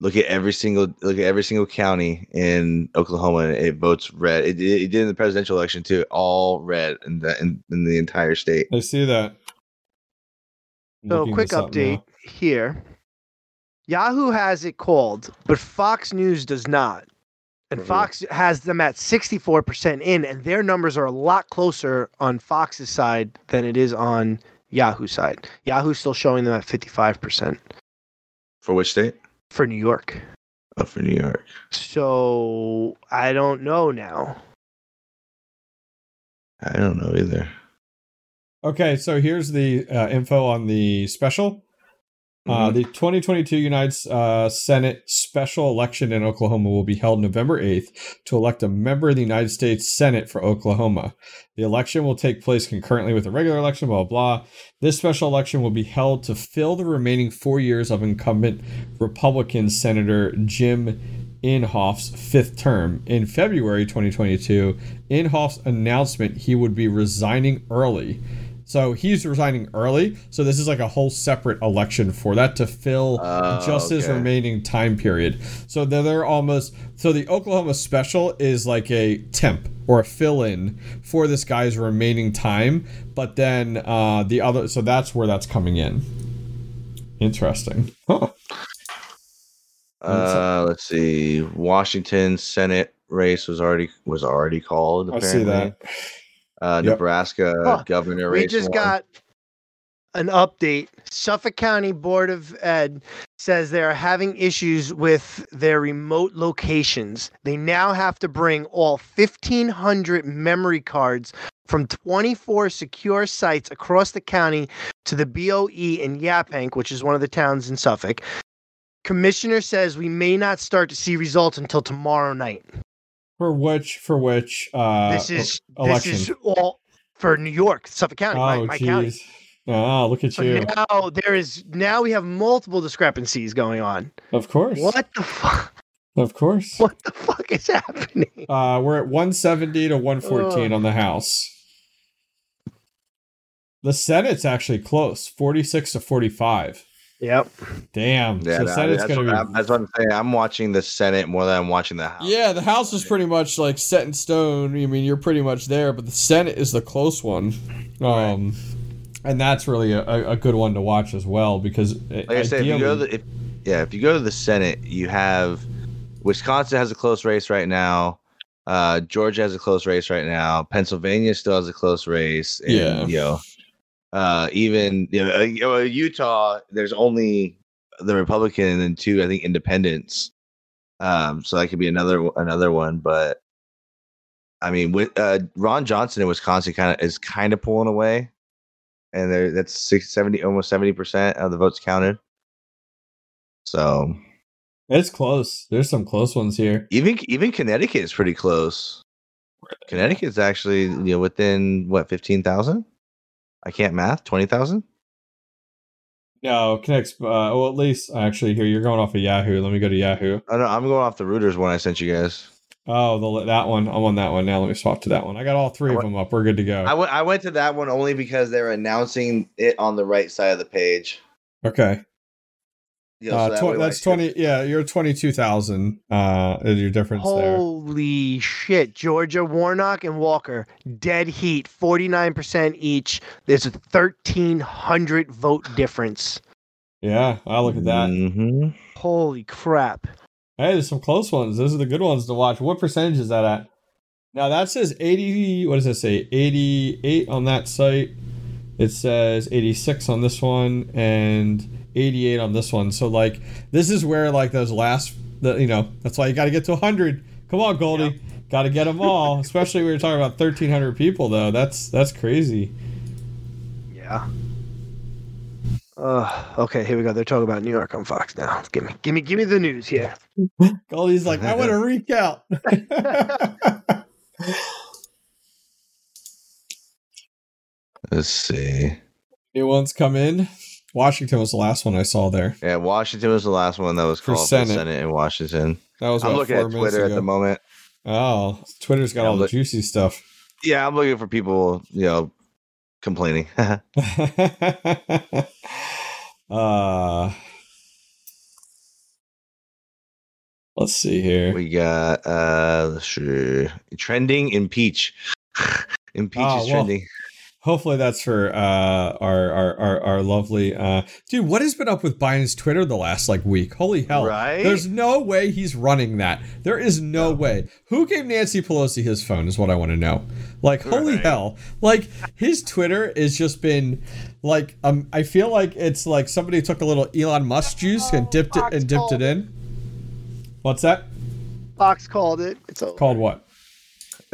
Look at every single look at every single county in Oklahoma, and it votes red. It, it, it did in the presidential election too, all red in the in, in the entire state. I see that. I'm So, quick this up update here. Yahoo has it called, but Fox News does not. And Mhm. Fox has them at 64% in, and their numbers are a lot closer on Fox's side than it is on Yahoo's side. Yahoo's still showing them at 55% For which state? For New York. Oh, for New York. So I don't know now. I don't know either. Okay, so here's the uh, info on the special. Uh, Mhm. the 2022 United uh, Senate special election in Oklahoma will be held November 8th to elect a member of the United States Senate for Oklahoma. The election will take place concurrently with the regular election, blah, blah, blah. This special election will be held to fill the remaining four years of incumbent Republican Senator Jim Inhofe's fifth term. In February 2022, Inhofe's announcement he would be resigning early. So he's resigning early. So this is like a whole separate election for that to fill Oh, just his remaining time period. So they're, they're almost so the Oklahoma special is like a temp or a fill-in for this guy's remaining time. But then uh, the other, so that's where that's coming in. Interesting. [laughs] Huh. Uh, let's see. Washington Senate race was already was already called. I Apparently. see that. Uh, Yep. Nebraska Huh. governor We race. just won. got an update. Suffolk County Board of Ed says they are having issues with their remote locations. They now have to bring all 1,500 memory cards from 24 secure sites across the county to the BOE in Yaphank, which is one of the towns in Suffolk. Commissioner says we may not start to see results until tomorrow night. For which, for which, uh, this is election. this is all for New York, Suffolk County, oh, my county. Oh, look at So you. now there is now we have multiple discrepancies going on. Of course. What the fuck? Of course. [laughs] What the fuck is happening? Uh, we're at 170 to 114 on the House. The Senate's actually close, 46 to 45. Yep. Damn. Yeah, so that- Senate's that's, going what, to I'm- be. that's what I'm saying. I'm watching the Senate more than I'm watching the House. Yeah, the House is pretty much like set in stone. I mean, you're pretty much there, but the Senate is the close one. Um, and that's really a, a a good one to watch as well because Like I said, if you go to the, if, yeah, if you go to the Senate, you have Wisconsin has a close race right now. Uh, Georgia has a close race right now. Pennsylvania still has a close race. And, Yeah. you know, uh, even you know, uh, you know, Utah, there's only the Republican and then two, I think, independents. Um, so that could be another another one, but I mean, with uh, Ron Johnson in Wisconsin, kind of is kind of pulling away, and there that's six, 70, almost seventy percent of the votes counted. So it's close. There's some close ones here. even even Connecticut is pretty close. Connecticut's actually you know within what fifteen thousand. I can't math twenty thousand. No, Connect's, uh, well, at least actually here, you're going off of Yahoo. Let me go to Yahoo. Oh no, I'm going off the Reuters one I sent you guys. Oh, the, that one. I'm on that one now. Let me swap to that one. I got all three I of them up. We're good to go. I went I went to that one only because they were announcing it on the right side of the page. Okay. You know, so Uh, that tw- that's like, 20. Yeah, you're 22,000 uh, is your difference there. Holy shit. Georgia, Warnock, and Walker, dead heat, 49% each. There's a 1,300 vote difference. Yeah, I'll look at that. Mhm. Holy crap. Hey, there's some close ones. Those are the good ones to watch. What percentage is that at? Now that says 80. What does it say? 88 on that site. It says 86 on this one and 88 on this one. So like this is where like those last the you know that's why you got to get to 100. Come on, Goldie, got to get them all. [laughs] Especially when you're talking about 1,300 people though. That's that's crazy. Yeah. Uh, okay, here we go. They're talking about New York on Fox now. Give me, give me, give me the news here. [laughs] Goldie's like, I want to recount. [laughs] Let's see. New ones come in. Washington was the last one I saw there. Yeah, Washington was the last one that was called Senate. for Senate in Washington. That was I'm looking at Twitter at the moment. Oh, Twitter's got Yeah, all the juicy stuff. Yeah, I'm looking for people, you know, complaining. [laughs] [laughs] uh, let's see here. we got uh let's trending impeach. [laughs] impeach Oh, is well, trending. Hopefully that's for uh, our, our our our lovely uh, dude. What has been up with Biden's Twitter the last like week? Holy hell! Right? There's no way he's running that. There is no, way. Who gave Nancy Pelosi his phone? Is what I want to know. Like holy Right. hell! Like his Twitter has just been like um. I feel like it's like somebody took a little Elon Musk juice and dipped it and dipped it in. What's that Fox called it. It's over. called? What?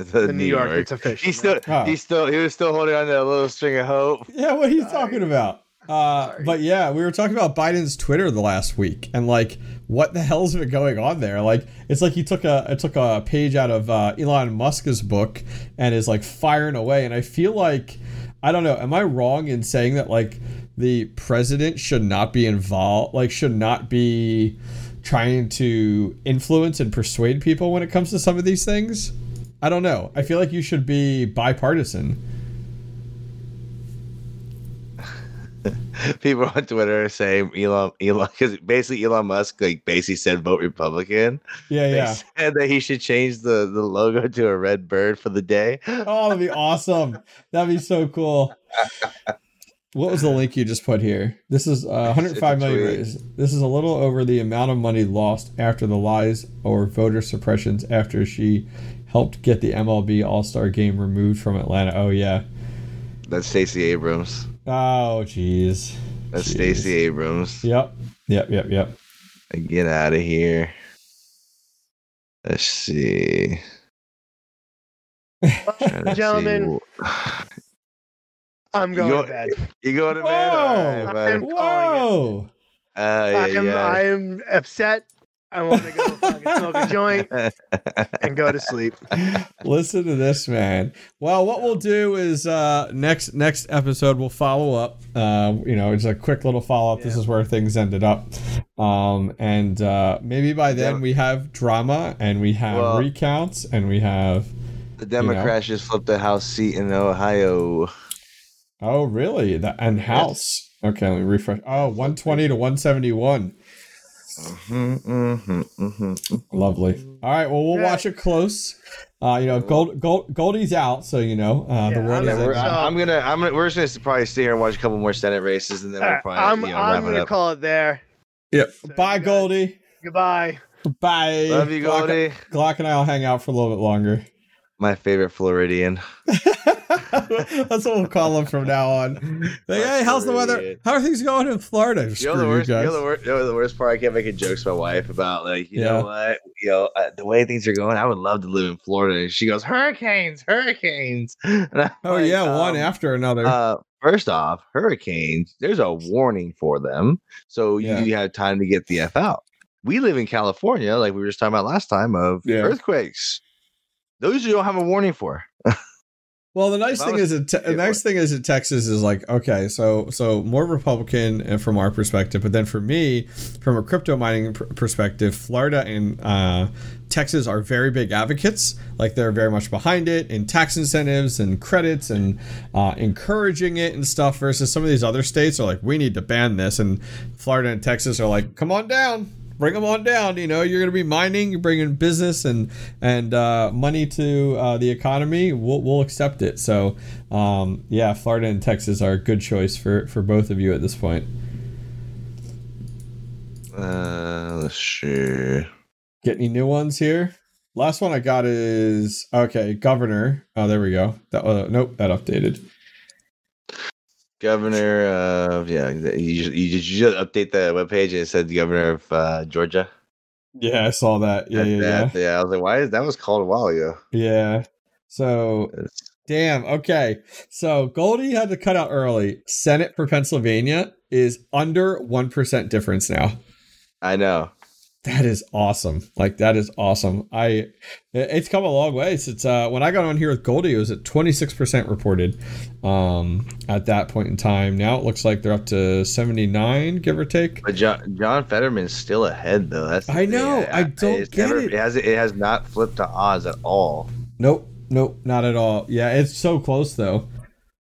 The, the New York. It's official. He's still Oh. he's still he was still holding on to a little string of hope. Yeah, what are you talking about? Uh, but yeah, we were talking about Biden's Twitter the last week, and like, what the hell's been going on there? Like, it's like he took a it took a page out of uh, Elon Musk's book and is like firing away. And I feel like, I don't know, am I wrong in saying that like the president should not be involved, like should not be trying to influence and persuade people when it comes to some of these things? I don't know. I feel like you should be bipartisan. [laughs] People on Twitter saying Elon Elon because basically Elon Musk like basically said vote Republican. Yeah, They yeah. said that he should change the the logo to a red bird for the day. Oh, that'd be awesome. That'd be so cool. What was the link you just put here? This is uh, [laughs] 105 million. raised. This is a little over the amount of money lost after the lies or voter suppressions after she helped get the MLB All Star Game removed from Atlanta. Oh yeah. That's Stacey Abrams. Oh jeez. That's Jeez. Stacey Abrams. Yep. Yep. Yep. Yep. Get out of here. Let's see. Trying to see Gentlemen, [sighs] I'm going You're- to bed. you go to bed. All Whoa. right. I'm- Whoa. Uh, yeah, I am, yeah. I am upset. I want to go fucking smoke a joint [laughs] and go to sleep. Listen to this, man. Well, what we'll do is uh, next next episode we'll follow up. Uh, you know, it's a quick little follow up. This is where things ended up, um, and uh, maybe by then Yeah. we have drama and we have Well- recounts and we have. the Democrats just flipped the House seat in Ohio. Oh, really? The and House. Okay, let me refresh. Oh, 120 to 171. Mhm, mhm, mhm. Lovely. All right. Well, we'll Yeah. watch it close. Uh, you know, Gold, Gold, Goldie's out, so you know uh, the world I'm is. We're, in- I- I'm gonna, I'm gonna, we're just gonna probably stay here and watch a couple more Senate races, and then we'll probably, I'm, you know, I'm wrap going it to up. call it there. Yep. So Bye, Goldie. Goodbye. Bye. Love you, Glock- Goldie. Glock and I'll hang out for a little bit longer. My favorite Floridian. [laughs] [laughs] That's what we'll call him from now on. Like, hey, how's the weather? How are things going in Florida? You know the worst. You guys. know the worst. You know the worst part. I kept making jokes to my wife about like, you Yeah. know what, you know, uh, the way things are going. I would love to live in Florida. And she goes, hurricanes, hurricanes. [laughs] Oh like, yeah, one um, after another. Uh, first off, hurricanes. There's a warning for them, so Yeah. you have time to get the f out. We live in California, like we were just talking about last time, of Yeah. earthquakes. Those you don't have a warning for. [laughs] Well, the nice thing is, te- the nice thing is in Texas is like okay, so so more Republican uh, from our perspective, but then for me, from a crypto mining pr- perspective, Florida and uh, Texas are very big advocates. Like they're very much behind it in tax incentives and credits and uh, encouraging it and stuff. Versus some of these other states are like, we need to ban this, and Florida and Texas are like, come on down. Bring them on down. You know, you're going to be mining, you're bringing business and and uh, money to uh, the economy. We'll, we'll accept it. So, um, yeah, Florida and Texas are a good choice for for both of you at this point. Uh, let's see. Get any new ones here? Last one I got is okay, governor. Oh, there we go. That uh, nope, that updated. Governor of yeah, you just, you just, you just update the webpage and it said governor of uh, Georgia. Yeah, I saw that. Yeah, That- yeah, yeah. that- yeah. I was like, why is that was called a while ago? Yeah. So Damn. Okay. So Goldie had to cut out early. Senate for Pennsylvania is under 1% difference now. I know. That is awesome. Like that is awesome. I it's come a long way since uh when I got on here with Goldie it was at 26% reported um at that point in time. Now it looks like they're up to 79 give or take. But John John Fetterman's still ahead though. That's I know, I don't get never, it. It has it has not flipped to Oz at all. Nope. Nope, not at all. Yeah, it's so close though.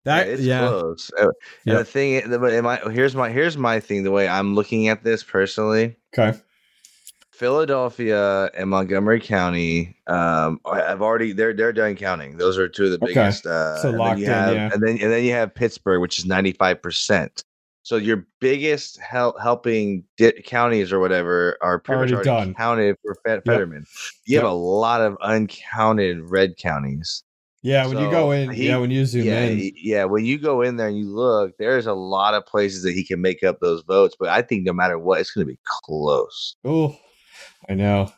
That yeah, it's yeah. close. Uh, Yep. The thing, but my here's my here's my thing. The way I'm looking at this personally, Okay. Philadelphia and Montgomery County, um, have already they're they're done counting. Those are two of the Okay. biggest. Uh, So locked in, have, yeah. and then and then you have Pittsburgh, which is 95 percent. So your biggest help helping di- counties or whatever are pretty Already much already done. counted for Fe- Fetterman. You have a lot of uncounted red counties. Yeah, when you go in, he- yeah, when you zoom yeah, in. yeah. When you go in there and you look, there's a lot of places that he can make up those votes. But I think no matter what, it's going to be close. Oh, I know.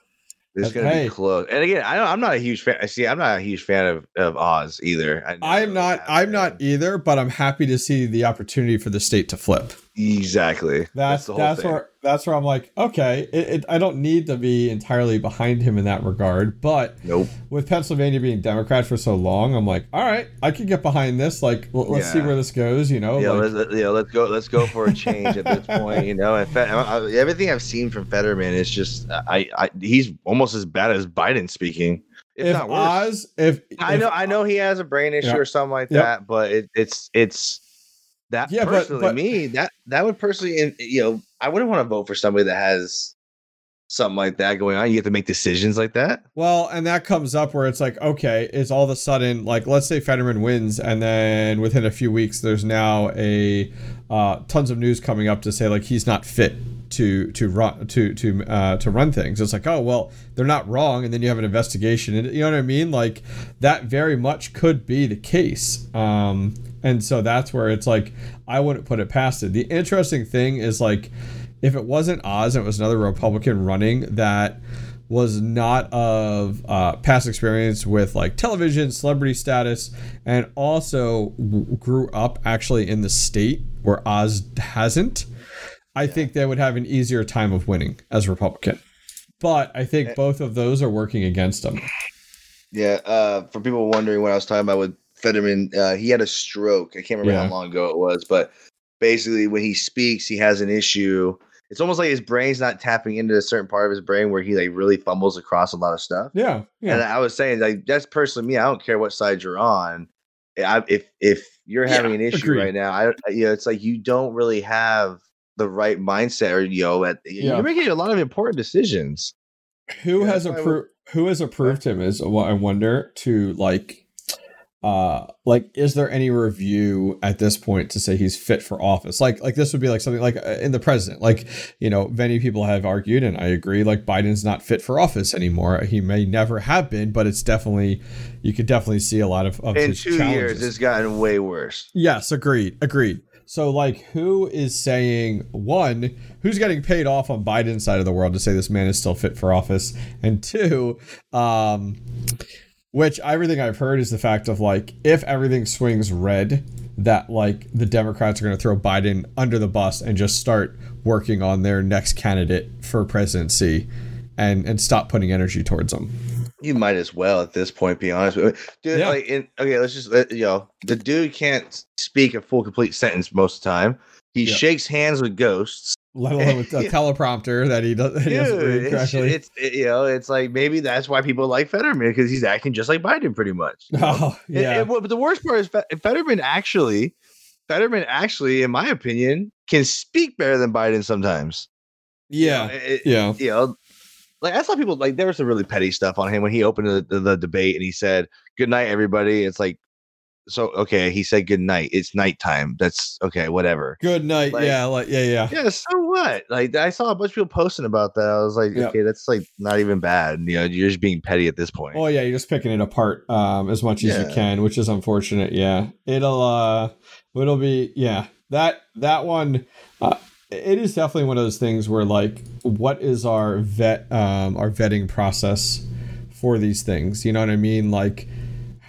It's But going to hey. be close. And again, I don't, I'm not a huge fan. I see, I'm not a huge fan of, of Oz either. I I'm not I'm not either, but I'm happy to see the opportunity for the state to flip. Exactly. That's the that's, whole thing. where that's where I'm like, okay, it, it, I don't need to be entirely behind him in that regard, but Nope. with Pennsylvania being Democrat for so long, I'm like, all right, I can get behind this. Like, let's see where this goes. You know, Yeah, like, let's, yeah, let's go. Let's go for a change at this point. You know, Fe- I- I- everything I've seen from Fetterman is just, I, I, he's almost as bad as Biden speaking. If, if not worse. Oz, if I if- know, I know he has a brain issue Yeah. or something like Yep. that, but it, it's it's that Yeah, but- personally but- me that that would personally, you know, I wouldn't want to vote for somebody that has something like that going on. You have to make decisions like that. Well, and that comes up where it's like, okay, it's all of a sudden like, let's say Fetterman wins, and then within a few weeks, there's now a uh, tons of news coming up to say like he's not fit to to run to to uh, to run things. It's like, oh well, they're not wrong, and then you have an investigation, and you know what I mean? Like that very much could be the case. Um, and so that's where it's like, I wouldn't put it past it. The interesting thing is like, if it wasn't Oz and it was another Republican running that was not of uh, past experience with like television, celebrity status, and also w- grew up actually in the state where Oz hasn't, I think they would have an easier time of winning as Republican. But I think Eh. both of those are working against them. Yeah. Uh, for people wondering what I was talking about with Fetterman, uh, he had a stroke. I can't remember Yeah. how long ago it was, but basically when he speaks, he has an issue. It's almost like his brain's not tapping into a certain part of his brain where he like really fumbles across a lot of stuff. Yeah, yeah. And I was saying, like, that's personally me. I don't care what side you're on. I, if if you're Yeah, having an issue agreed. right now, I you know, it's like you don't really have the right mindset, or know, at, Yeah. you're making a lot of important decisions. who Yeah, has that's why I approved? Who has approved him? Is what I wonder. To like, uh, like, is there any review at this point to say he's fit for office? Like, like this would be like something like uh, in the president. Like, you know, many people have argued, and I agree. Like, Biden's not fit for office anymore. He may never have been, but it's definitely you could definitely see a lot of, of In his two challenges. years, it's gotten way worse. Yes, agreed, agreed. So, like, who is saying one, who's getting paid off on Biden's side of the world to say this man is still fit for office, and two, um, which everything I've heard is the fact of like, if everything swings red, that like the Democrats are going to throw Biden under the bus and just start working on their next candidate for presidency, and and stop putting energy towards them. You might as well at this point be honest with me. Dude, Yeah. like in, okay, let's just let you know the dude can't speak a full complete sentence most of the time. He Yeah. shakes hands with ghosts. Let alone with a Yeah. [laughs] teleprompter that he, does, he doesn't Dude, it's, correctly. it's it- you know, it's like maybe that's why people like Fetterman because he's acting just like Biden pretty much. you know? oh yeah, and what- but the worst part is Fe- Fetterman actually, Fetterman actually, in my opinion, can speak better than Biden sometimes. You know, yeah, it- yeah. you know, like I saw people like there was some really petty stuff on him when he opened the, the, the debate and he said, "Good night, everybody." It's like so okay, he said good night. It's nighttime. That's okay, whatever. Good night. Like- yeah, like yeah, yeah. Yeah, so what? Like I saw a bunch of people posting about that. I was like, Yeah. okay, that's like not even bad. You know, you're just being petty at this point. Oh yeah, you're just picking it apart um, as much as you can, which is unfortunate. Yeah, it'll uh, it'll be yeah that that one. Uh, it is definitely one of those things where like, what is our vet um, our vetting process for these things? You know what I mean? Like,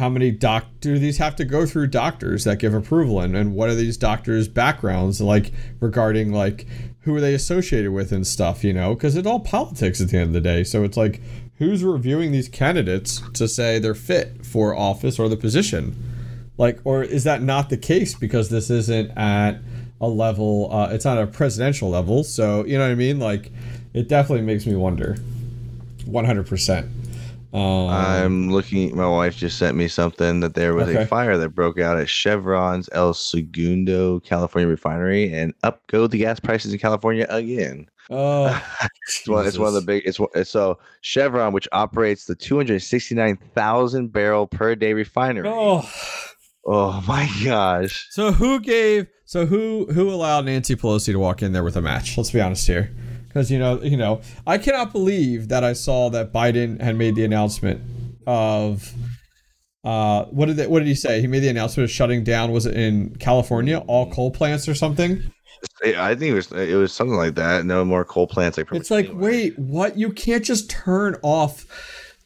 how many doc do these have to go through doctors that give approval, and and what are these doctors' backgrounds like regarding like who are they associated with and stuff? You know, because it's all politics at the end of the day. So it's like who's reviewing these candidates to say they're fit for office or the position? Like or is that not the case because this isn't at a level uh, it's not a presidential level? So you know what i mean? Like it definitely makes me wonder. 100% um, I'm looking. My wife just sent me something that there was Okay. a fire that broke out at Chevron's El Segundo, California refinery, and up go the gas prices in California again. oh, [laughs] It's one, it's one of the big. It's, it's so Chevron, which operates the 269,000 barrel per day refinery. oh Oh my gosh! so who gave so who who allowed nancy pelosi to walk in there with a match let's be honest here because you know you know i cannot believe that i saw that biden had made the announcement of uh what did they, what did he say he made the announcement of shutting down was it in california all coal plants or something I think it was it was something like that. No more coal plants. Like it's like anywhere. wait what you can't just turn off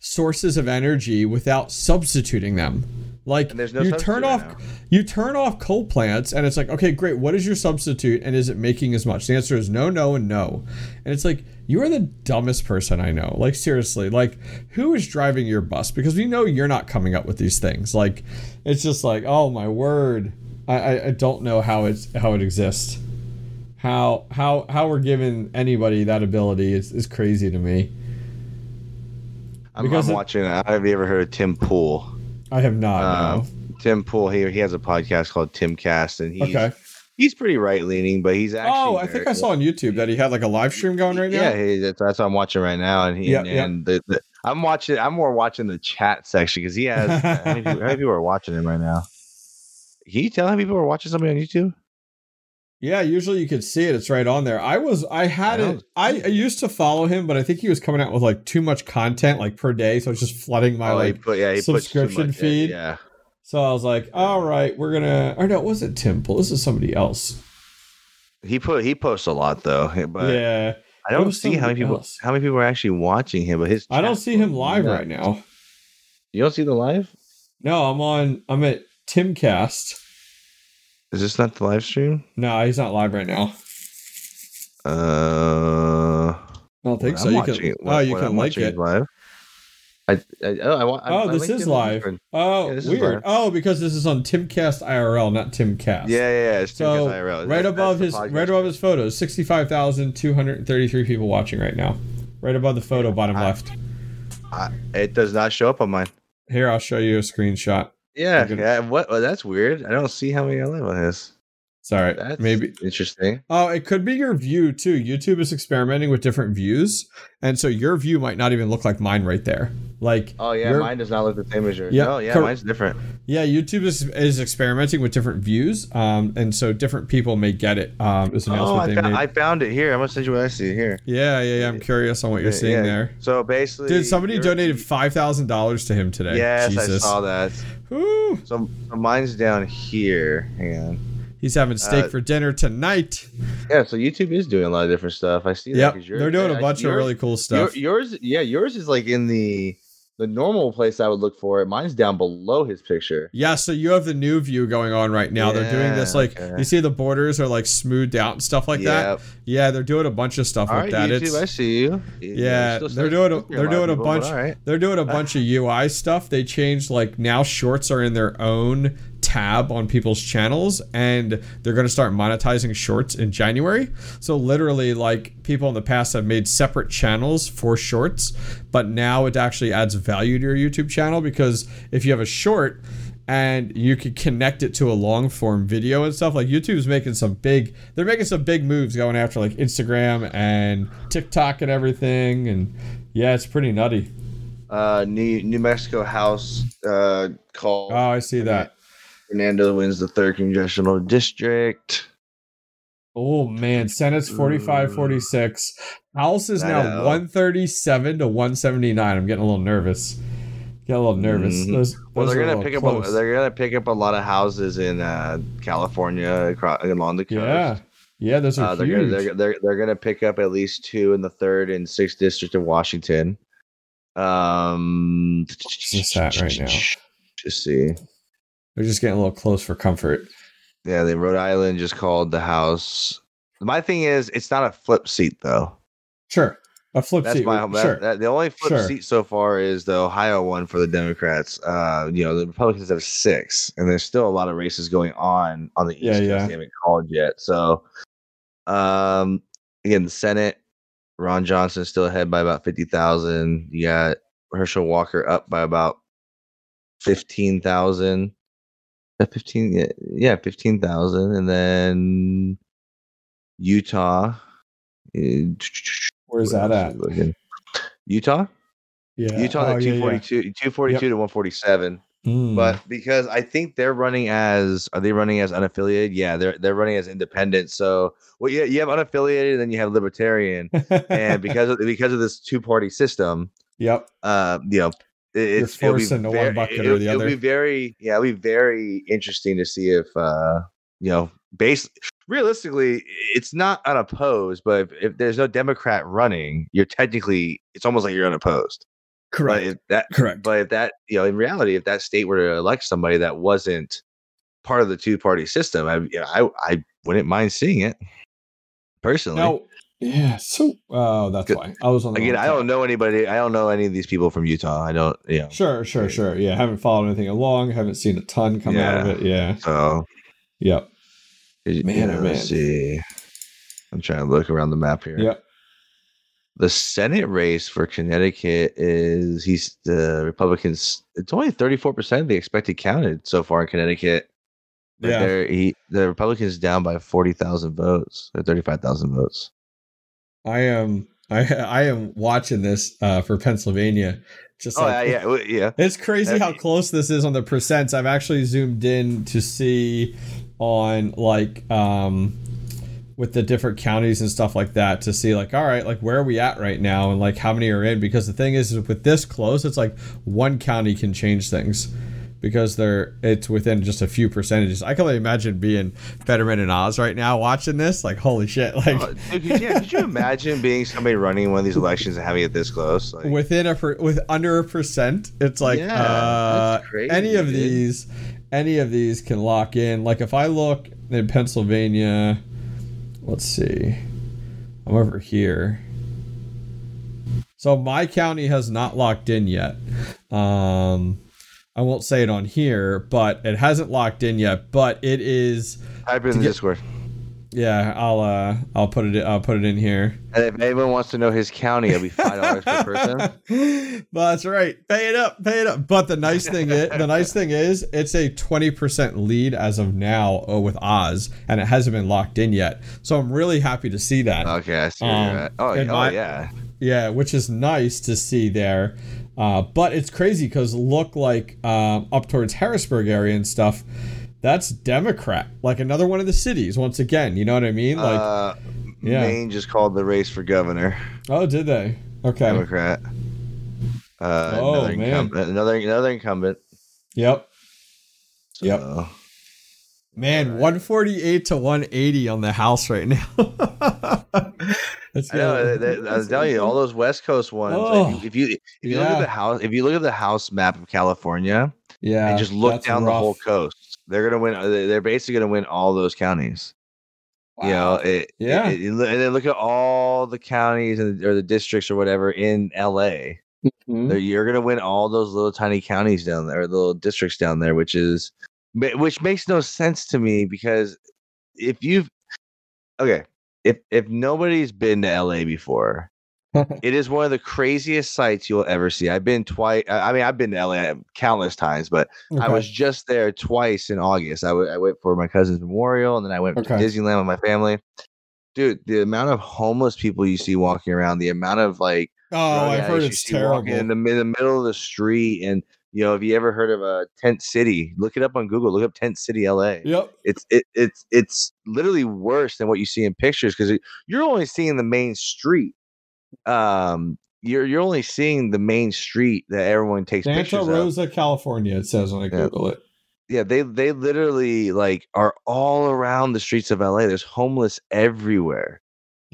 sources of energy without substituting them like no you turn off now. you turn off coal plants and it's like okay great what is your substitute and is it making as much? The answer is no no and no. And it's like you are the dumbest person i know. Like seriously like who is driving your bus? Because we know you're not coming up with these things. Like it's just like oh my word. I i, I don't know how it's how it exists. How how how we're giving anybody that ability is, is crazy to me. I'm, because I'm it- watching. Have you ever heard of Tim Pool? I have not Um, no. Tim Pool. here. he has a podcast called Timcast, and he's okay he's pretty right leaning, but he's actually. oh i think i saw on youtube that he had like a live stream going right now Yeah, that's, that's what I'm watching right now, and he Yeah, and, yeah. and the, the I'm watching. I'm more watching the chat section because he has. how, many [laughs] people, how many people are watching him right now? Can you tell how many people are watching somebody on YouTube? Yeah, usually you could see it. It's right on there. I was, I had Yeah. it. I, I used to follow him, but I think he was coming out with like too much content, like per day. So it's just flooding my oh, like. put yeah, he puts too subscription much- feed. Yeah, So I was like, all right, we're gonna. Or no, it wasn't Tim Pool. This is somebody else. he put he posts a lot though, but yeah, I don't see how many people else. how many people are actually watching him. But his I don't see him live nuts. right now. You don't see the live? No, I'm on. I'm at Timcast. Is this not the live stream? No, he's not live right now. Uh, I don't think so. I'm You watching can. it- oh, you can I'm like it. live. I, I, oh, I, I, Oh, this is live. Oh, Yeah, weird. live. Oh, because this is on Timcast IRL, not Timcast. Yeah, yeah, yeah. It's So Timcast IRL. right That's- above his podcast. right above his photos, sixty five thousand two hundred and thirty three people watching right now. Right above the photo, bottom left. It does not show up on mine. Here, I'll show you a screenshot. Yeah, yeah. What? Oh, that's weird. I don't see how many I live on his. Sorry, That's maybe. interesting. Oh, it could be your view too. YouTube is experimenting with different views, and so your view might not even look like mine right there. Like, Oh yeah, your- mine does not look the same as yours. Yeah, no, yeah, cor- mine's different. yeah, YouTube is, is experimenting with different views, um, and so different people may get it. Um, is Oh, I they found. I found it here. I'm gonna send you what I see here. yeah, yeah, yeah. I'm curious on what you're Yeah, seeing yeah. there. So basically, Dude, somebody donated five thousand dollars to him today. Yes, Jesus. I saw that. Woo. So, so mine's down here. Hang on. He's having steak Uh, for dinner tonight. Yeah, so YouTube is doing a lot of different stuff. I see that. Yep, 'cause they're doing a bunch of yours- really cool stuff. yours, yeah, yours is like in the the normal place I would look for it. Mine's down below his picture. Yeah, so you have the new view going on right now. they're doing this like okay. you see the borders are like smoothed out and stuff like that. Yeah, they're doing a bunch of stuff All with right, that. YouTube, It's I see you. Yeah, they're doing a- they're doing a bunch- right. they're doing a bunch of UI stuff. They changed like now shorts are in their own tab on people's channels and they're going to start monetizing shorts in January. So literally like people in the past have made separate channels for shorts, but now it actually adds value to your YouTube channel because if you have a short and you could connect it to a long form video and stuff like YouTube's making some big they're making some big moves going after like Instagram and TikTok and everything and yeah, it's pretty nutty. Uh, New New Mexico House uh call. Oh, I see that. Fernando wins the third congressional district. Oh man, Senate's 45 46. House is now 137 to 179. I'm getting a little nervous. Get a little nervous. Mhm. Those, Well, they're gonna pick up. A, they're gonna pick up a lot of houses in uh, California across, along the coast. yeah. Yeah, those are Uh, they're, huge. gonna, they're, they're, they're gonna pick up at least two in the third and sixth district of Washington. Um, What's this at right now? Just see. They're just getting a little close for comfort. Yeah, the Rhode Island just called the House. My thing is, it's not a flip seat though. Sure. A flip That's seat. my that, sure. that- the only flip Sure. seat so far is the Ohio one for the Democrats. Uh, you know, the Republicans have six, and there's still a lot of races going on on the East Yeah, Coast. yeah. They haven't called yet. So, um, again, the Senate, Ron Johnson is still ahead by about fifty thousand. You got Herschel Walker up by about fifteen thousand. Fifteen, yeah, yeah, fifteen thousand, and then Utah. eh, Where's that at? Utah? Yeah. Utah Oh, at yeah, yeah. 242, 242 to 147. Mm. But because I think they're running as are they running as unaffiliated? Yeah, they're they're running as independent. So well, yeah, you have unaffiliated, and then you have libertarian, [laughs] and because of because of this two party system, yep. uh, you know, it, You're it's it'll be forced into one very- bucket or it'll- the It'll other. be very yeah, it'll be very interesting to see if uh, you know, base realistically, it's not unopposed, but if, if there's no Democrat running, you're technically it's almost like you're unopposed. But if that Correct. but if that you know, in reality, if that state were to elect somebody that wasn't part of the two party system, I, I I wouldn't mind seeing it personally. Now, yeah. So, oh, that's why I was on. The Again, I don't know anybody. I don't know any of these people from Utah. I don't, you know. Sure, sure, Yeah. sure. Yeah, haven't followed anything along. Haven't seen a ton come out of it. Yeah. So, Yep. Man, oh, know, oh, let's see. I'm trying to look around the map here. Yep. The Senate race for Connecticut is he's the Republicans. It's only 34 percent of the expected counted so far in Connecticut. But Yeah. he, the Republicans down by 40,000 votes or 35,000 votes. I am. I I am watching this uh, for Pennsylvania. Just Oh like, yeah, yeah, yeah. [laughs] It's crazy That- how close this is on the percents. I've actually zoomed in to see on like um with the different counties and stuff like that to see like all right like where are we at right now and like how many are in because the thing is with this close it's like one county can change things because they're it's within just a few percentages. I can only imagine being Fetterman and Oz right now watching this like holy shit like Oh, dude, could, yeah, could you imagine being somebody running one of these elections and having it this close? Like, within a per, with under a percent it's like Yeah, uh crazy, any of dude. these any of these can lock in like if i look in pennsylvania let's see i'm over here so my county has not locked in yet um i won't say it on here but it hasn't locked in yet but it is type in the get- Discord. yeah i'll uh i'll put it i'll put it in here And if anyone wants to know his county, it'll be five dollars per person. [laughs] That's right. Pay it up, pay it up. But the nice thing is, the nice thing is, it's a twenty percent lead as of now uh, with Oz, and it hasn't been locked in yet. So I'm really happy to see that. Okay, I see Um. Oh, oh my- yeah. Yeah, which is nice to see there. Uh, but it's crazy because look like um, up towards Harrisburg area and stuff. That's Democrat, like another one of the cities. Once again, you know what I mean? Like, uh, yeah. Maine just called the race for governor. oh, did they? Okay. Democrat. Uh, Oh, another man. incumbent. Another another incumbent. Yep. Yep. Man, Alright. 148 to 180 on the house right now. [laughs] That's I know. they- I was telling you, all those West Coast ones. Oh, if you if you, if you look at the house, if you look at the house map of California yeah, and just look down the whole coast, they're gonna win. They're basically gonna win all those counties. You know, it, Yeah. it- it- and then look at all the counties and or the districts or whatever in LA. Mhm. You're gonna win all those little tiny counties down there, or little districts down there, which is, which makes no sense to me because if you've, okay, if if nobody's been to LA before, [laughs] it is one of the craziest sights you'll ever see. I've been twice. I mean, I've been to LA uh, countless times, but I was just there twice in August. I w- I went for my cousin's memorial, and then I went Okay. to Disneyland with my family. Dude, the amount of homeless people you see walking around, the amount of like Oh, I've heard it's terrible. in the, in the middle of the street, and You know, have you ever heard of a tent city? Look it up on Google. Look up tent city, LA. Yep. It's it, it's it's literally worse than what you see in pictures because you're only seeing the main street. Um, you're you're only seeing the main street that everyone takes Santa pictures of. Rosa, California. It says when I Yeah. Google it. Yeah, they they literally like are all around the streets of LA. There's homeless everywhere.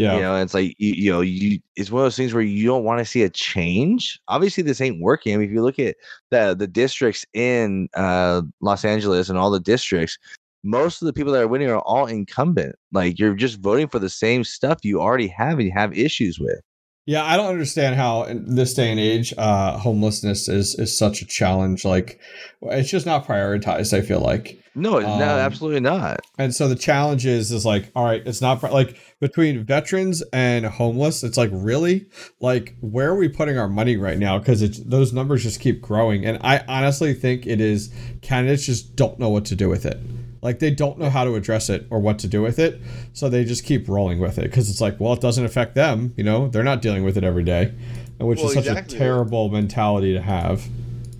Yeah. You know, it's like you, you know, you it's one of those things where you don't want to see a change. Obviously, this ain't working. I mean, if you look at the the districts in uh Los Angeles and all the districts, most of the people that are winning are all incumbent. Like you're just voting for the same stuff you already have and you have issues with. Yeah, I don't understand how in this day and age, uh, homelessness is is such a challenge. Like, it's just not prioritized. I feel like, No, Um, no, absolutely not. and so the challenge is is like, all right, it's not like between veterans and homeless. It's like really like where are we putting our money right now? Because it's those numbers just keep growing, and I honestly think it is candidates just don't know what to do with it. Like they don't know how to address it or what to do with it, so they just keep rolling with it because it's like, well, it doesn't affect them. You know, they're not dealing with it every day, and which Well, is such exactly. a terrible mentality to have.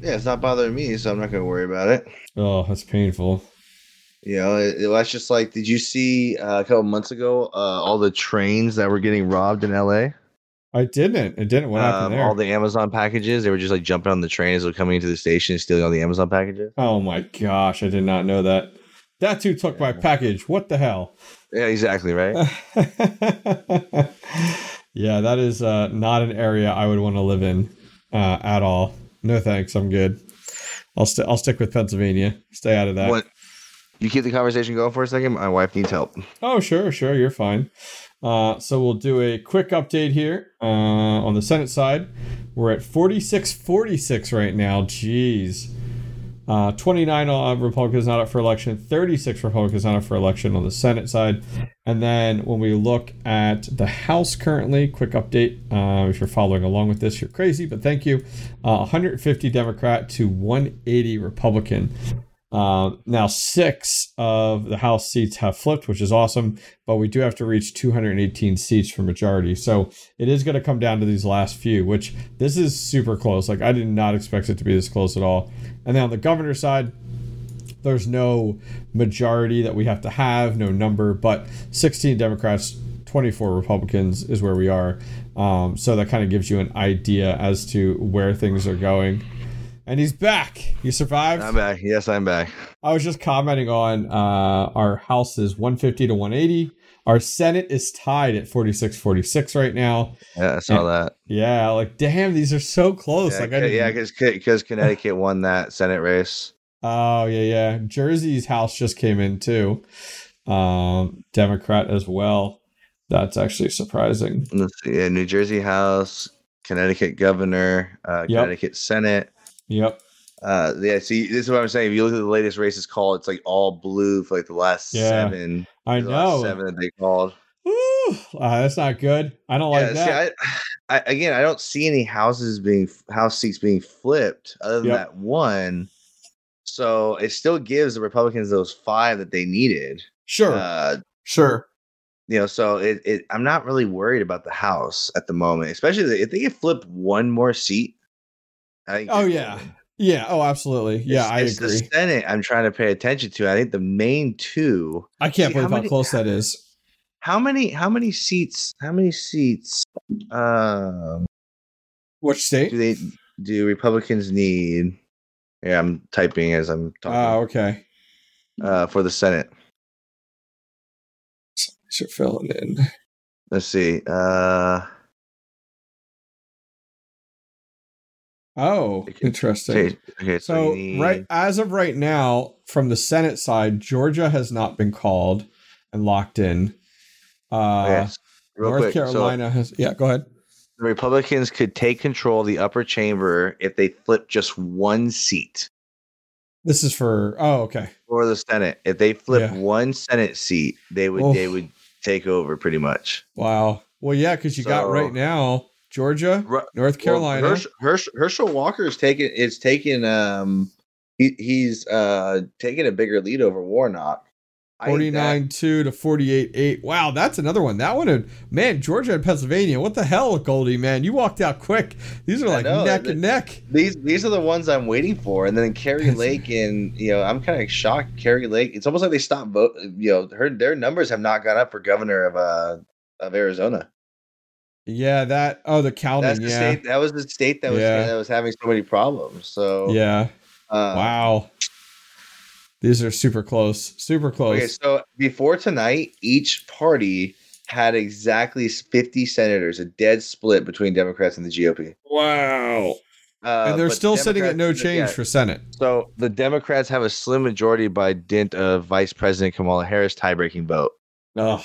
Yeah, it's not bothering me, so I'm not going to worry about it. Oh, that's painful. You know, it, it- that's just like, did you see uh, a couple months ago uh, all the trains that were getting robbed in LA? I didn't. It didn't. What happened Um, there? all the Amazon packages, they were just like jumping on the trains, or coming into the station, and stealing all the Amazon packages. oh my gosh, I did not know that. That too took my package. What the hell? Yeah, exactly, right. [laughs] yeah, that is uh, not an area I would want to live in uh, at all. No thanks. I'm good. I'll st- I'll stick with Pennsylvania. Stay out of that. What? You keep the conversation going for a second. My wife needs help. Oh, sure, sure, you're fine. Uh, so we'll do a quick update here uh, on the Senate side. We're at 46 46 right now. Jeez. Uh, 29 uh, Republicans not up for election, 36 Republicans not up for election on the Senate side. And then when we look at the House currently, quick update. Uh, if you're following along with this, you're crazy, but thank you. Uh, 150 Democrat to 180 Republican. Uh, now, six of the House seats have flipped, which is awesome, but we do have to reach 218 seats for majority. So it is going to come down to these last few, which this is super close. Like, I did not expect it to be this close at all. And then on the governor's side, there's no majority that we have to have, no number, but 16 Democrats, 24 Republicans is where we are. Um, so that kind of gives you an idea as to where things are going. And he's back. You survived. I'm back. Yes, I'm back. I was just commenting on uh, our House is 150 to 180. Our Senate is tied at 46 46 right now. Yeah, I saw that. Yeah, like damn, these are so close. Yeah, like I yeah, because Connecticut won that Senate race. Oh yeah, yeah. Jersey's House just came in too. Um, Democrat as well. That's actually surprising. Let's see. Yeah, New Jersey House, Connecticut Governor, uh, Yep. Connecticut Senate. Yep. Uh, yeah. See, this is what I'm saying. If you look at the latest races called, it's like all blue for like the last Yeah, seven. I know. seven that they called. Woo, uh, that's not good. I don't like that. see, I, I again, I don't see any houses being house seats being flipped other than Yep. that one. So it still gives the Republicans those five that they needed. sure. Uh, sure. you know, so it, it I'm not really worried about the House at the moment, especially if they get flipped one more seat. I think. Oh yeah. Yeah. Oh, absolutely. Yeah, It's- I it's agree. The Senate, I'm trying to pay attention to. I think the main two. I can't See, believe how many- close that is. How many? How many seats? How many seats? Um, Which state? do they do Republicans need? Yeah, I'm typing as I'm talking. Oh, talking. okay. Uh, for the Senate, Should fill it in. let's see. Uh, Oh, interesting. okay, okay, so, So right as of right now, from the Senate side, Georgia has not been called and locked in. Uh, yes, real North quick. So Carolina has. Yeah, go ahead. the Republicans could take control of the upper chamber if they flip just one seat This is for. Oh, okay. for the Senate. If they flip Yeah. one Senate seat, they would they would take over pretty much. Wow. Well, yeah, because you got right now Georgia, Ru- North Carolina. Well, Hersch, Hersch, Herschel Walker is taking is taking um he, he's uh taking a bigger lead over Warnock. 49 2 to 48 8. Wow, that's another one. That one, had- man, Georgia and Pennsylvania. What the hell, Goldie, man? You walked out quick. These are like know, neck and neck. These these are the ones I'm waiting for, and then Kari Lake and you know I'm kind of shocked. Kari Lake, it's almost like they stopped vote. You know, her their numbers have not gone up for governor of uh of Arizona. Yeah, that. Oh, the That's Calvin. the Yeah. state. That was the state that was Yeah. that was having so many problems. So Yeah. uh, Wow. These are super close. Super close. Okay, so before tonight, each party had exactly 50 senators, a dead split between Democrats and the GOP. wow. Uh, and they're but still sitting at no change yeah, for Senate. So the Democrats have a slim majority by dint of Vice President Kamala Harris tie-breaking vote. Oh,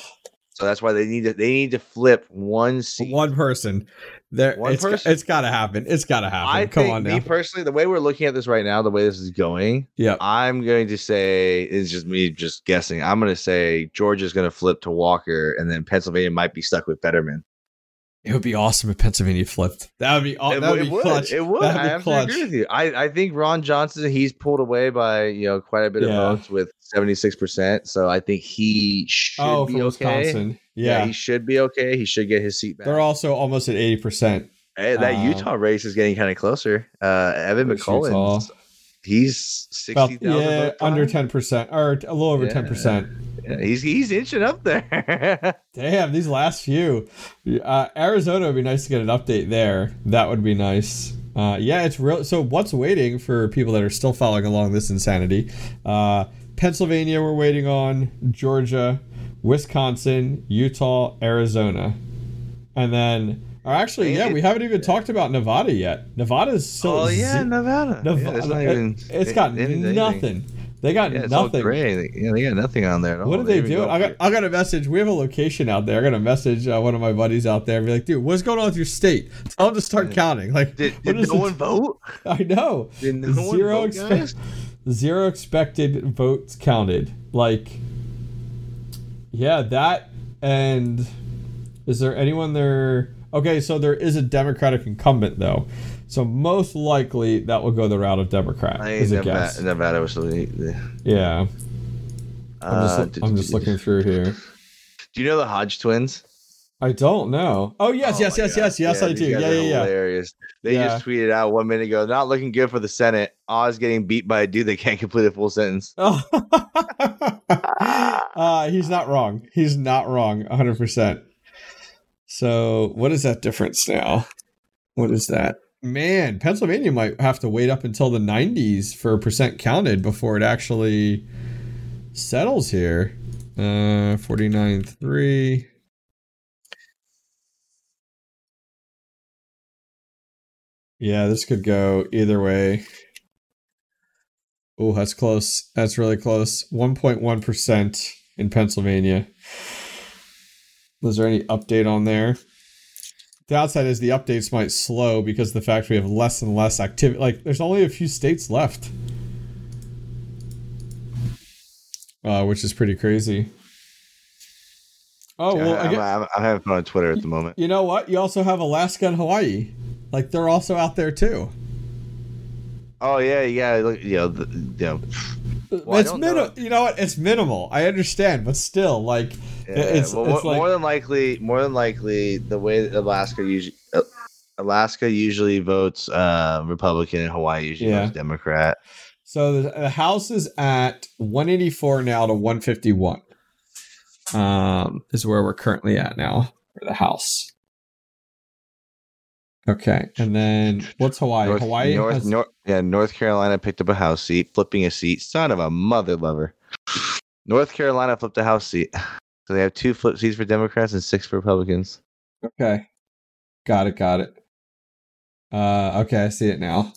So that's why they need to they need to flip one seat. one person. There, One it's, person? it's got to happen. It's got to happen. I Come think on me personally, the way we're looking at this right now, the way this is going, yeah. I'm going to say it's just me just guessing. I'm going to say Georgia's going to flip to Walker, and then Pennsylvania might be stuck with Fetterman. It would be awesome if Pennsylvania flipped. That would be. awesome. it, that would be it would. clutch. It would. That'd I absolutely clutch. agree with you. I, I think Ron Johnson he's pulled away by you know quite a bit of Yeah. votes with 76 percent. So I think he should Oh, be okay. Wisconsin. Yeah. Yeah. he should be okay. He should get his seat back. They're also almost at eighty percent. Hey, that uh, Utah race is getting kind of closer. Uh, Evan Utah? he's About 60,000 yeah, under ten percent, or a little over Yeah. ten percent. Yeah, he's he's inching up there. [laughs] Damn, these last few. Uh, Arizona would be nice to get an update there. That would be nice. Uh, yeah, it's real. So what's waiting for people that are still following along this insanity? Uh, Pennsylvania, we're waiting on. Georgia, Wisconsin, Utah, Arizona, and then. Or actually, yeah, we haven't even talked about Nevada yet. Nevada's so. oh yeah, ze- Nevada. Nevada. yeah, it's not it- even. it's got nothing. They got Yeah, all nothing. gray. They- Yeah, they got nothing on there. At all. What did they even do? go I got I got a message. We have a location out there. I got a message uh, one of my buddies out there. and Be like, dude, what's going on with your state? Tell them to start counting. Like, Did, did no it- one vote? [laughs] I know. Did no one Zero vote, expect- guys? Zero expected votes counted. Like, yeah, that and is there anyone there? Okay, so there is a Democratic incumbent though, so most likely that will go the route of Democrat. I is think a guess. Nevada, Nevada was the. Yeah, I'm just Uh, I'm just looking through here. [laughs] Do you know the Hodge twins? I don't know. Oh yes, Oh yes, yes, yes, yes, I do. Yeah, yeah, yeah. Hilarious. They Yeah. just tweeted out one minute ago, not looking good for the Senate. Oz getting beat by a dude that can't complete a full sentence. Oh. [laughs] uh, he's not wrong. He's not wrong. 100%. So, what is that difference now? What is that? Man, Pennsylvania might have to wait up until the 90s for a percent counted before it actually settles here. Uh, 49.3. Yeah, this could go either way. Oh, that's close. That's really close. 1.1% in Pennsylvania. Was there any update on there? The outside is the updates might slow because of the fact we have less and less activity. Like, there's only a few states left, uh, which is pretty crazy. Oh, Yeah, well, I'm, I'm, I'm having fun on Twitter at the moment. you know what? You also have Alaska and Hawaii. Like, they're also out there too. Oh yeah, yeah. Look, you know, the, you know, Well, it's minimal. You know what? It's minimal. I understand, but still, like, yeah, it's, well, it's more, like more than likely, more than likely, the way that Alaska usually, Alaska usually votes uh, Republican, and Hawaii usually Yeah. votes Democrat. so. The, the House is at 184 now to 151. Um, is where we're currently at now for the House. Okay, and then what's Hawaii? North, Hawaii North, has, North, yeah, North Carolina picked up a House seat, flipping a seat. Son of a mother lover. North Carolina flipped a House seat. [sighs] So they have two flip seats for Democrats and six for Republicans. Okay. Got it, got it. Uh okay, I see it now.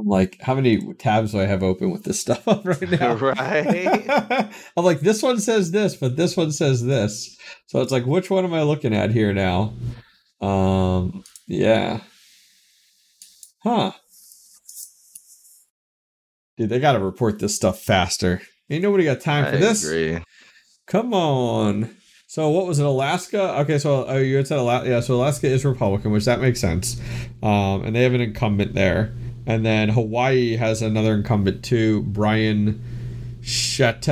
I'm like, how many tabs do I have open with this stuff up [laughs] right [laughs] now? Right. [laughs] I'm like, this one says this, but this one says this. So it's like, which one am I looking at here now? Um, yeah. Huh. Dude, they got to report this stuff faster. Ain't nobody got time for I this. agree. Come on. So what was it? Alaska? Okay, so oh, you had said Alaska. Yeah, so Alaska is Republican, which that makes sense. Um, and they have an incumbent there. And then Hawaii has another incumbent too, Brian Schatz,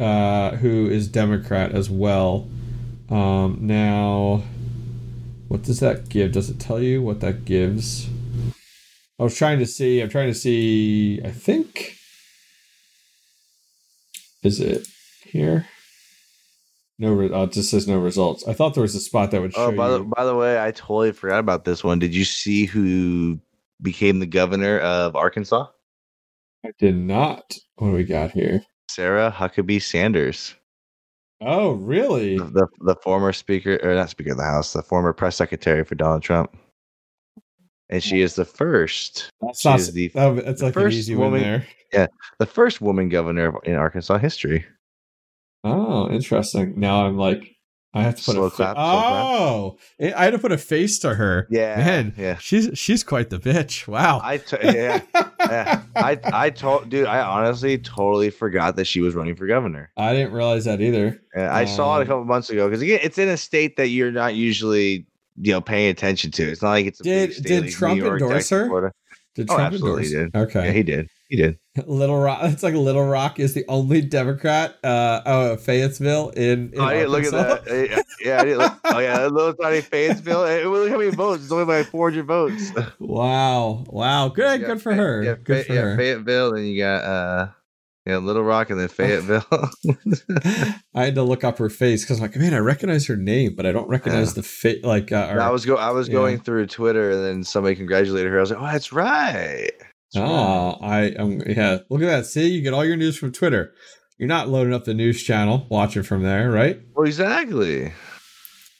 uh, who is Democrat as well. Um, now, what does that give? Does it tell you what that gives? I was trying to see. I'm trying to see. I think. Is it here? No, re- oh, it just says no results. I thought there was a spot that would show Oh, by the you. by the way, I totally forgot about this one. Did you see who became the governor of Arkansas? I did not. What do we got here? Sarah Huckabee Sanders, Oh, really? the, the former speaker or not speaker of the House, the former press secretary for Donald Trump. And she is the first, That's not. the- it's the like an first easy woman- there. the first woman governor in Arkansas history. Oh, interesting. Now I'm like, I have to put Slow a clap, oh, I I had to put a face to her. Yeah, man, yeah. she's she's quite the bitch. Wow. I t- yeah, yeah. I [laughs] I told dude, I honestly totally forgot that she was running for governor. I didn't realize that either. And I saw it a Um, couple months ago because again, it's in a state that you're not usually you know paying attention to. It's not like it's a big Did state did Trump York, endorse Texas, her? Florida. Did Oh, Trump absolutely endorse? did. Okay. Yeah, he did. He did. [laughs] Little Rock. It's like Little Rock is the only Democrat. Uh, oh, Fayetteville in. in oh, I didn't look at Arkansas. that. Yeah, I didn't look. Oh yeah, that little tiny Fayetteville. Hey, Look how many votes. It's only by 400 votes. [laughs] Wow! Wow! Good. Yeah, good for her. Yeah, good for yeah, her. Fayetteville. Then you got uh, yeah, Little Rock, and then Fayetteville. [laughs] I had to look up her face because I'm like, man, I recognize her name, but I don't recognize the face. Like, uh, or- I was go. I was Yeah. going through Twitter, and then somebody congratulated her. I was like, "Oh, that's right." Oh, I um yeah. Look at that. See, you get all your news from Twitter. You're not loading up the news channel, watching from there, right? Well, exactly.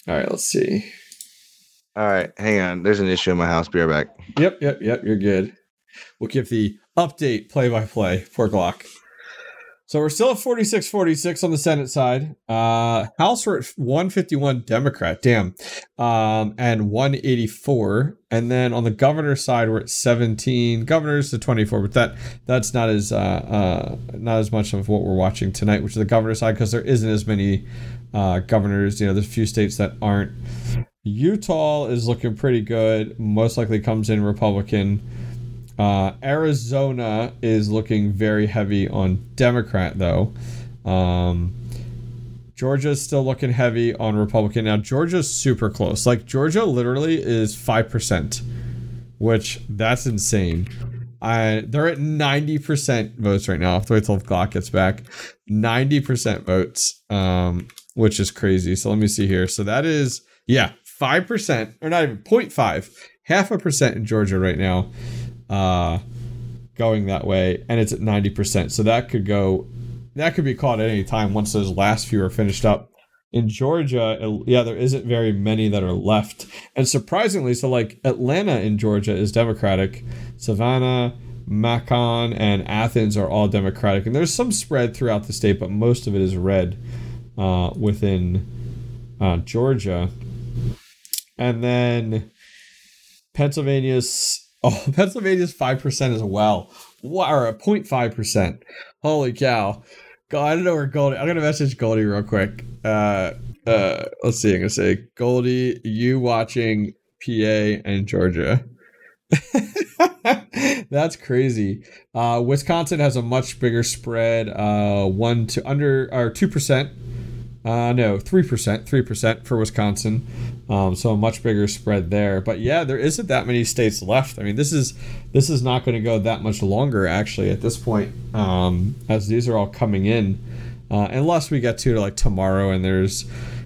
All right, let's see. All right, hang on. There's an issue in my house. Be right back. Yep, yep, yep. You're good. We'll give the update play by play for Glock. So we're still at 46 46 on the Senate side. Uh, House we're at 151 Democrat, damn, um, and 184. And then on the governor side, we're at 17 governors to 24. But that that's not as uh, uh, not as much of what we're watching tonight, which is the governor side, because there isn't as many uh, governors. You know, there's a few states that aren't. Utah is looking pretty good. Most likely comes in Republican. Uh, Arizona is looking very heavy on Democrat, though. Um, Georgia's still looking heavy on Republican. Now, Georgia's super close. Like, Georgia literally is 5%, which that's insane. I, they're at 90% votes right now. I have to wait till Glock gets back. 90% votes, um, which is crazy. So let me see here. So that is, yeah, 5%, or not even 0.5, half a percent in Georgia right now uh, going that way, and it's at 90%. So that could go, that could be caught at any time once those last few are finished up. In Georgia, yeah, there isn't very many that are left. And surprisingly, so like Atlanta in Georgia is Democratic, Savannah, Macon, and Athens are all Democratic. And there's some spread throughout the state, but most of it is red uh, within uh, Georgia. And then Pennsylvania's oh [laughs] Pennsylvania's five percent as well. Wow, or 0.5 percent. Holy cow! God, I don't know where Goldie. I'm gonna message Goldie real quick. Uh, uh, let's see. I'm gonna say Goldie, you watching PA and Georgia. [laughs] That's crazy. Uh, Wisconsin has a much bigger spread. Uh, one to under or two percent. Uh, no, three percent, three percent for Wisconsin. Um, so a much bigger spread there. But yeah, there isn't that many states left. I mean, this is this is not going to go that much longer actually at this point, um, as these are all coming in, uh, unless we get to like tomorrow and there's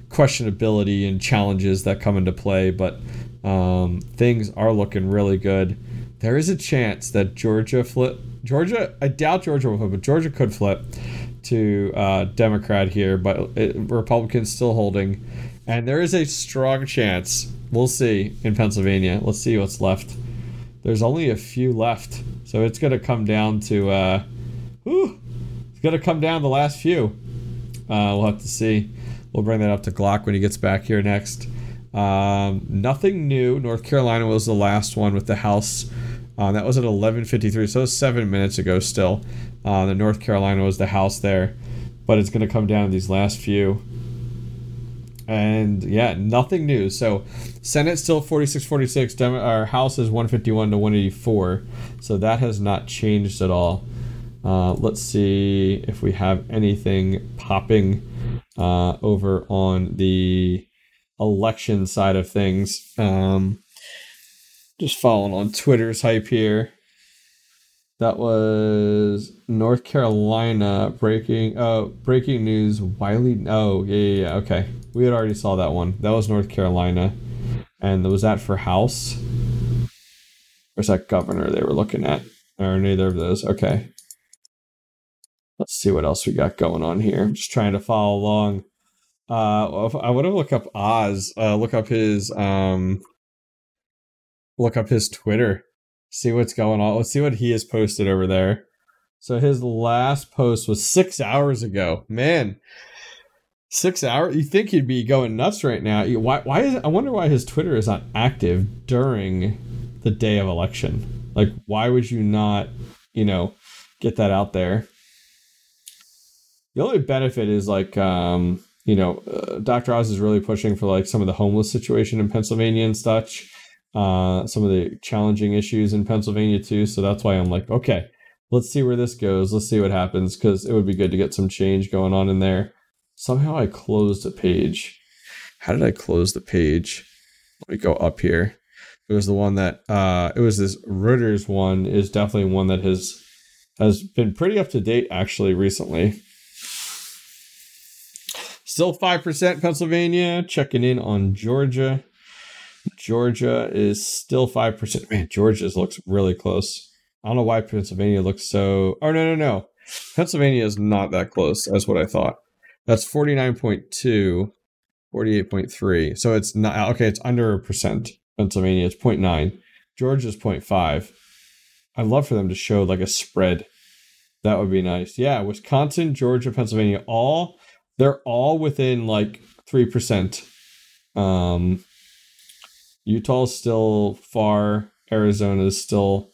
questionability and challenges that come into play. But um, things are looking really good. There is a chance that Georgia flip. Georgia, I doubt Georgia will flip, but Georgia could flip to uh, Democrat here, but it, Republicans still holding. And there is a strong chance, we'll see in Pennsylvania. Let's see what's left. There's only a few left. So it's going to come down to, uh, whew, it's going to come down the last few. Uh, we'll have to see. We'll bring that up to Glock when he gets back here next. Um, nothing new. North Carolina was the last one with the House. Uh, that was at 11:53, so seven minutes ago. Still, uh, the North Carolina was the House there, but it's going to come down to these last few. And yeah, nothing new. So Senate still 46 46. Dem- our House is 151 to 184. So that has not changed at all. Uh, let's see if we have anything popping uh, over on the election side of things. Um, just following on Twitter's hype here. That was North Carolina breaking. Oh, breaking news. Wiley. Oh, yeah, yeah, yeah. Okay, we had already saw that one. That was North Carolina, and was that for House? Or is that governor they were looking at? Or neither of those. Okay. Let's see what else we got going on here. I'm just trying to follow along. Uh, I want to look up Oz. Uh, look up his um. Look up his Twitter. See what's going on. Let's see what he has posted over there. So his last post was six hours ago. Man, six hours. You think he'd be going nuts right now? Why? Why is? I wonder why his Twitter is not active during the day of election. Like, why would you not? You know, get that out there. The only benefit is like, um, you know, uh, Dr. Oz is really pushing for like some of the homeless situation in Pennsylvania and such. Uh, some of the challenging issues in Pennsylvania too. So that's why I'm like, okay, let's see where this goes. Let's see what happens because it would be good to get some change going on in there. Somehow I closed a page. How did I close the page? Let me go up here. It was the one that uh, it was this Reuters one is definitely one that has has been pretty up to date actually recently. Still 5% Pennsylvania, checking in on Georgia. Georgia is still 5%. Man, Georgia looks really close. I don't know why Pennsylvania looks so. Oh, no, no, no. Pennsylvania is not that close. That's what I thought. That's 49.2, 48.3. So it's not. Okay, it's under a percent. Pennsylvania is 0.9. Georgia's 0.5. I'd love for them to show like a spread. That would be nice. Yeah, Wisconsin, Georgia, Pennsylvania, all they're all within like three percent. Um, Utah's still far. Arizona is still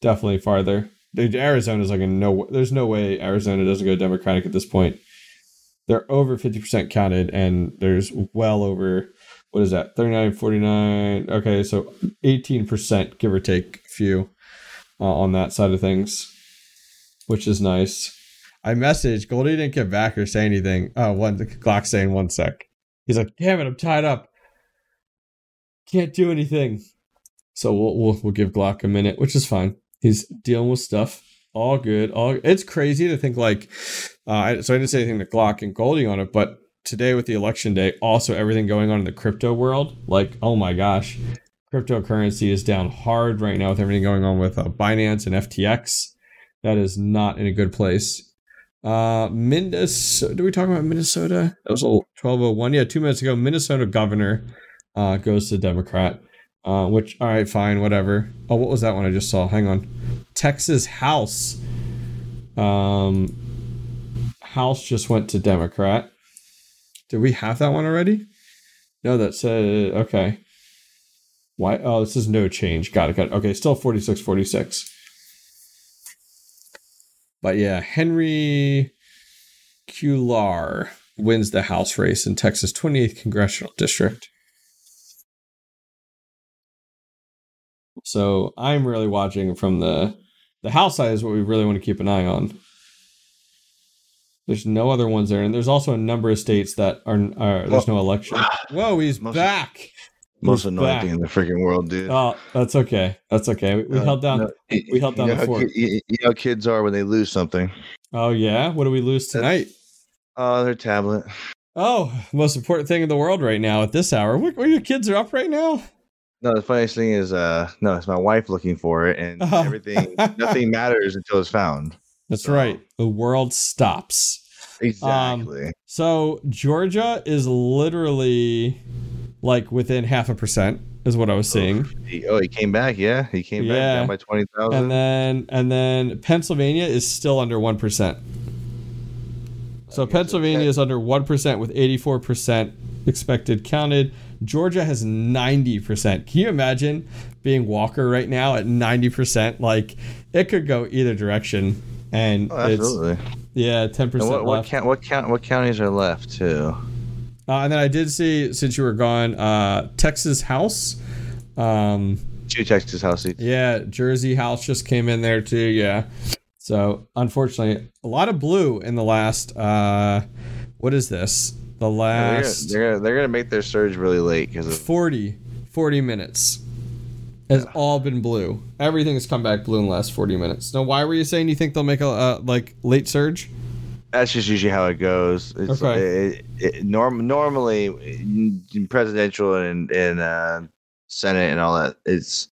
definitely farther. Arizona is like a no. There's no way Arizona doesn't go Democratic at this point. They're over fifty percent counted, and there's well over what is that 39 49 okay so 18% give or take few uh, on that side of things which is nice. I messaged goldie didn't get back or say anything. Oh one the clock saying one sec. He's like damn it i'm tied up. Can't do anything. So we'll, we'll, we'll give glock a minute which is fine. He's dealing with stuff all good all it's crazy to think like uh, so i didn't say anything to glock and goldie on it but today with the election day, also everything going on in the crypto world. Like, oh my gosh, cryptocurrency is down hard right now with everything going on with uh, Binance and FTX. That is not in a good place. Uh, Minnesota. Did we talk about Minnesota? That was a twelve oh one. Yeah, two minutes ago. Minnesota governor uh, goes to Democrat. Uh, which all right, fine, whatever. Oh, what was that one I just saw? Hang on. Texas House. Um, House just went to Democrat. Did we have that one already? No, that said okay. Why? Oh, this is no change. Got it. Got it. Okay, still 46 46. But yeah, Henry Cuellar wins the House race in Texas 28th Congressional District. So I'm really watching from the the House side is what we really want to keep an eye on. There's no other ones there, and there's also a number of states that are, are there's no election. Whoa, he's Most- back. Most He's annoying back. thing in the freaking world, dude. Oh, that's okay. That's okay. We, we Uh, held down. no, we held you down know the how fort. You, you know how kids are when they lose something. Oh yeah. What do we lose tonight? Oh, their tablet. Oh, most important thing in the world right now at this hour. What, where your kids are up right now? No, the funniest thing is, uh, no, it's my wife looking for it, and [laughs] Oh. everything, nothing matters until it's found. That's So- right. The world stops. Exactly. So Georgia is literally like within half a percent is what I was seeing. He, oh, he came back. Yeah, he came back down by twenty thousand. And then and then Pennsylvania is still under 1%. So Pennsylvania Pen- is under 1% with 84% expected counted. Georgia has 90%. Can you imagine being Walker right now at 90%? Like it could go either direction and Oh, it's absolutely. yeah, 10% And what what count, what count what counties are left too? Uh, and then I did see since you were gone, uh, Texas House. Um, Two Texas House seats. yeah, Jersey House just came in there too. Yeah. So unfortunately, a lot of blue in the last. Uh, what is this? The gonna, last they're, gonna, they're gonna make their surge really late because of 40, 40 minutes has all been blue. Everything has come back blue in the last 40 minutes. Now, why were you saying you think they'll make a uh, like late surge? that's just usually how it goes. It's, Okay. It, it, norm, normally, in in presidential and and uh, Senate and all that, it's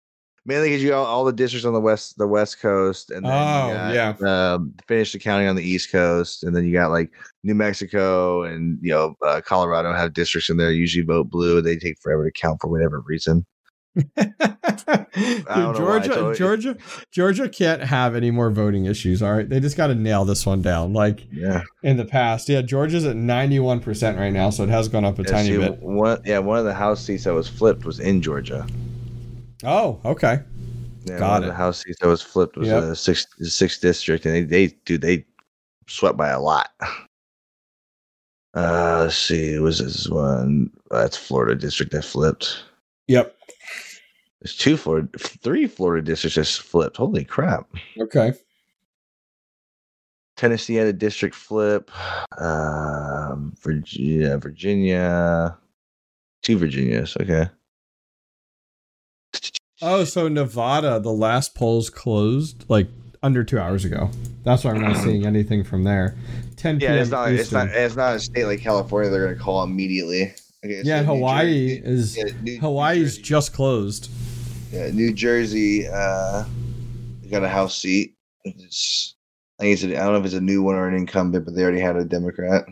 mainly because you got all the districts on the west the west coast, and then Oh, you got, yeah. um, finish the counting on the east coast, and then you got like New Mexico and you know uh, Colorado have districts in there. Usually vote blue. They take forever to count for whatever reason. [laughs] Dude, don't know why, Georgia, Georgia, Georgia can't have any more voting issues. All right, they just got to nail this one down. Like Yeah, in the past, yeah, Georgia's at ninety-one percent right now, so it has gone up a Yeah, tiny see, bit. One, yeah, one of the House seats that was flipped was in Georgia. Oh, okay. Yeah, Got it. the House seats that was flipped was Yep. a sixth sixth district, and they they dude they swept by a lot. Uh, let's see, was this one? That's Florida district that flipped. Yep. There's two Florida, three Florida districts that flipped. Holy crap! Okay. Tennessee had a district flip. Um, Virginia, Virginia, two Virginias. Okay. Oh, so Nevada, the last polls closed like under two hours ago. That's why I'm not [clears throat] seeing anything from there. 10 p.m. Yeah, it's not. It's Eastern. not. It's not a state like California. They're gonna call immediately. Okay, yeah, so New Hawaii Jersey- is yeah, New- New Hawaii's Jersey- just closed. Yeah, New Jersey uh, got a House seat. It's, I think it's a, I don't know if it's a new one or an incumbent, but they already had a Democrat.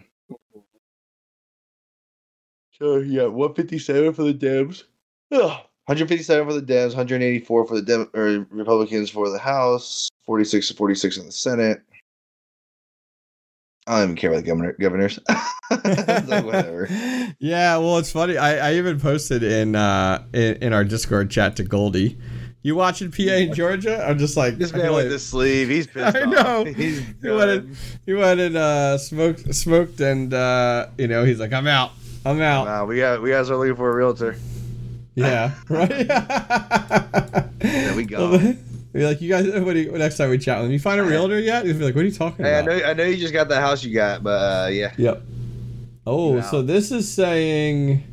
So yeah, one fifty seven for the Dems. Ugh. 157 for the Dems, 184 for the Dem- or Republicans for the House, 46 to 46 in the Senate. I don't even care about the governor governors. [laughs] Like, whatever. [laughs] yeah, well, it's funny. I, I even posted in uh in, in our Discord chat to Goldie. You watching PA in Georgia? I'm just like This I man feel went like- to sleep. He's pissed [laughs] I off. know. He's He went, and, he went and uh, smoked, smoked, and uh, you know he's like, "I'm out, I'm out." Wow, we got we guys are looking for a realtor. Yeah, [laughs] right. Yeah, we go. [laughs] Be like, you guys. What do you, next time we chat with him, you find a realtor yet? He'll be like, "What are you talking Hey, I about?" know I know you just got the house you got, but uh, yeah. Yep. Oh, Wow. so this is saying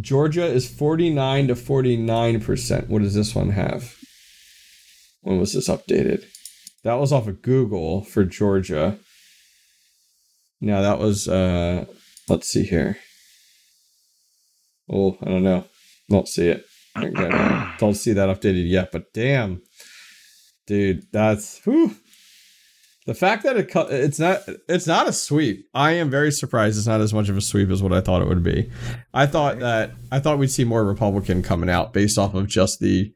Georgia is 49 to 49%. What does this one have? When was this updated? That was off of Google for Georgia. Now that was uh let's see here. Oh, I don't know. Don't see it. Okay. [clears throat] Don't see that updated yet, but damn. Dude, that's whew. The fact that it it's not it's not a sweep. I am very surprised it's not as much of a sweep as what I thought it would be. I thought that I thought we'd see more Republican coming out based off of just the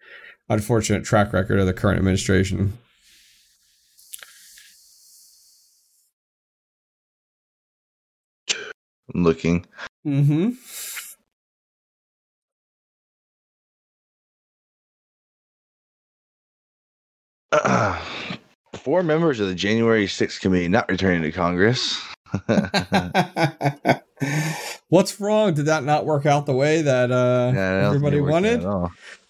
unfortunate track record of the current administration. I'm looking. Mm-hmm. [clears throat] four members of the January 6th committee not returning to Congress. [laughs] What's wrong? Did that not work out the way that uh, Yeah, I don't think everybody wanted?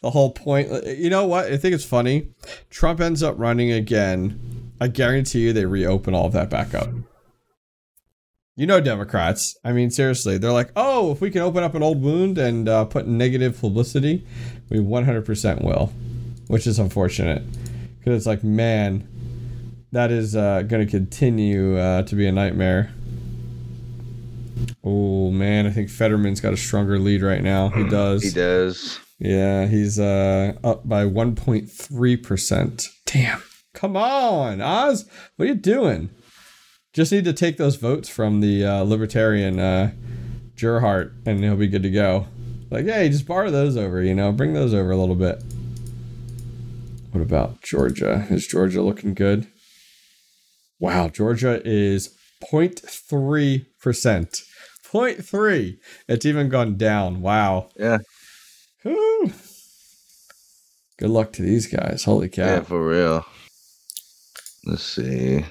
The whole point. You know what? I think it's funny. Trump ends up running again. I guarantee you they reopen all of that back up. You know, Democrats. I mean, seriously, they're like, oh, if we can open up an old wound and uh, put negative publicity, we 100% will, which is unfortunate because it's like, man, that is uh, going to continue uh, to be a nightmare. Oh man, I think Fetterman's got a stronger lead right now. He [clears throat] does. He does. Yeah, he's uh up by 1.3%. Damn. Come on, Oz. What are you doing? Just need to take those votes from the uh, libertarian uh Gerhardt and he'll be good to go. Like, hey, just borrow those over, you know, bring those over a little bit. What about Georgia? Is Georgia looking good? Wow, Georgia is 0.3%. 0.3. It's even gone down. Wow. Yeah. Whew. Good luck to these guys. Holy cow. Yeah, for real. Let's see.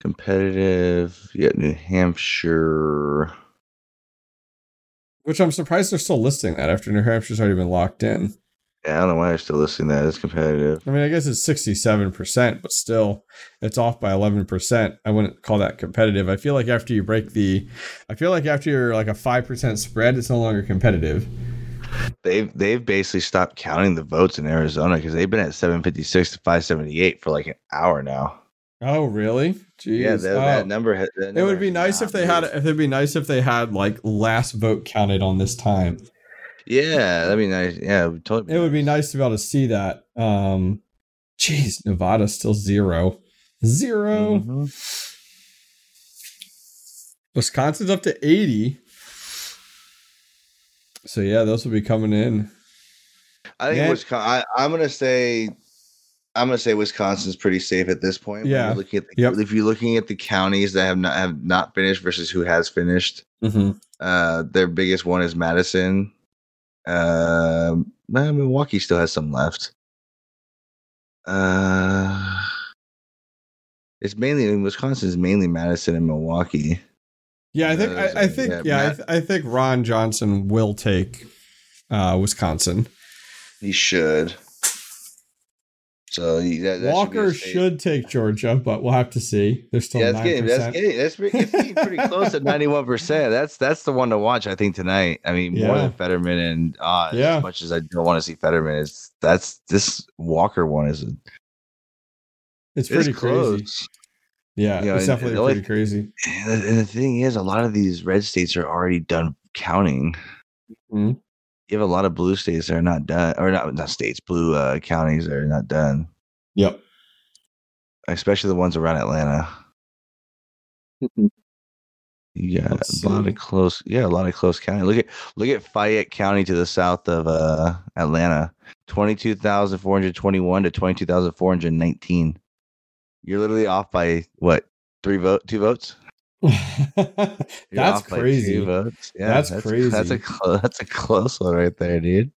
competitive. Got New Hampshire. Which I'm surprised they're still listing that after New Hampshire's already been locked in. Yeah, I don't know why they're still listing that. It's competitive. I mean, I guess it's 67%, but still, it's off by 11%. I wouldn't call that competitive. I feel like after you break the, I feel like after you're like a 5% spread, it's no longer competitive. They've they've basically stopped counting the votes in Arizona because they've been at 756 to 578 for like an hour now. Oh, really? Jeez. Yeah, that, Oh. that number. ha- that it would be nice if they had, if it'd be nice if they had like last vote counted on this time. Yeah, that'd be nice. Yeah, it would totally. It would be nice to be able to see that. Um, geez, Nevada's still zero, zero. 0 Mhm. Wisconsin's up to 80. So yeah, those will be coming in. I think Yeah. Wisconsin. I, I'm gonna say, I'm gonna say Wisconsin's pretty safe at this point. Yeah. you're looking at the, Yep. if you're looking at the counties that have not have not finished versus who has finished, Mm-hmm. uh, their biggest one is Madison. Um, nah, Milwaukee still has some left. Uh, it's mainly in Wisconsin is mainly Madison and Milwaukee. Yeah, I think Uh, I, I think yeah, yeah, I, th- I think Ron Johnson will take uh, Wisconsin. He should. So that, that should, Walker state- should take Georgia, but we'll have to see. They're still Yeah, that's getting that's getting that's pretty, pretty close at [laughs] ninety one percent. That's that's the one to watch. I think tonight. I mean, more Yeah. than Fetterman and uh, Yeah. as much as I don't want to see Fetterman, is that's this Walker one is It's it's pretty close. crazy. Yeah, Yeah, it's and- definitely and the only- pretty crazy. And the, and the thing is, a lot of these red states are already done counting. Mhm. You have a lot of blue states that are not done, or not not states, blue uh, counties that are not done, Yep. especially the ones around Atlanta. Yeah, a lot see. of close, yeah, a lot of close county. Look at look at Fayette County to the south of uh, Atlanta, twenty two thousand four hundred twenty one to twenty two thousand four hundred nineteen. You're literally off by what three vote, two votes. [laughs] That's off by two crazy. Yeah, That's That's crazy. a clo- that's a close one right there, dude.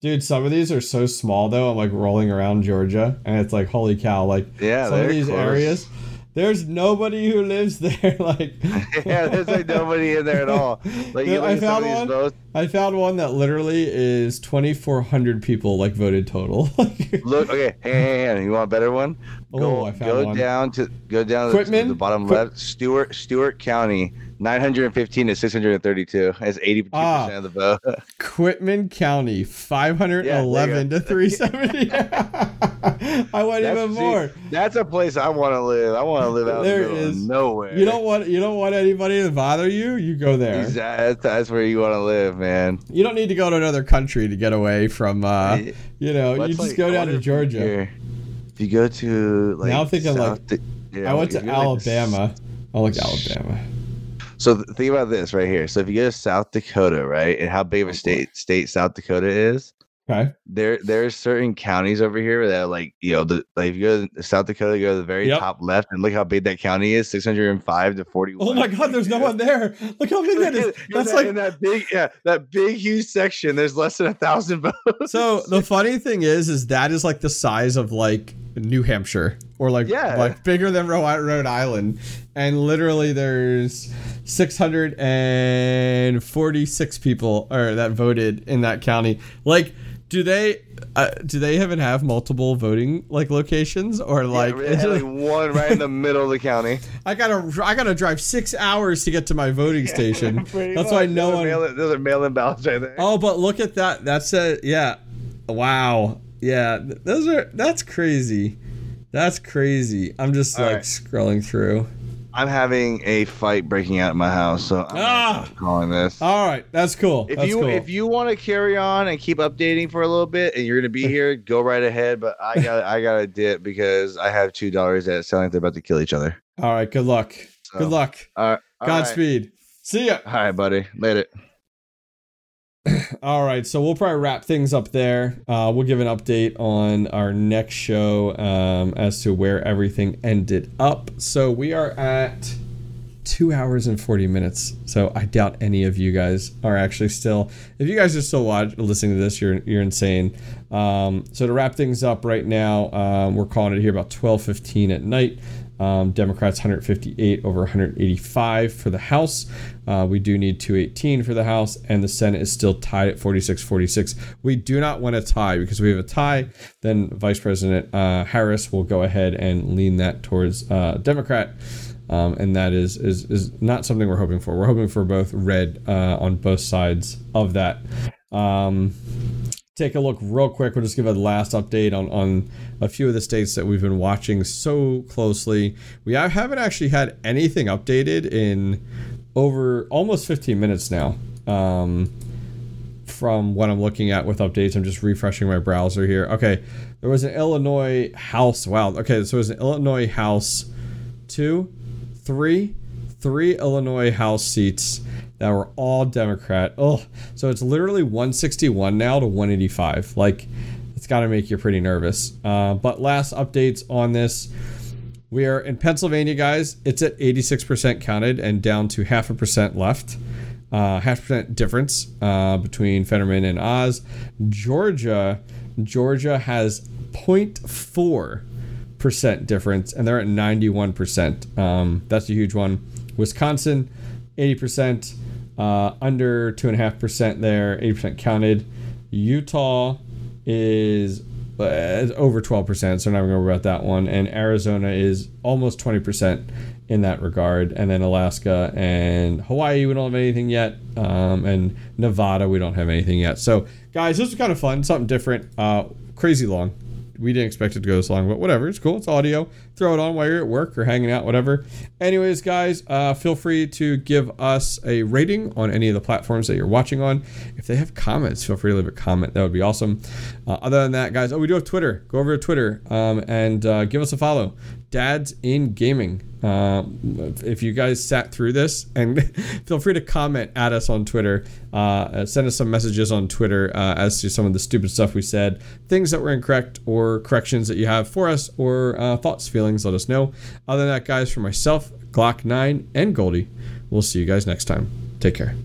Dude, some of these are so small though. I'm like rolling around Georgia and it's like, holy cow, like Yeah, some of these close. areas, there's nobody who lives [laughs] there. like [laughs] yeah, there's like nobody in there at all. Like you I found one. votes. I found one that literally is 2,400 people like voted total. [laughs] Look, okay, hang, hang, hang. You want a better one? Oh, Go, I found go one. down to go down to the bottom Quit- left. Stewart Stewart County, 915 to 632. That's 82 Ah. percent of the vote. [laughs] Quitman County, 511 Yeah, to [laughs] 370. [laughs] I went That's- even see, more. That's a place I want to live. I want to live out There in the is- nowhere. You don't want you don't want anybody to bother you. You go there. Exactly. That's, that's where you want to live, man. You don't need to go to another country to get away from. uh You know, you just like- go down to Georgia. If you go to like, Now I'm thinking, like, South yeah, I went to like, Alabama. I like Alabama. So th- think about this right here. So if you go to South Dakota, right, and how big of a uh-huh. state state South Dakota is, Okay. there there's certain counties over here that are like you know the like if you go to South Dakota, you go to the very Yep. top left, and look how big that county is, six hundred and five to forty. Oh my God, there's no one there. Look how big [laughs] that is. That's that, like in that big yeah that big huge section. There's less than a thousand [laughs] votes. So the funny thing is, is that is like the size of like New Hampshire or like Yeah. like bigger than Rhode Island, and literally there's 646 people or that voted in that county. Like, do they uh, do they even have multiple voting like locations or like? like, like one right in the [laughs] middle of the county. I gotta I gotta drive six hours to get to my voting station. [laughs] That's why no Those are one. those are mail-in ballots right there. Oh, but look at that. That's a yeah. Wow. Yeah, those are that's crazy. That's crazy. I'm just All like right. scrolling through. I'm having a fight breaking out in my house, so I'm Ah! calling this. All right, that's cool. If that's you cool. if you want to carry on and keep updating for a little bit, and you're gonna be here, [laughs] go right ahead. But I got I got to dip because I have two dollars that sound like they're about to kill each other. All right, good luck. So, Good luck. All right, all right. Godspeed. See ya. All right, buddy. Later. [clears throat] All right, so we'll probably wrap things up there. Uh, we'll give an update on our next show um, as to where everything ended up. So we are at two hours and 40 minutes. So I doubt any of you guys are actually still. If you guys are still watch, listening to this, you're you're insane. Um, so to wrap things up right now, um, we're calling it here about 12:15 at night. Um, Democrats 158 over 185 for the House. Uh, we do need 218 for the House, and the Senate is still tied at 46 46. We do not want a tie because if we have a tie, then Vice President uh, Harris will go ahead and lean that towards uh, Democrat. Um, and that is, is is not something we're hoping for. We're hoping for both red uh, on both sides of that. Um, take a look real quick. We'll just give a last update on, on a few of the states that we've been watching so closely. We haven't actually had anything updated in over almost 15 minutes now. Um, from what I'm looking at with updates, I'm just refreshing my browser here. Okay, there was an Illinois House. Wow. Okay, so it was an Illinois House two, three, three Illinois House seats that were all Democrat. Oh, so it's literally 161 now to 185. Like, it's got to make you pretty nervous. Uh, but last updates on this. We are in Pennsylvania, guys. It's at 86% counted and down to half a percent left. Uh, half percent difference uh, between Fetterman and Oz. Georgia, Georgia has 0.4 percent difference, and they're at 91 percent. Um, that's a huge one. Wisconsin, 80 percent uh, under two and a half percent there, eighty percent counted. Utah is uh, over twelve percent, so I'm not going to worry about that one. And Arizona is almost twenty percent in that regard. And then Alaska and Hawaii, we don't have anything yet. Um, and Nevada, we don't have anything yet. So, guys, this was kind of fun, something different. Uh, crazy long we didn't expect it to go this long, but whatever. It's cool. It's audio. Throw it on while you're at work or hanging out, whatever. Anyways, guys, uh, feel free to give us a rating on any of the platforms that you're watching on. If they have comments, feel free to leave a comment. That would be awesome. Uh, other than that, guys, oh, we do have Twitter. Go over to Twitter um, and uh, give us a follow. Dads in Gaming. Uh, if you guys sat through this, and [laughs] feel free to comment at us on Twitter. Uh, send us some messages on Twitter uh, as to some of the stupid stuff we said, things that were incorrect, or corrections that you have for us, or uh, thoughts, feelings. Let us know. Other than that, guys, for myself, Glock 9, and Goldie, we'll see you guys next time. Take care.